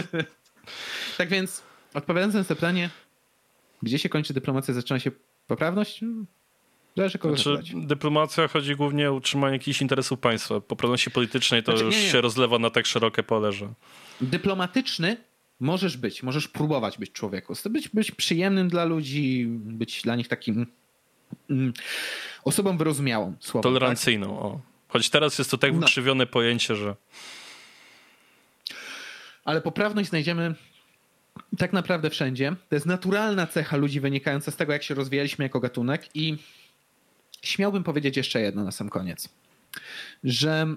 <laughs> tak więc Odpowiadając na to pytanie, gdzie się kończy dyplomacja, zaczyna się poprawność? Hmm, zależy kogo znaczy, Dyplomacja chodzi głównie o utrzymanie jakichś interesów państwa. Poprawności politycznej to znaczy, już nie, nie. się rozlewa na tak szerokie pole, że... Dyplomatyczny możesz być, możesz próbować być człowieku. Być, być przyjemnym dla ludzi, być dla nich takim mm, osobą wyrozumiałą. Słowem, Tolerancyjną, tak? o. Choć teraz jest to tak no. wykrzywione pojęcie, że... Ale poprawność znajdziemy tak naprawdę wszędzie. To jest naturalna cecha ludzi wynikająca z tego, jak się rozwijaliśmy jako gatunek i śmiałbym powiedzieć jeszcze jedno na sam koniec, że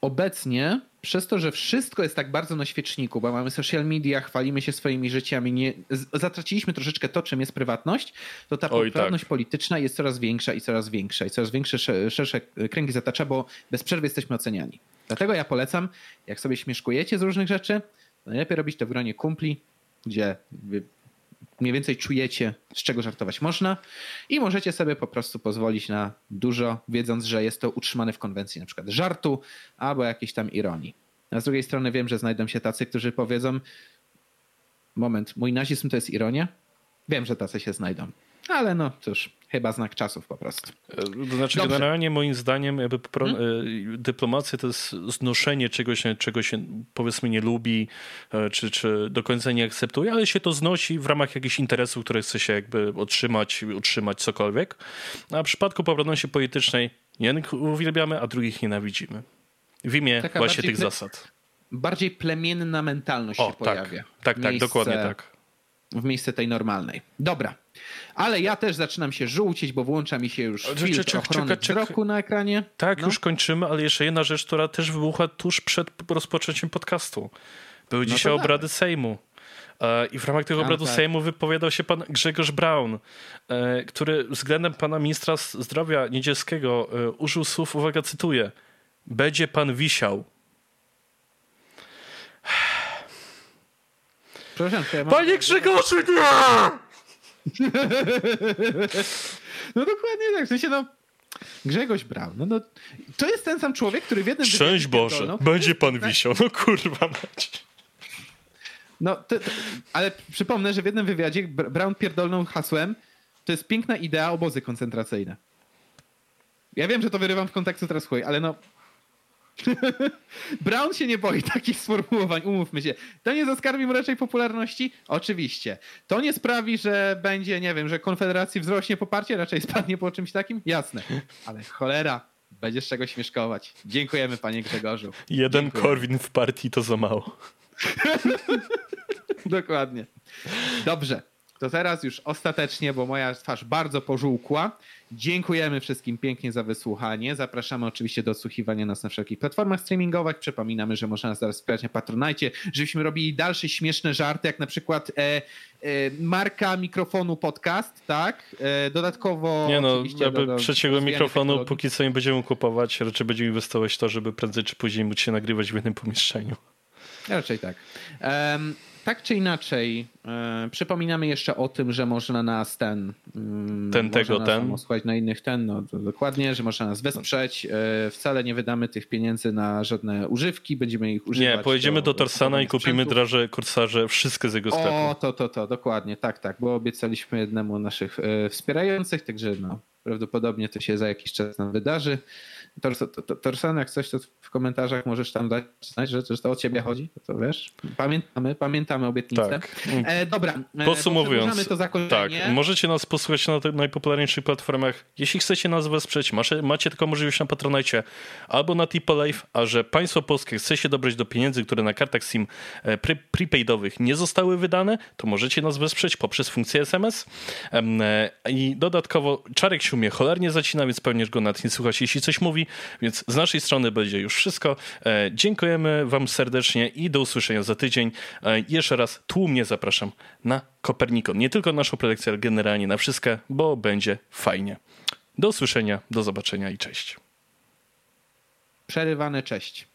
obecnie przez to, że wszystko jest tak bardzo na świeczniku, bo mamy social media, chwalimy się swoimi życiami, nie, zatraciliśmy troszeczkę to, czym jest prywatność, to ta Oj, poprawność tak. polityczna jest coraz większa i coraz większa i coraz większe, szersze kręgi zatacza, bo bez przerwy jesteśmy oceniani. Dlatego ja polecam, jak sobie śmieszkujecie z różnych rzeczy, Najlepiej robić to w gronie kumpli, gdzie mniej więcej czujecie, z czego żartować można i możecie sobie po prostu pozwolić na dużo, wiedząc, że jest to utrzymane w konwencji na przykład żartu albo jakiejś tam ironii. A z drugiej strony wiem, że znajdą się tacy, którzy powiedzą moment, mój nazizm to jest ironia? Wiem, że tacy się znajdą. Ale no cóż, chyba znak czasów po prostu. E, to znaczy, Dobrze. generalnie moim zdaniem, jakby hmm? dyplomacja to jest znoszenie czegoś, czego się powiedzmy nie lubi, e, czy, czy do końca nie akceptuje, ale się to znosi w ramach jakichś interesów, które chce się jakby otrzymać, utrzymać cokolwiek. A w przypadku poprawności politycznej jednych uwielbiamy, a drugich nienawidzimy. W imię Taka właśnie tych zasad. Bardziej plemienna mentalność o, się tak, pojawia. Tak, tak, dokładnie tak. W miejsce tej normalnej. Dobra. Ale ja też zaczynam się żółcić, bo włącza mi się już filtr czek, ochrony wzroku na ekranie. Tak, no. już kończymy, ale jeszcze jedna rzecz, która też wybuchła tuż przed rozpoczęciem podcastu. Były no dzisiaj obrady Sejmu. E, I w ramach tych obradów tak. Sejmu wypowiadał się pan Grzegorz Braun, e, który względem pana ministra zdrowia niedzielskiego e, użył słów, uwaga, cytuję, będzie pan wisiał. Proszę, ja mam... Panie Grzegorzu, nie! <laughs> no dokładnie tak. W sensie, no, Grzegorz Braun. No, no, to jest ten sam człowiek, który w jednym... Szczęść Boże, będzie pan wisiał. No kurwa mać. No, to, to, ale przypomnę, że w jednym wywiadzie Brown pierdolną hasłem to jest piękna idea obozy koncentracyjne. Ja wiem, że to wyrywam w kontekstu teraz chuj, ale no <laughs> Brown się nie boi takich sformułowań, umówmy się. To nie zaskarbi mu raczej popularności? Oczywiście. To nie sprawi, że będzie, nie wiem, że Konfederacji wzrośnie poparcie, raczej spadnie po czymś takim? Jasne. Ale cholera, będziesz czego śmieszkować. Dziękujemy, panie Grzegorzu. Jeden Dziękuję. Korwin w partii to za mało. <laughs> Dokładnie. Dobrze. To teraz już ostatecznie, bo moja twarz bardzo pożółkła. Dziękujemy wszystkim pięknie za wysłuchanie. Zapraszamy oczywiście do odsłuchiwania nas na wszelkich platformach streamingowych. Przypominamy, że można nas zaraz wspierać na Patronajcie, żebyśmy robili dalsze śmieszne żarty, jak na przykład e, e, marka mikrofonu podcast, tak? E, dodatkowo Nie no, jakby do, trzeciego mikrofonu technologii. póki co nie będziemy kupować, raczej będziemy inwestować w to, żeby prędzej czy później móc się nagrywać w jednym pomieszczeniu. Raczej tak. Um, tak czy inaczej, e, przypominamy jeszcze o tym, że można nas ten. Mm, ten tego, nas ten. Słuchać na innych ten, no dokładnie, że można nas wesprzeć. E, wcale nie wydamy tych pieniędzy na żadne używki, będziemy ich używać. Nie, pojedziemy do, do Torsana i kupimy draże kursarze, wszystkie z jego sklepu. O, to, to, to, dokładnie, tak, tak, bo obiecaliśmy jednemu naszych e, wspierających, także no, prawdopodobnie to się za jakiś czas nam wydarzy. Torsan, jak coś, to w komentarzach możesz tam dać znać, że, że to o ciebie chodzi, to wiesz. Pamiętamy, pamiętamy obietnicę. Tak. E, dobra, e, podsumowując, to tak, możecie nas posłuchać na najpopularniejszych platformach. Jeśli chcecie nas wesprzeć, macie, macie taką możliwość na Patronite albo na Tipolife, a że państwo polskie chce się dobrać do pieniędzy, które na kartach SIM e, pre prepaidowych nie zostały wydane, to możecie nas wesprzeć poprzez funkcję SMS. E, I dodatkowo Czarek się umie cholernie zacina, więc pewnie go nad nie słuchać, jeśli coś mówi więc z naszej strony będzie już wszystko. E, dziękujemy Wam serdecznie i do usłyszenia za tydzień. E, jeszcze raz tłumnie zapraszam na Kopernikon. Nie tylko naszą prelekcję, ale generalnie na wszystko, bo będzie fajnie. Do usłyszenia, do zobaczenia i cześć. Przerywane cześć.